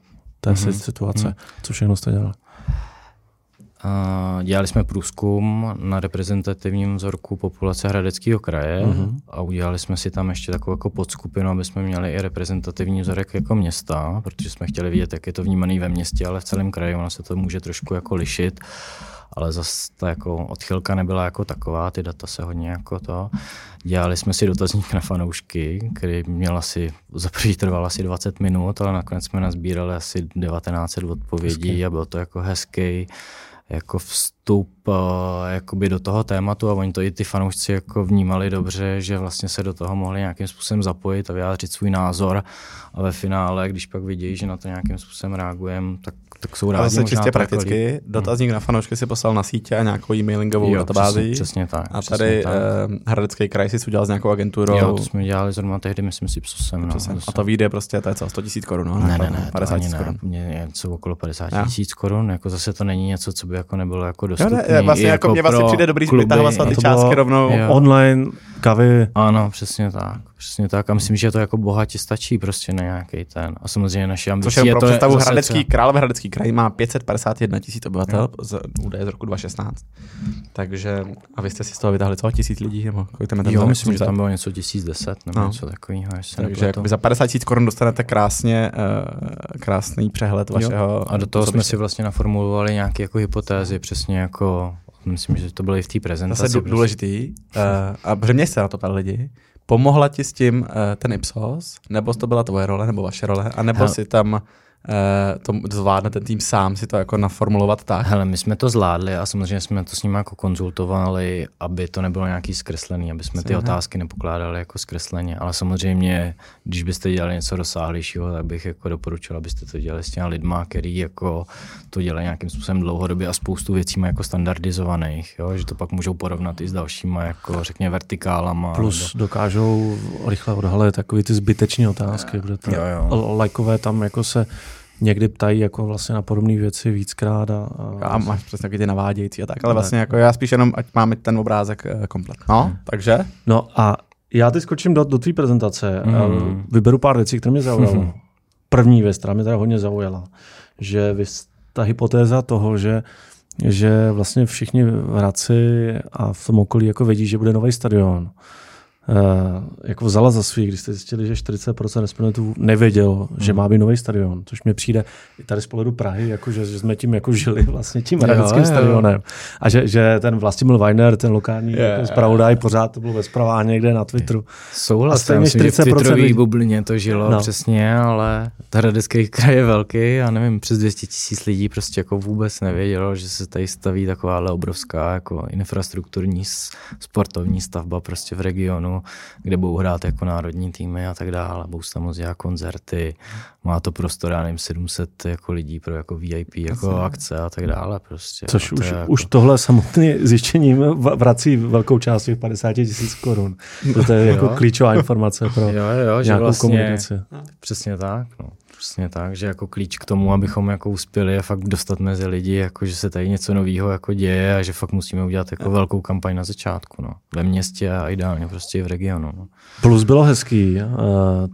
Speaker 1: té mm-hmm. situace? Mm. Co všechno jste dělali?
Speaker 3: Uh, dělali jsme průzkum na reprezentativním vzorku populace Hradeckého kraje uh-huh. a udělali jsme si tam ještě takovou jako podskupinu, aby jsme měli i reprezentativní vzorek jako města, protože jsme chtěli vidět, jak je to vnímané ve městě, ale v celém kraji ono se to může trošku jako lišit ale zase ta jako odchylka nebyla jako taková, ty data se hodně jako to. Dělali jsme si dotazník na fanoušky, který měl asi, za první trval asi 20 minut, ale nakonec jsme nazbírali asi 1900 odpovědí hezký. a bylo to jako hezký jako vstup uh, jakoby do toho tématu a oni to i ty fanoušci jako vnímali dobře, že vlastně se do toho mohli nějakým způsobem zapojit a vyjádřit svůj názor a ve finále, když pak vidí, že na to nějakým způsobem reagujeme, tak tak jsou rádi. Ale
Speaker 2: se čistě prakticky, jako dotazník hmm. na fanoušky si poslal na sítě a nějakou e-mailingovou databázi.
Speaker 3: Přesně, přesně tak.
Speaker 2: A tady tak. Uh, Hradecký kraj si udělal s nějakou agenturou.
Speaker 3: Jo, to jsme dělali zrovna tehdy, myslím si, psem. No,
Speaker 2: a to vyjde prostě, to je co, 100 tisíc korun, no?
Speaker 3: Ne, ne, ne, 50 tisíc korun. Něco okolo 50 tisíc korun, jako zase to není něco, co by jako nebylo jako dostupné.
Speaker 2: Jo, ne, vlastně jako, jako mě vlastně přijde dobrý vytahovat ty částky rovnou.
Speaker 1: Online kavy.
Speaker 3: Ano, přesně tak. Přesně tak. A myslím, že to jako bohatě stačí prostě na nějaký ten. A samozřejmě naše ambice
Speaker 2: Což je pro představu Hradecký, třeba... Královéhradecký kraj má 551 tisíc obyvatel, z údaje z roku 2016. Takže, a vy jste si z toho vytáhli co, tisíc lidí? Nebo kolik tam
Speaker 3: jo, myslím, že tam bylo něco tisíc deset nebo no. něco takového.
Speaker 2: Takže jakoby za 50 tisíc korun dostanete krásně, uh, krásný přehled vašeho. Jo.
Speaker 3: A do toho jsme si vlastně naformulovali nějaké jako hypotézy, přesně jako myslím, že to bylo i v té prezentaci.
Speaker 2: Zase důležitý. Uh, a břemě se na to pár lidi. Pomohla ti s tím uh, ten Ipsos? Nebo to byla tvoje role, nebo vaše role? A nebo si tam to zvládne ten tým sám si to jako naformulovat tak?
Speaker 3: Hele, my jsme to zvládli a samozřejmě jsme to s ním jako konzultovali, aby to nebylo nějaký zkreslený, aby jsme ty Aha. otázky nepokládali jako zkresleně, ale samozřejmě, když byste dělali něco rozsáhlejšího, tak bych jako doporučil, abyste to dělali s těmi lidma, který jako to dělají nějakým způsobem dlouhodobě a spoustu věcí má jako standardizovaných, jo? že to pak můžou porovnat i s dalšíma, jako řekněme vertikálama.
Speaker 1: Plus nebo... dokážou rychle odhalit takové ty zbytečné otázky, kde to jo, jo. lajkové tam jako se někdy ptají jako vlastně na podobné věci víckrát. A,
Speaker 2: a, a máš přesně taky ty navádějící a tak, ale vlastně jako já spíš jenom, ať máme ten obrázek uh, komplet. No, hmm. takže?
Speaker 1: No a já teď skočím do, do tvý prezentace. Hmm. Vyberu pár věcí, které mě zaujaly. Hmm. [laughs] První věc, která mě teda hodně zaujala, že vy, ta hypotéza toho, že že vlastně všichni v Hradci a v tom okolí jako vědí, že bude nový stadion, jako vzala za svý, když jste zjistili, že 40% respondentů nevědělo, hmm. že má být nový stadion, což mě přijde i tady z pohledu Prahy, jako že, že jsme tím jako žili vlastně tím hradeckým stadionem. A že, že ten Vlastimil Weiner, ten lokální yeah, jako zpravodaj, pořád to bylo ve zprávách někde na Twitteru.
Speaker 3: Souhlas, myslím, že v Twitterový bublině to žilo no. přesně, ale hradecký kraj je velký a nevím, přes 200 tisíc lidí prostě jako vůbec nevědělo, že se tady staví takováhle obrovská jako infrastrukturní sportovní stavba prostě v regionu, kde budou hrát jako národní týmy a tak dále, budou tam moc koncerty, má to prostor, já nevím, 700 jako lidí pro jako VIP jako Asi. akce a tak dále prostě.
Speaker 1: Což už, jako... už tohle samotné zjištěním vrací velkou část těch 50 tisíc korun. To je [laughs] jako klíčová informace pro jo, jo, že vlastně, komunikaci.
Speaker 3: Přesně tak. No. Přesně tak, že jako klíč k tomu, abychom jako uspěli je fakt dostat mezi lidi, jako že se tady něco nového jako děje a že fakt musíme udělat jako velkou kampaň na začátku, no. Ve městě a ideálně prostě i v regionu. No.
Speaker 1: Plus bylo hezký eh,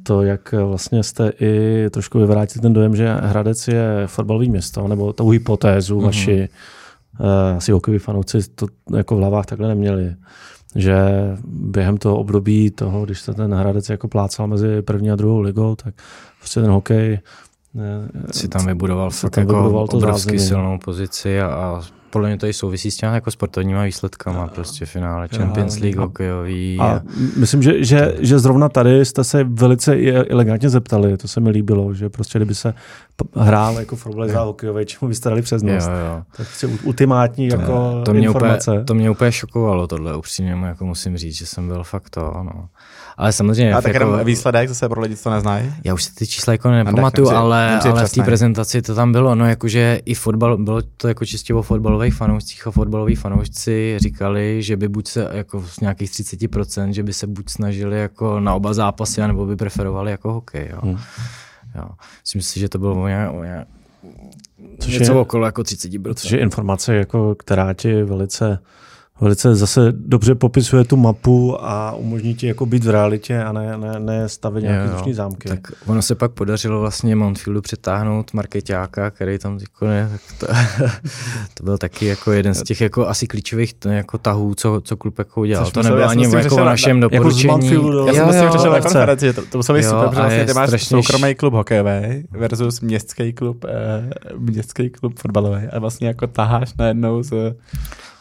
Speaker 1: to, jak vlastně jste i trošku vyvrátili ten dojem, že Hradec je fotbalový město, nebo tou hypotézu mm-hmm. vaši eh, asi hokejoví fanouci to jako v hlavách takhle neměli že během toho období toho, když se ten Hradec jako plácal mezi první a druhou ligou, tak prostě ten hokej
Speaker 3: si tam vybudoval fakt jako vybudoval to obrovsky zázemí. silnou pozici a, a podle mě to i souvisí s těmi jako sportovníma výsledkama, prostě finále Champions League hokejový.
Speaker 1: A, a myslím, že, že, že zrovna tady jste se velice elegantně zeptali, to se mi líbilo, že prostě kdyby se hrál jako fotbal za hokejový, čemu byste dali přes nos. Jo, jo. Tak chci ultimátní to, jako
Speaker 3: to mě
Speaker 1: informace.
Speaker 3: Úplně, to mě úplně šokovalo tohle, upřímně jako musím říct, že jsem byl fakt to, no. Ale samozřejmě...
Speaker 2: A tak jako, výsledek zase pro lidi, co to neznají?
Speaker 3: Já už si ty čísla jako nepamatuju, ale, ale v té prezentaci to tam bylo. No jakože i fotbal, bylo to jako čistě o fotbalových fanoušcích a fotbaloví fanoušci říkali, že by buď se jako z nějakých 30%, že by se buď snažili jako na oba zápasy, nebo by preferovali jako hokej. Jo. Hmm. Jo. Myslím si, že to bylo o nějak, o nějak Což něco je, okolo jako 30%.
Speaker 1: Což je informace, jako, která ti velice velice zase dobře popisuje tu mapu a umožní ti jako být v realitě a ne, ne, ne stavit nějaké zvuční zámky.
Speaker 3: Tak ono se pak podařilo vlastně Mountfieldu přetáhnout marketáka, který tam jako ne, tak to, [laughs] to, byl taky jako jeden z těch jako asi klíčových jako tahů, co, co klub jako udělal. Což to nebylo ani jako v našem na, doporučení.
Speaker 2: Jako já jsem to přešel na konferenci, to, to muselo být super, protože vlastně ty máš strašně... soukromý klub hokejový versus městský klub, eh, městský klub fotbalový a vlastně jako taháš najednou z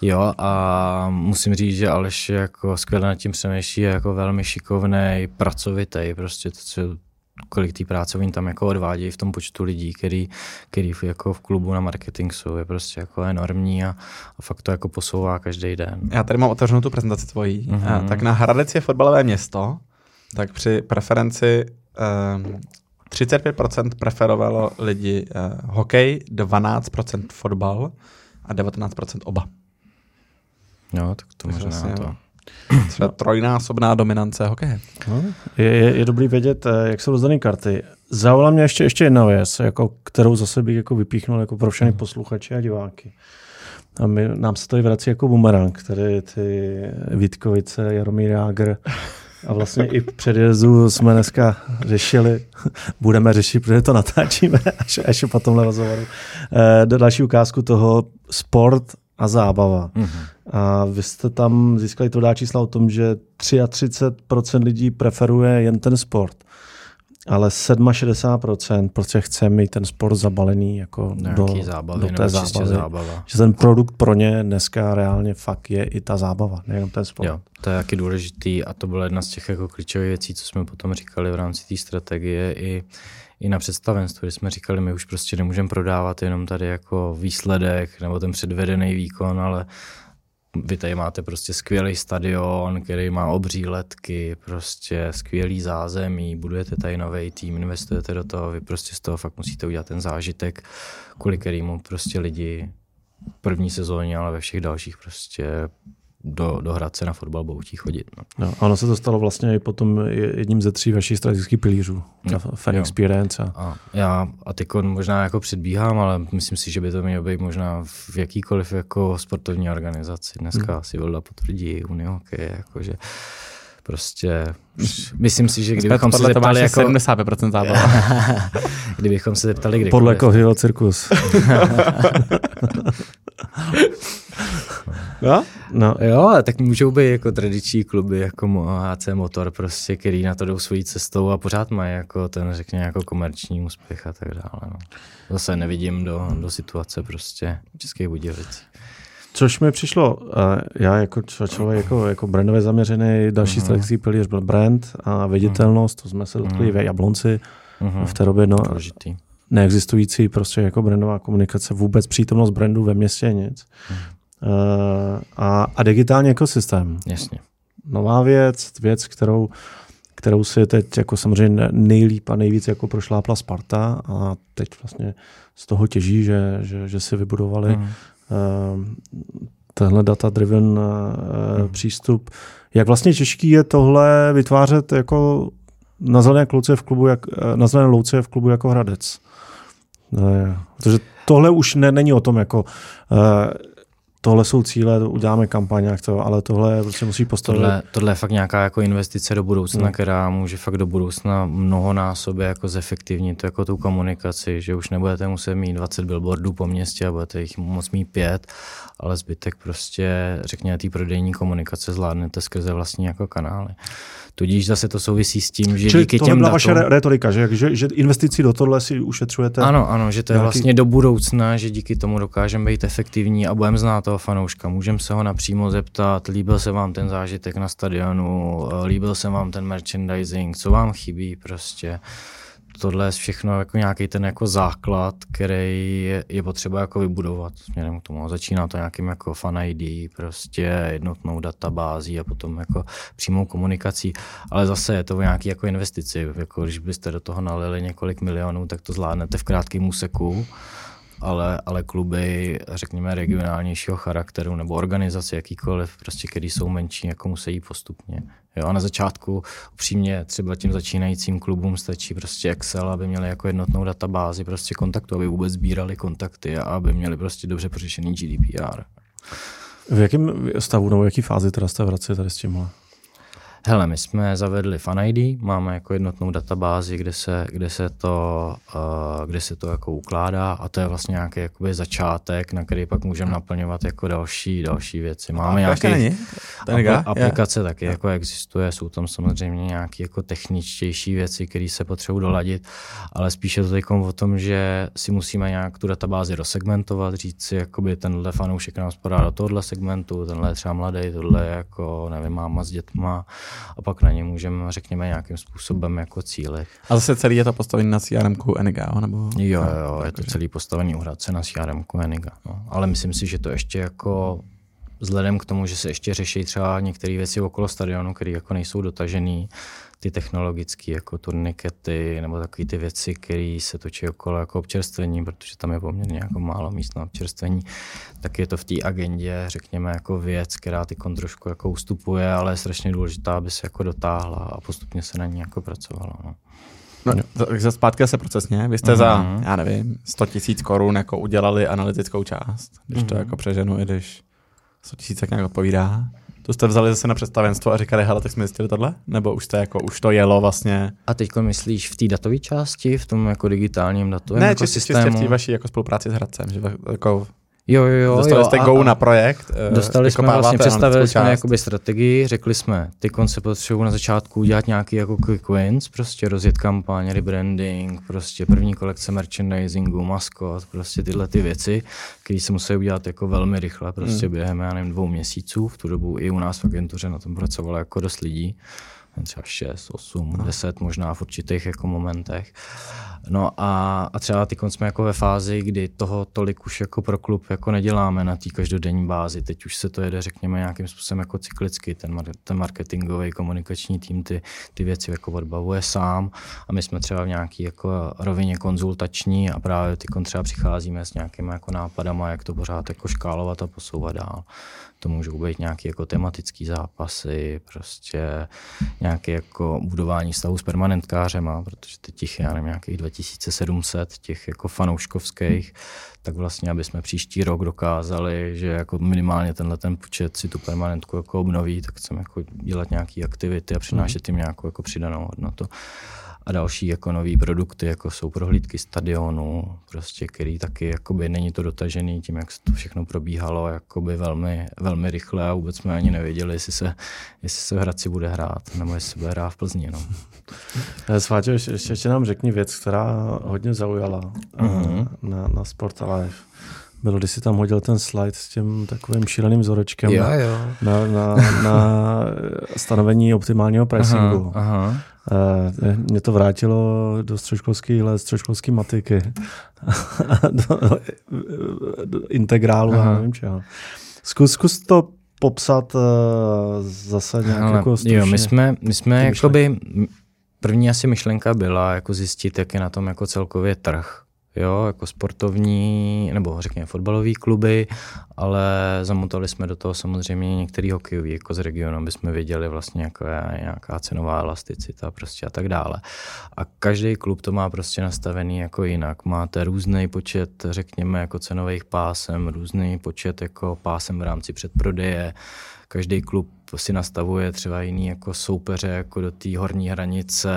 Speaker 3: Jo a musím říct, že Aleš jako skvěle nad tím přemýšlí, je jako velmi šikovný, pracovitý, prostě to, co, kolik té práce oni tam jako odvádějí v tom počtu lidí, který, který jako v klubu na marketing jsou, je prostě jako enormní a, a fakt to jako posouvá každý den.
Speaker 2: Já tady mám otevřenou tu prezentaci tvojí. Mm-hmm. Tak na Hradec je fotbalové město, tak při preferenci um, 35% preferovalo lidi uh, hokej, 12% fotbal a 19% oba.
Speaker 3: Jo, tak to možná vlastně, to.
Speaker 2: Třeba trojnásobná dominance hokeje.
Speaker 1: No, je, je, je, dobrý vědět, eh, jak jsou rozdané karty. Zaujala mě ještě, ještě jedna věc, jako, kterou zase bych jako vypíchnul jako pro všechny hmm. posluchače a diváky. A my, nám se tady vrací jako bumerang, tady ty Vítkovice, Jaromír Jágr. A vlastně i v předjezdu jsme dneska řešili, [laughs] budeme řešit, protože to natáčíme až, až po tomhle rozhovoru. E, další ukázku toho sport a zábava. Mm-hmm. A vy jste tam získali tvrdá čísla o tom, že 33% lidí preferuje jen ten sport, ale 67% prostě chce mít ten sport zabalený jako do, zábavy, do té zábavy. Zábava. Že ten produkt pro ně dneska reálně fakt je i ta zábava, nejenom ten sport. Jo,
Speaker 3: to je taky důležitý a to byla jedna z těch jako klíčových věcí, co jsme potom říkali v rámci té strategie i i na představenstvu, kdy jsme říkali, my už prostě nemůžeme prodávat jenom tady jako výsledek nebo ten předvedený výkon, ale vy tady máte prostě skvělý stadion, který má obří letky, prostě skvělý zázemí, budujete tady nový tým, investujete do toho, vy prostě z toho fakt musíte udělat ten zážitek, kvůli kterému prostě lidi v první sezóně, ale ve všech dalších prostě do, do Hradce na fotbal budou chtít chodit. No.
Speaker 1: No, ono se to stalo vlastně i potom jedním ze tří vašich strategických pilířů, no, fan jo. experience. A...
Speaker 3: A já a teď možná jako předbíhám, ale myslím si, že by to mělo být možná v jakýkoliv jako sportovní organizaci. Dneska hmm. si Vilda potvrdí Unihokej, jakože prostě myslím si, že [laughs] kdybychom se zeptali jako...
Speaker 2: 75% zábava.
Speaker 3: kdybychom se zeptali
Speaker 1: kdykoliv. Podle koho cirkus. [laughs] [laughs]
Speaker 2: no?
Speaker 3: No. Jo, ale tak můžou být jako tradiční kluby, jako HC Motor, prostě, který na to jdou svojí cestou a pořád mají jako ten, řekně, jako komerční úspěch a tak dále. No. Zase nevidím do, do situace prostě Českých Budějovic.
Speaker 1: Což mi přišlo, já jako člověk jako, jako brandově zaměřený, další uh-huh. strategický pilíř byl brand a viditelnost, to jsme se dotkli uh-huh. v Jablonci, uh-huh. v té době no, neexistující prostě jako brandová komunikace, vůbec přítomnost brandu ve městě nic. Uh-huh. a, a digitální ekosystém.
Speaker 3: Jasně.
Speaker 1: Nová věc, věc, kterou, kterou si teď jako samozřejmě nejlíp a nejvíc jako prošlápla Sparta a teď vlastně z toho těží, že, že, že si vybudovali uh-huh Ehm, tenhle data-driven hmm. přístup. Jak vlastně těžký je tohle vytvářet jako na zelené kluce v klubu, jak, na zelené louce v klubu jako Hradec? Protože tohle už ne, není o tom, jako tohle jsou cíle, uděláme kampaň, jak to, ale tohle prostě musí postavit.
Speaker 3: Tohle, tohle je fakt nějaká jako investice do budoucna, hmm. která může fakt do budoucna mnohonásobně jako zefektivnit jako tu komunikaci, že už nebudete muset mít 20 billboardů po městě a budete jich moc mít pět, ale zbytek prostě, řekněme, té prodejní komunikace zvládnete skrze vlastní jako kanály. Tudíž zase to souvisí s tím, že
Speaker 1: Čili
Speaker 3: díky
Speaker 1: tohle
Speaker 3: těm
Speaker 1: byla
Speaker 3: datům...
Speaker 1: vaše retorika, že, že, že investici do tohle si ušetřujete?
Speaker 3: Ano, ano, že to je nějaký... vlastně do budoucna, že díky tomu dokážeme být efektivní a budeme znát toho fanouška. Můžeme se ho napřímo zeptat, líbil se vám ten zážitek na stadionu, líbil se vám ten merchandising, co vám chybí prostě tohle je všechno jako nějaký ten jako základ, který je, je potřeba jako vybudovat směrem k tomu. Začíná to nějakým jako fan ID, prostě jednotnou databází a potom jako přímou komunikací, ale zase je to nějaký jako investici, jako když byste do toho nalili několik milionů, tak to zvládnete v krátkém úseku ale, ale kluby, řekněme, regionálnějšího charakteru nebo organizace jakýkoliv, prostě, který jsou menší, jako musí postupně. Jo, a na začátku upřímně třeba těm začínajícím klubům stačí prostě Excel, aby měli jako jednotnou databázi prostě kontaktu, aby vůbec sbírali kontakty a aby měli prostě dobře pořešený GDPR.
Speaker 1: V jakém stavu nebo v jaký fázi teda jste v tady s tímhle?
Speaker 3: Hele, my jsme zavedli Fan ID, máme jako jednotnou databázi, kde se, kde se, to, uh, kde se to jako ukládá a to je vlastně nějaký jakoby začátek, na který pak můžeme naplňovat jako další, další věci. Máme nějaké apl- aplikace yeah. taky jako existuje, jsou tam samozřejmě nějaké jako techničtější věci, které se potřebují doladit, ale spíše to teď o tom, že si musíme nějak tu databázi rozsegmentovat, říct si, jakoby tenhle fanoušek nám spadá do tohohle segmentu, tenhle je třeba mladý, tohle je jako, nevím, máma s dětma, a pak na ně můžeme, řekněme, nějakým způsobem jako cílit.
Speaker 2: A zase celý je to postavený na CRM Eniga, nebo?
Speaker 3: Jo, jo, je to celý postavený u Hradce na CRM Eniga. No. Ale myslím si, že to ještě jako vzhledem k tomu, že se ještě řeší třeba některé věci okolo stadionu, které jako nejsou dotažené, ty technologické jako turnikety nebo takové ty věci, které se točí okolo jako občerstvení, protože tam je poměrně jako málo míst na občerstvení, tak je to v té agendě, řekněme, jako věc, která ty trošku jako ustupuje, ale je strašně důležitá, aby se jako dotáhla a postupně se na ní jako pracovalo. No.
Speaker 2: No, takže zpátky se procesně. Vy jste uh-huh. za, mhm. já nevím, 100 tisíc korun jako udělali analytickou část, když uh-huh. to mhm. jako přeženu, i když 100 tisíc tak nějak odpovídá. To jste vzali zase na představenstvo a říkali, hele, tak jsme zjistili tohle? Nebo už, jste jako, už to jelo vlastně?
Speaker 3: A teď myslíš v té datové části, v tom jako digitálním datovém
Speaker 2: ne,
Speaker 3: jako
Speaker 2: čistě, systému? čistě v té vaší jako spolupráci s Hradcem, že jako
Speaker 3: Jo, jo, jo.
Speaker 2: Dostali jste
Speaker 3: a,
Speaker 2: go na projekt.
Speaker 3: Eh, dostali jsme vlastně, představili jsme jakoby strategii, řekli jsme, ty konce potřebují na začátku udělat nějaký jako quick wins, prostě rozjet kampaň, rebranding, prostě první kolekce merchandisingu, maskot, prostě tyhle ty věci, které se musí udělat jako velmi rychle, prostě hmm. během, já nevím, dvou měsíců. V tu dobu i u nás v agentuře na tom pracovalo jako dost lidí třeba 6, 8, no. 10 možná v určitých jako momentech. No a, a třeba ty jsme jako ve fázi, kdy toho tolik už jako pro klub jako neděláme na té každodenní bázi. Teď už se to jede, řekněme, nějakým způsobem jako cyklicky. Ten, ten marketingový komunikační tým ty, ty věci jako odbavuje sám a my jsme třeba v nějaký jako rovině konzultační a právě ty třeba přicházíme s nějakými jako nápadama, jak to pořád jako škálovat a posouvat dál. To můžou být nějaké jako tematické zápasy, prostě nějaké jako budování stavu s permanentkářema, protože teď těch já nevím, nějakých 2700 těch jako fanouškovských, tak vlastně, aby jsme příští rok dokázali, že jako minimálně tenhle ten počet si tu permanentku jako obnoví, tak chceme jako dělat nějaké aktivity a přinášet jim nějakou jako přidanou hodnotu. A další jako nový produkty, jako jsou prohlídky stadionu, prostě, který taky jakoby není to dotažený tím, jak to všechno probíhalo jakoby velmi, velmi rychle a vůbec jsme ani nevěděli, jestli se, jestli se v Hradci bude hrát, nebo jestli se bude hrát v Plzni. No.
Speaker 1: Eh, Sváťo, ještě, ještě nám řekni věc, která hodně zaujala mm-hmm. na, na Sport Alive. Bylo, když si tam hodil ten slide s tím takovým šíleným vzorečkem
Speaker 3: jo, jo.
Speaker 1: Na, na, na stanovení optimálního pricingu.
Speaker 3: Aha, aha.
Speaker 1: Uh, mě to vrátilo do středoškolské let, středoškolské matiky, [laughs] do, do integrálu a nevím čeho. Zkus, zkus to popsat uh, zase nějak Ale, jako stručně.
Speaker 3: Jo, my jsme, my jsme jakoby, první asi myšlenka byla jako zjistit, jak je na tom jako celkově trh jo, jako sportovní, nebo řekněme fotbalové kluby, ale zamotali jsme do toho samozřejmě některý hokejový, jako z regionu, aby jsme věděli vlastně jako nějaká cenová elasticita prostě a tak dále. A každý klub to má prostě nastavený jako jinak. Máte různý počet, řekněme, jako cenových pásem, různý počet jako pásem v rámci předprodeje, každý klub si nastavuje třeba jiný jako soupeře jako do té horní hranice,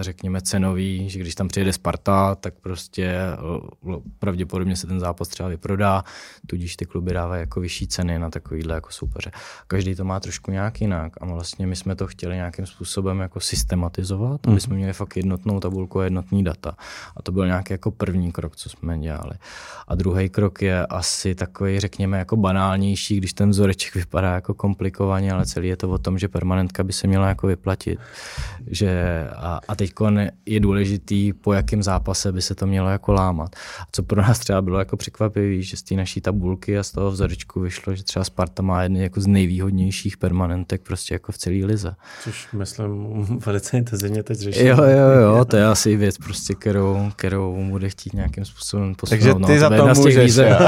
Speaker 3: řekněme cenový, že když tam přijede Sparta, tak prostě pravděpodobně se ten zápas třeba vyprodá, tudíž ty kluby dávají jako vyšší ceny na takovýhle jako soupeře. Každý to má trošku nějak jinak a vlastně my jsme to chtěli nějakým způsobem jako systematizovat, aby mhm. jsme měli fakt jednotnou tabulku a jednotný data. A to byl nějaký jako první krok, co jsme dělali. A druhý krok je asi takový, řekněme, jako banálnější, když ten vzoreček [laughs] vypadá jako komplikovaně, ale celý je to o tom, že permanentka by se měla jako vyplatit. Že a, a teď je důležitý, po jakém zápase by se to mělo jako lámat. A co pro nás třeba bylo jako překvapivé, že z té naší tabulky a z toho vzorečku vyšlo, že třeba Sparta má jedny jako z nejvýhodnějších permanentek prostě jako v celé lize.
Speaker 1: Což myslím [laughs] velice intenzivně teď řešit.
Speaker 3: Jo, jo, jo, to je asi věc prostě, kterou, kterou bude chtít nějakým způsobem posunout.
Speaker 2: Takže ty no, za to,
Speaker 3: to
Speaker 2: můžeš.
Speaker 3: Výzev,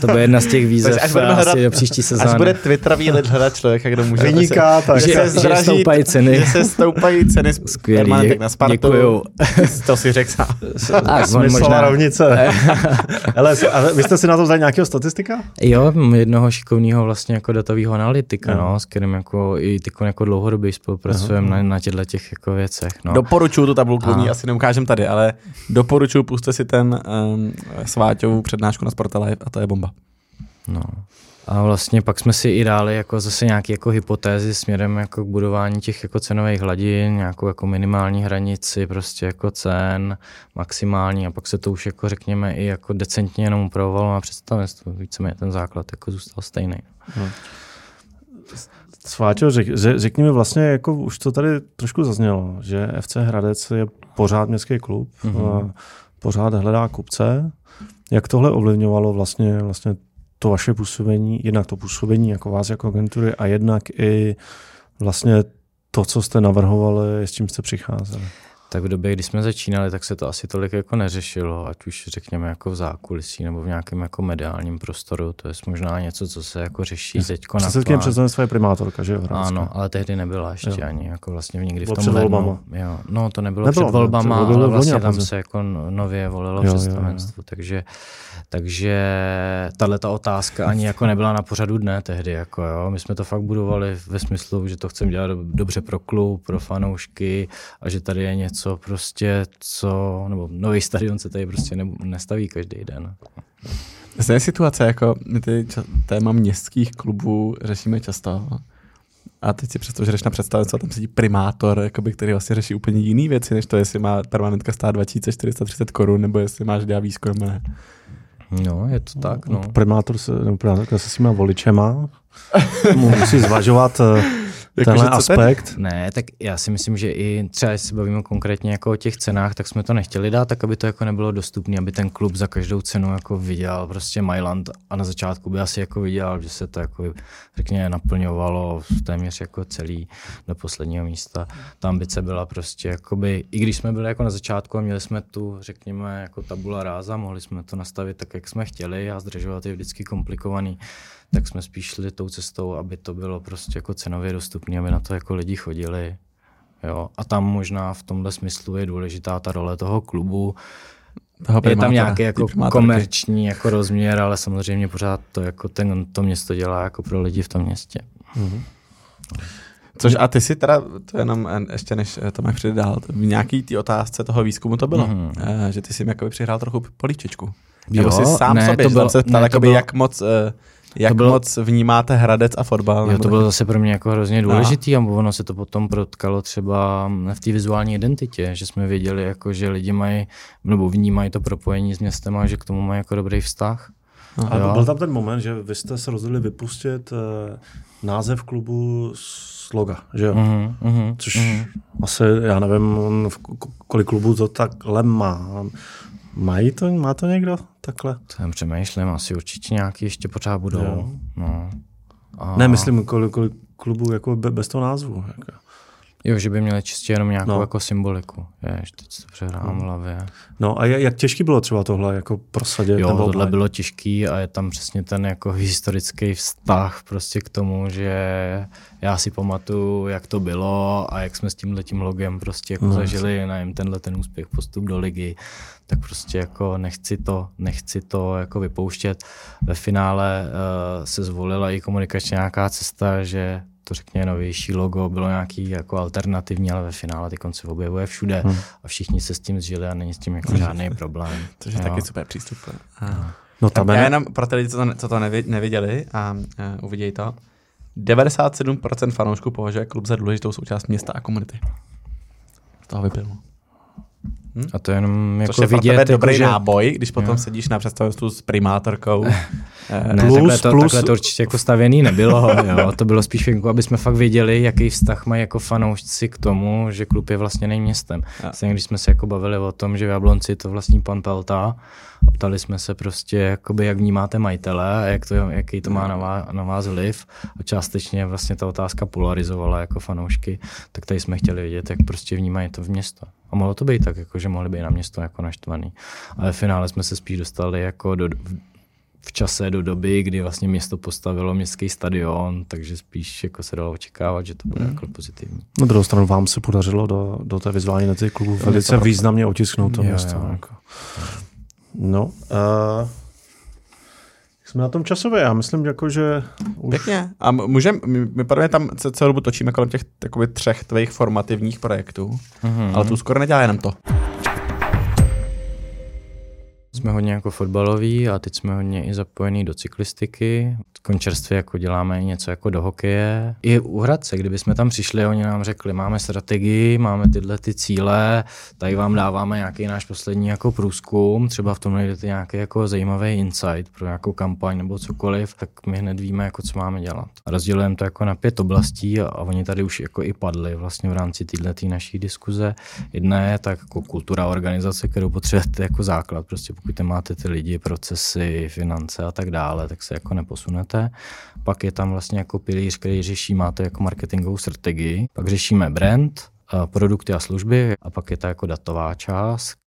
Speaker 3: to bude jedna z těch [laughs] výzev až asi do příští sezóny.
Speaker 2: Až bude Twitterový lid hledat člověka, kdo může
Speaker 1: Vyniká, tak.
Speaker 3: Že, se zdraží, že stoupají ceny.
Speaker 2: Že se stoupají ceny
Speaker 3: Skvělý,
Speaker 2: na Spartu. Děkuju. [laughs] to si řekl sám. [laughs]
Speaker 1: Tak, možná... rovnice. [laughs] Ale a vy jste si na to vzali nějakého statistika?
Speaker 3: Jo, jednoho šikovného vlastně jako datového analytika, no. no, s kterým jako i tyko jako dlouhodobě spolupracujeme na, na těchto těch jako věcech. No.
Speaker 2: Doporučuju tu tabulku, a... asi neukážem tady, ale doporučuju, puste si ten um, sváťovou přednášku na Sportalive a to je bomba.
Speaker 3: No. A vlastně pak jsme si i dali jako zase nějaké jako hypotézy směrem jako k budování těch jako cenových hladin, nějakou jako minimální hranici prostě jako cen, maximální a pak se to už jako řekněme i jako decentně jenom upravovalo na představenstvu. Víceméně ten základ jako zůstal stejný. Hmm.
Speaker 1: Sváčo, řek, řekni mi vlastně, jako už to tady trošku zaznělo, že FC Hradec je pořád městský klub, mm-hmm. pořád hledá kupce. Jak tohle ovlivňovalo vlastně, vlastně to vaše působení, jednak to působení jako vás jako agentury a jednak i vlastně to, co jste navrhovali, s čím jste přicházeli?
Speaker 3: Tak v době, kdy jsme začínali, tak se to asi tolik jako neřešilo, ať už řekněme jako v zákulisí nebo v nějakém jako mediálním prostoru. To je možná něco, co se jako řeší teď na
Speaker 1: Předsedkyně představenstva je primátorka, že jo?
Speaker 3: Ano, ale tehdy nebyla ještě jo. ani jako vlastně nikdy
Speaker 1: bylo
Speaker 3: v tom
Speaker 1: lednu.
Speaker 3: Jo. No to nebylo, nebylo před volbama, nebylo, ale vlastně tam se jako nově volilo jo, představenstvo, jo, jo. takže takže tahle ta otázka ani jako nebyla na pořadu dne tehdy. Jako jo. My jsme to fakt budovali ve smyslu, že to chceme dělat dobře pro klub, pro fanoušky a že tady je něco prostě, co, nebo nový stadion se tady prostě ne, nestaví každý den.
Speaker 2: je situace, jako my ty téma městských klubů řešíme často. A teď si představ, že jdeš na představenstvo, tam sedí primátor, jakoby, který vlastně řeší úplně jiné věci, než to, jestli má permanentka stát 2430 korun, nebo jestli máš dělat výzkum. Ne.
Speaker 3: No, je to tak. No.
Speaker 1: Primátor se, nebo primátorka se s těma voličema [laughs] musí zvažovat eh, jako, tenhle aspekt.
Speaker 3: Ten, ne, tak já si myslím, že i třeba, jestli se bavíme konkrétně jako o těch cenách, tak jsme to nechtěli dát, tak aby to jako nebylo dostupné, aby ten klub za každou cenu jako viděl prostě Mailand a na začátku by asi jako viděl, že se to jako řekně naplňovalo téměř jako celý do posledního místa. Ta ambice byla prostě jakoby, i když jsme byli jako na začátku a měli jsme tu, řekněme, jako tabula ráza, mohli jsme to nastavit tak, jak jsme chtěli a zdržovat je vždycky komplikovaný, tak jsme spíš šli tou cestou, aby to bylo prostě jako cenově dostupné, aby na to jako lidi chodili. Jo. A tam možná v tomhle smyslu je důležitá ta role toho klubu, toho je tam nějaký jako komerční jako rozměr, ale samozřejmě pořád to jako ten, to město dělá jako pro lidi v tom městě. Mm-hmm.
Speaker 2: Což a ty si teda, to jenom ještě než Tomáš přijde dál, v nějaký ty otázce toho výzkumu to bylo, mm. že ty si mi jakoby přihrál trochu políčečku. Nebo jsi sám ne, sobě, to bylo, se ptal, ne, jakoby, bylo, jak moc jak to bylo, moc vnímáte Hradec a fotbal?
Speaker 3: Jo, to bylo zase pro mě jako hrozně důležitý no. a ono se to potom protkalo třeba v té vizuální identitě, že jsme věděli, jako, že lidi mají, nebo vnímají to propojení s městem a že k tomu mají jako dobrý vztah.
Speaker 1: A jo. byl tam ten moment, že vy jste se rozhodli vypustit uh, název klubu z loga, že jo? Mm-hmm, mm-hmm, Což mm-hmm. asi, já nevím, kolik klubů to takhle má. Mají to, má to někdo takhle?
Speaker 3: Jsem přemýšlím, asi určitě nějaký ještě pořád budou. No.
Speaker 1: A... Ne, myslím, kolik, kolik klubů jako bez toho názvu. Jako.
Speaker 3: Jo, že by měli čistě jenom nějakou no. jako symboliku. Jež, teď to přehrám no. v hlavě.
Speaker 1: No a jak těžký bylo třeba tohle jako prosadit?
Speaker 3: Jo, nebo tohle bylo těžký a je tam přesně ten jako historický vztah prostě k tomu, že já si pamatuju, jak to bylo a jak jsme s tím logem prostě jako no, zažili, nevím, tenhle ten úspěch, postup do ligy, tak prostě jako nechci to, nechci to jako vypouštět. Ve finále uh, se zvolila i komunikačně nějaká cesta, že to řekně novější logo bylo nějaký jako alternativní, ale ve finále ty konce objevuje všude hmm. a všichni se s tím zžili a není s tím jako žádný problém. [laughs]
Speaker 2: To je taky super přístup. A, no, tam já jenom pro ty lidi, co to, co to neviděli a, a uvidějí to, 97% fanoušků považuje klub za důležitou součást města a komunity. Z toho vyplynulo.
Speaker 3: Hm? A to je jenom jako
Speaker 2: Což je
Speaker 3: vidět,
Speaker 2: pro tebe dobrý jako, že... náboj, když potom jo. sedíš na představenstvu s primátorkou. [laughs]
Speaker 3: ne, plus, takhle, to, plus... takhle to určitě jako stavěný nebylo. [laughs] jo. To bylo spíš jako, aby jsme fakt věděli, jaký vztah mají jako fanoušci k tomu, že klub je vlastně nejměstem. Stejně když jsme se jako bavili o tom, že v Jablonci to vlastní pan Pelta, a ptali jsme se prostě, jakoby, jak vnímáte majitele a jak to, jaký to má na vás, na vás vliv. A částečně vlastně ta otázka polarizovala jako fanoušky, tak tady jsme chtěli vědět, jak prostě vnímají to v město. A mohlo to být tak, jako, že mohli být na město jako naštvaný. Ale v finále jsme se spíš dostali jako do, v čase do doby, kdy vlastně město postavilo městský stadion, takže spíš jako se dalo očekávat, že to bude mm. jako pozitivní.
Speaker 1: Na druhou stranu vám se podařilo do, do té vizuální na klubu velice významně otisknout to jo, město. Jo. Jako. No, uh, jsme na tom časově, já myslím, jako, že
Speaker 2: už... Pěkně. A můžeme, my, my podle tam celou dobu točíme kolem těch takových třech tvých formativních projektů, mm-hmm. ale tu skoro nedělá jenom to
Speaker 3: jsme hodně jako fotbaloví a teď jsme hodně i zapojení do cyklistiky. Končerstvě jako děláme něco jako do hokeje. I u Hradce, kdyby jsme tam přišli, oni nám řekli, máme strategii, máme tyhle ty cíle, tady vám dáváme nějaký náš poslední jako průzkum, třeba v tom najdete nějaký jako zajímavý insight pro nějakou kampaň nebo cokoliv, tak my hned víme, jako co máme dělat. Rozdělujeme to jako na pět oblastí a, a oni tady už jako i padli vlastně v rámci této naší diskuze. Jedna je tak jako kultura organizace, kterou potřebujete jako základ, prostě pokud pokud máte ty lidi, procesy, finance a tak dále, tak se jako neposunete. Pak je tam vlastně jako pilíř, který řeší, máte jako marketingovou strategii. Pak řešíme brand, produkty a služby a pak je to jako datová část,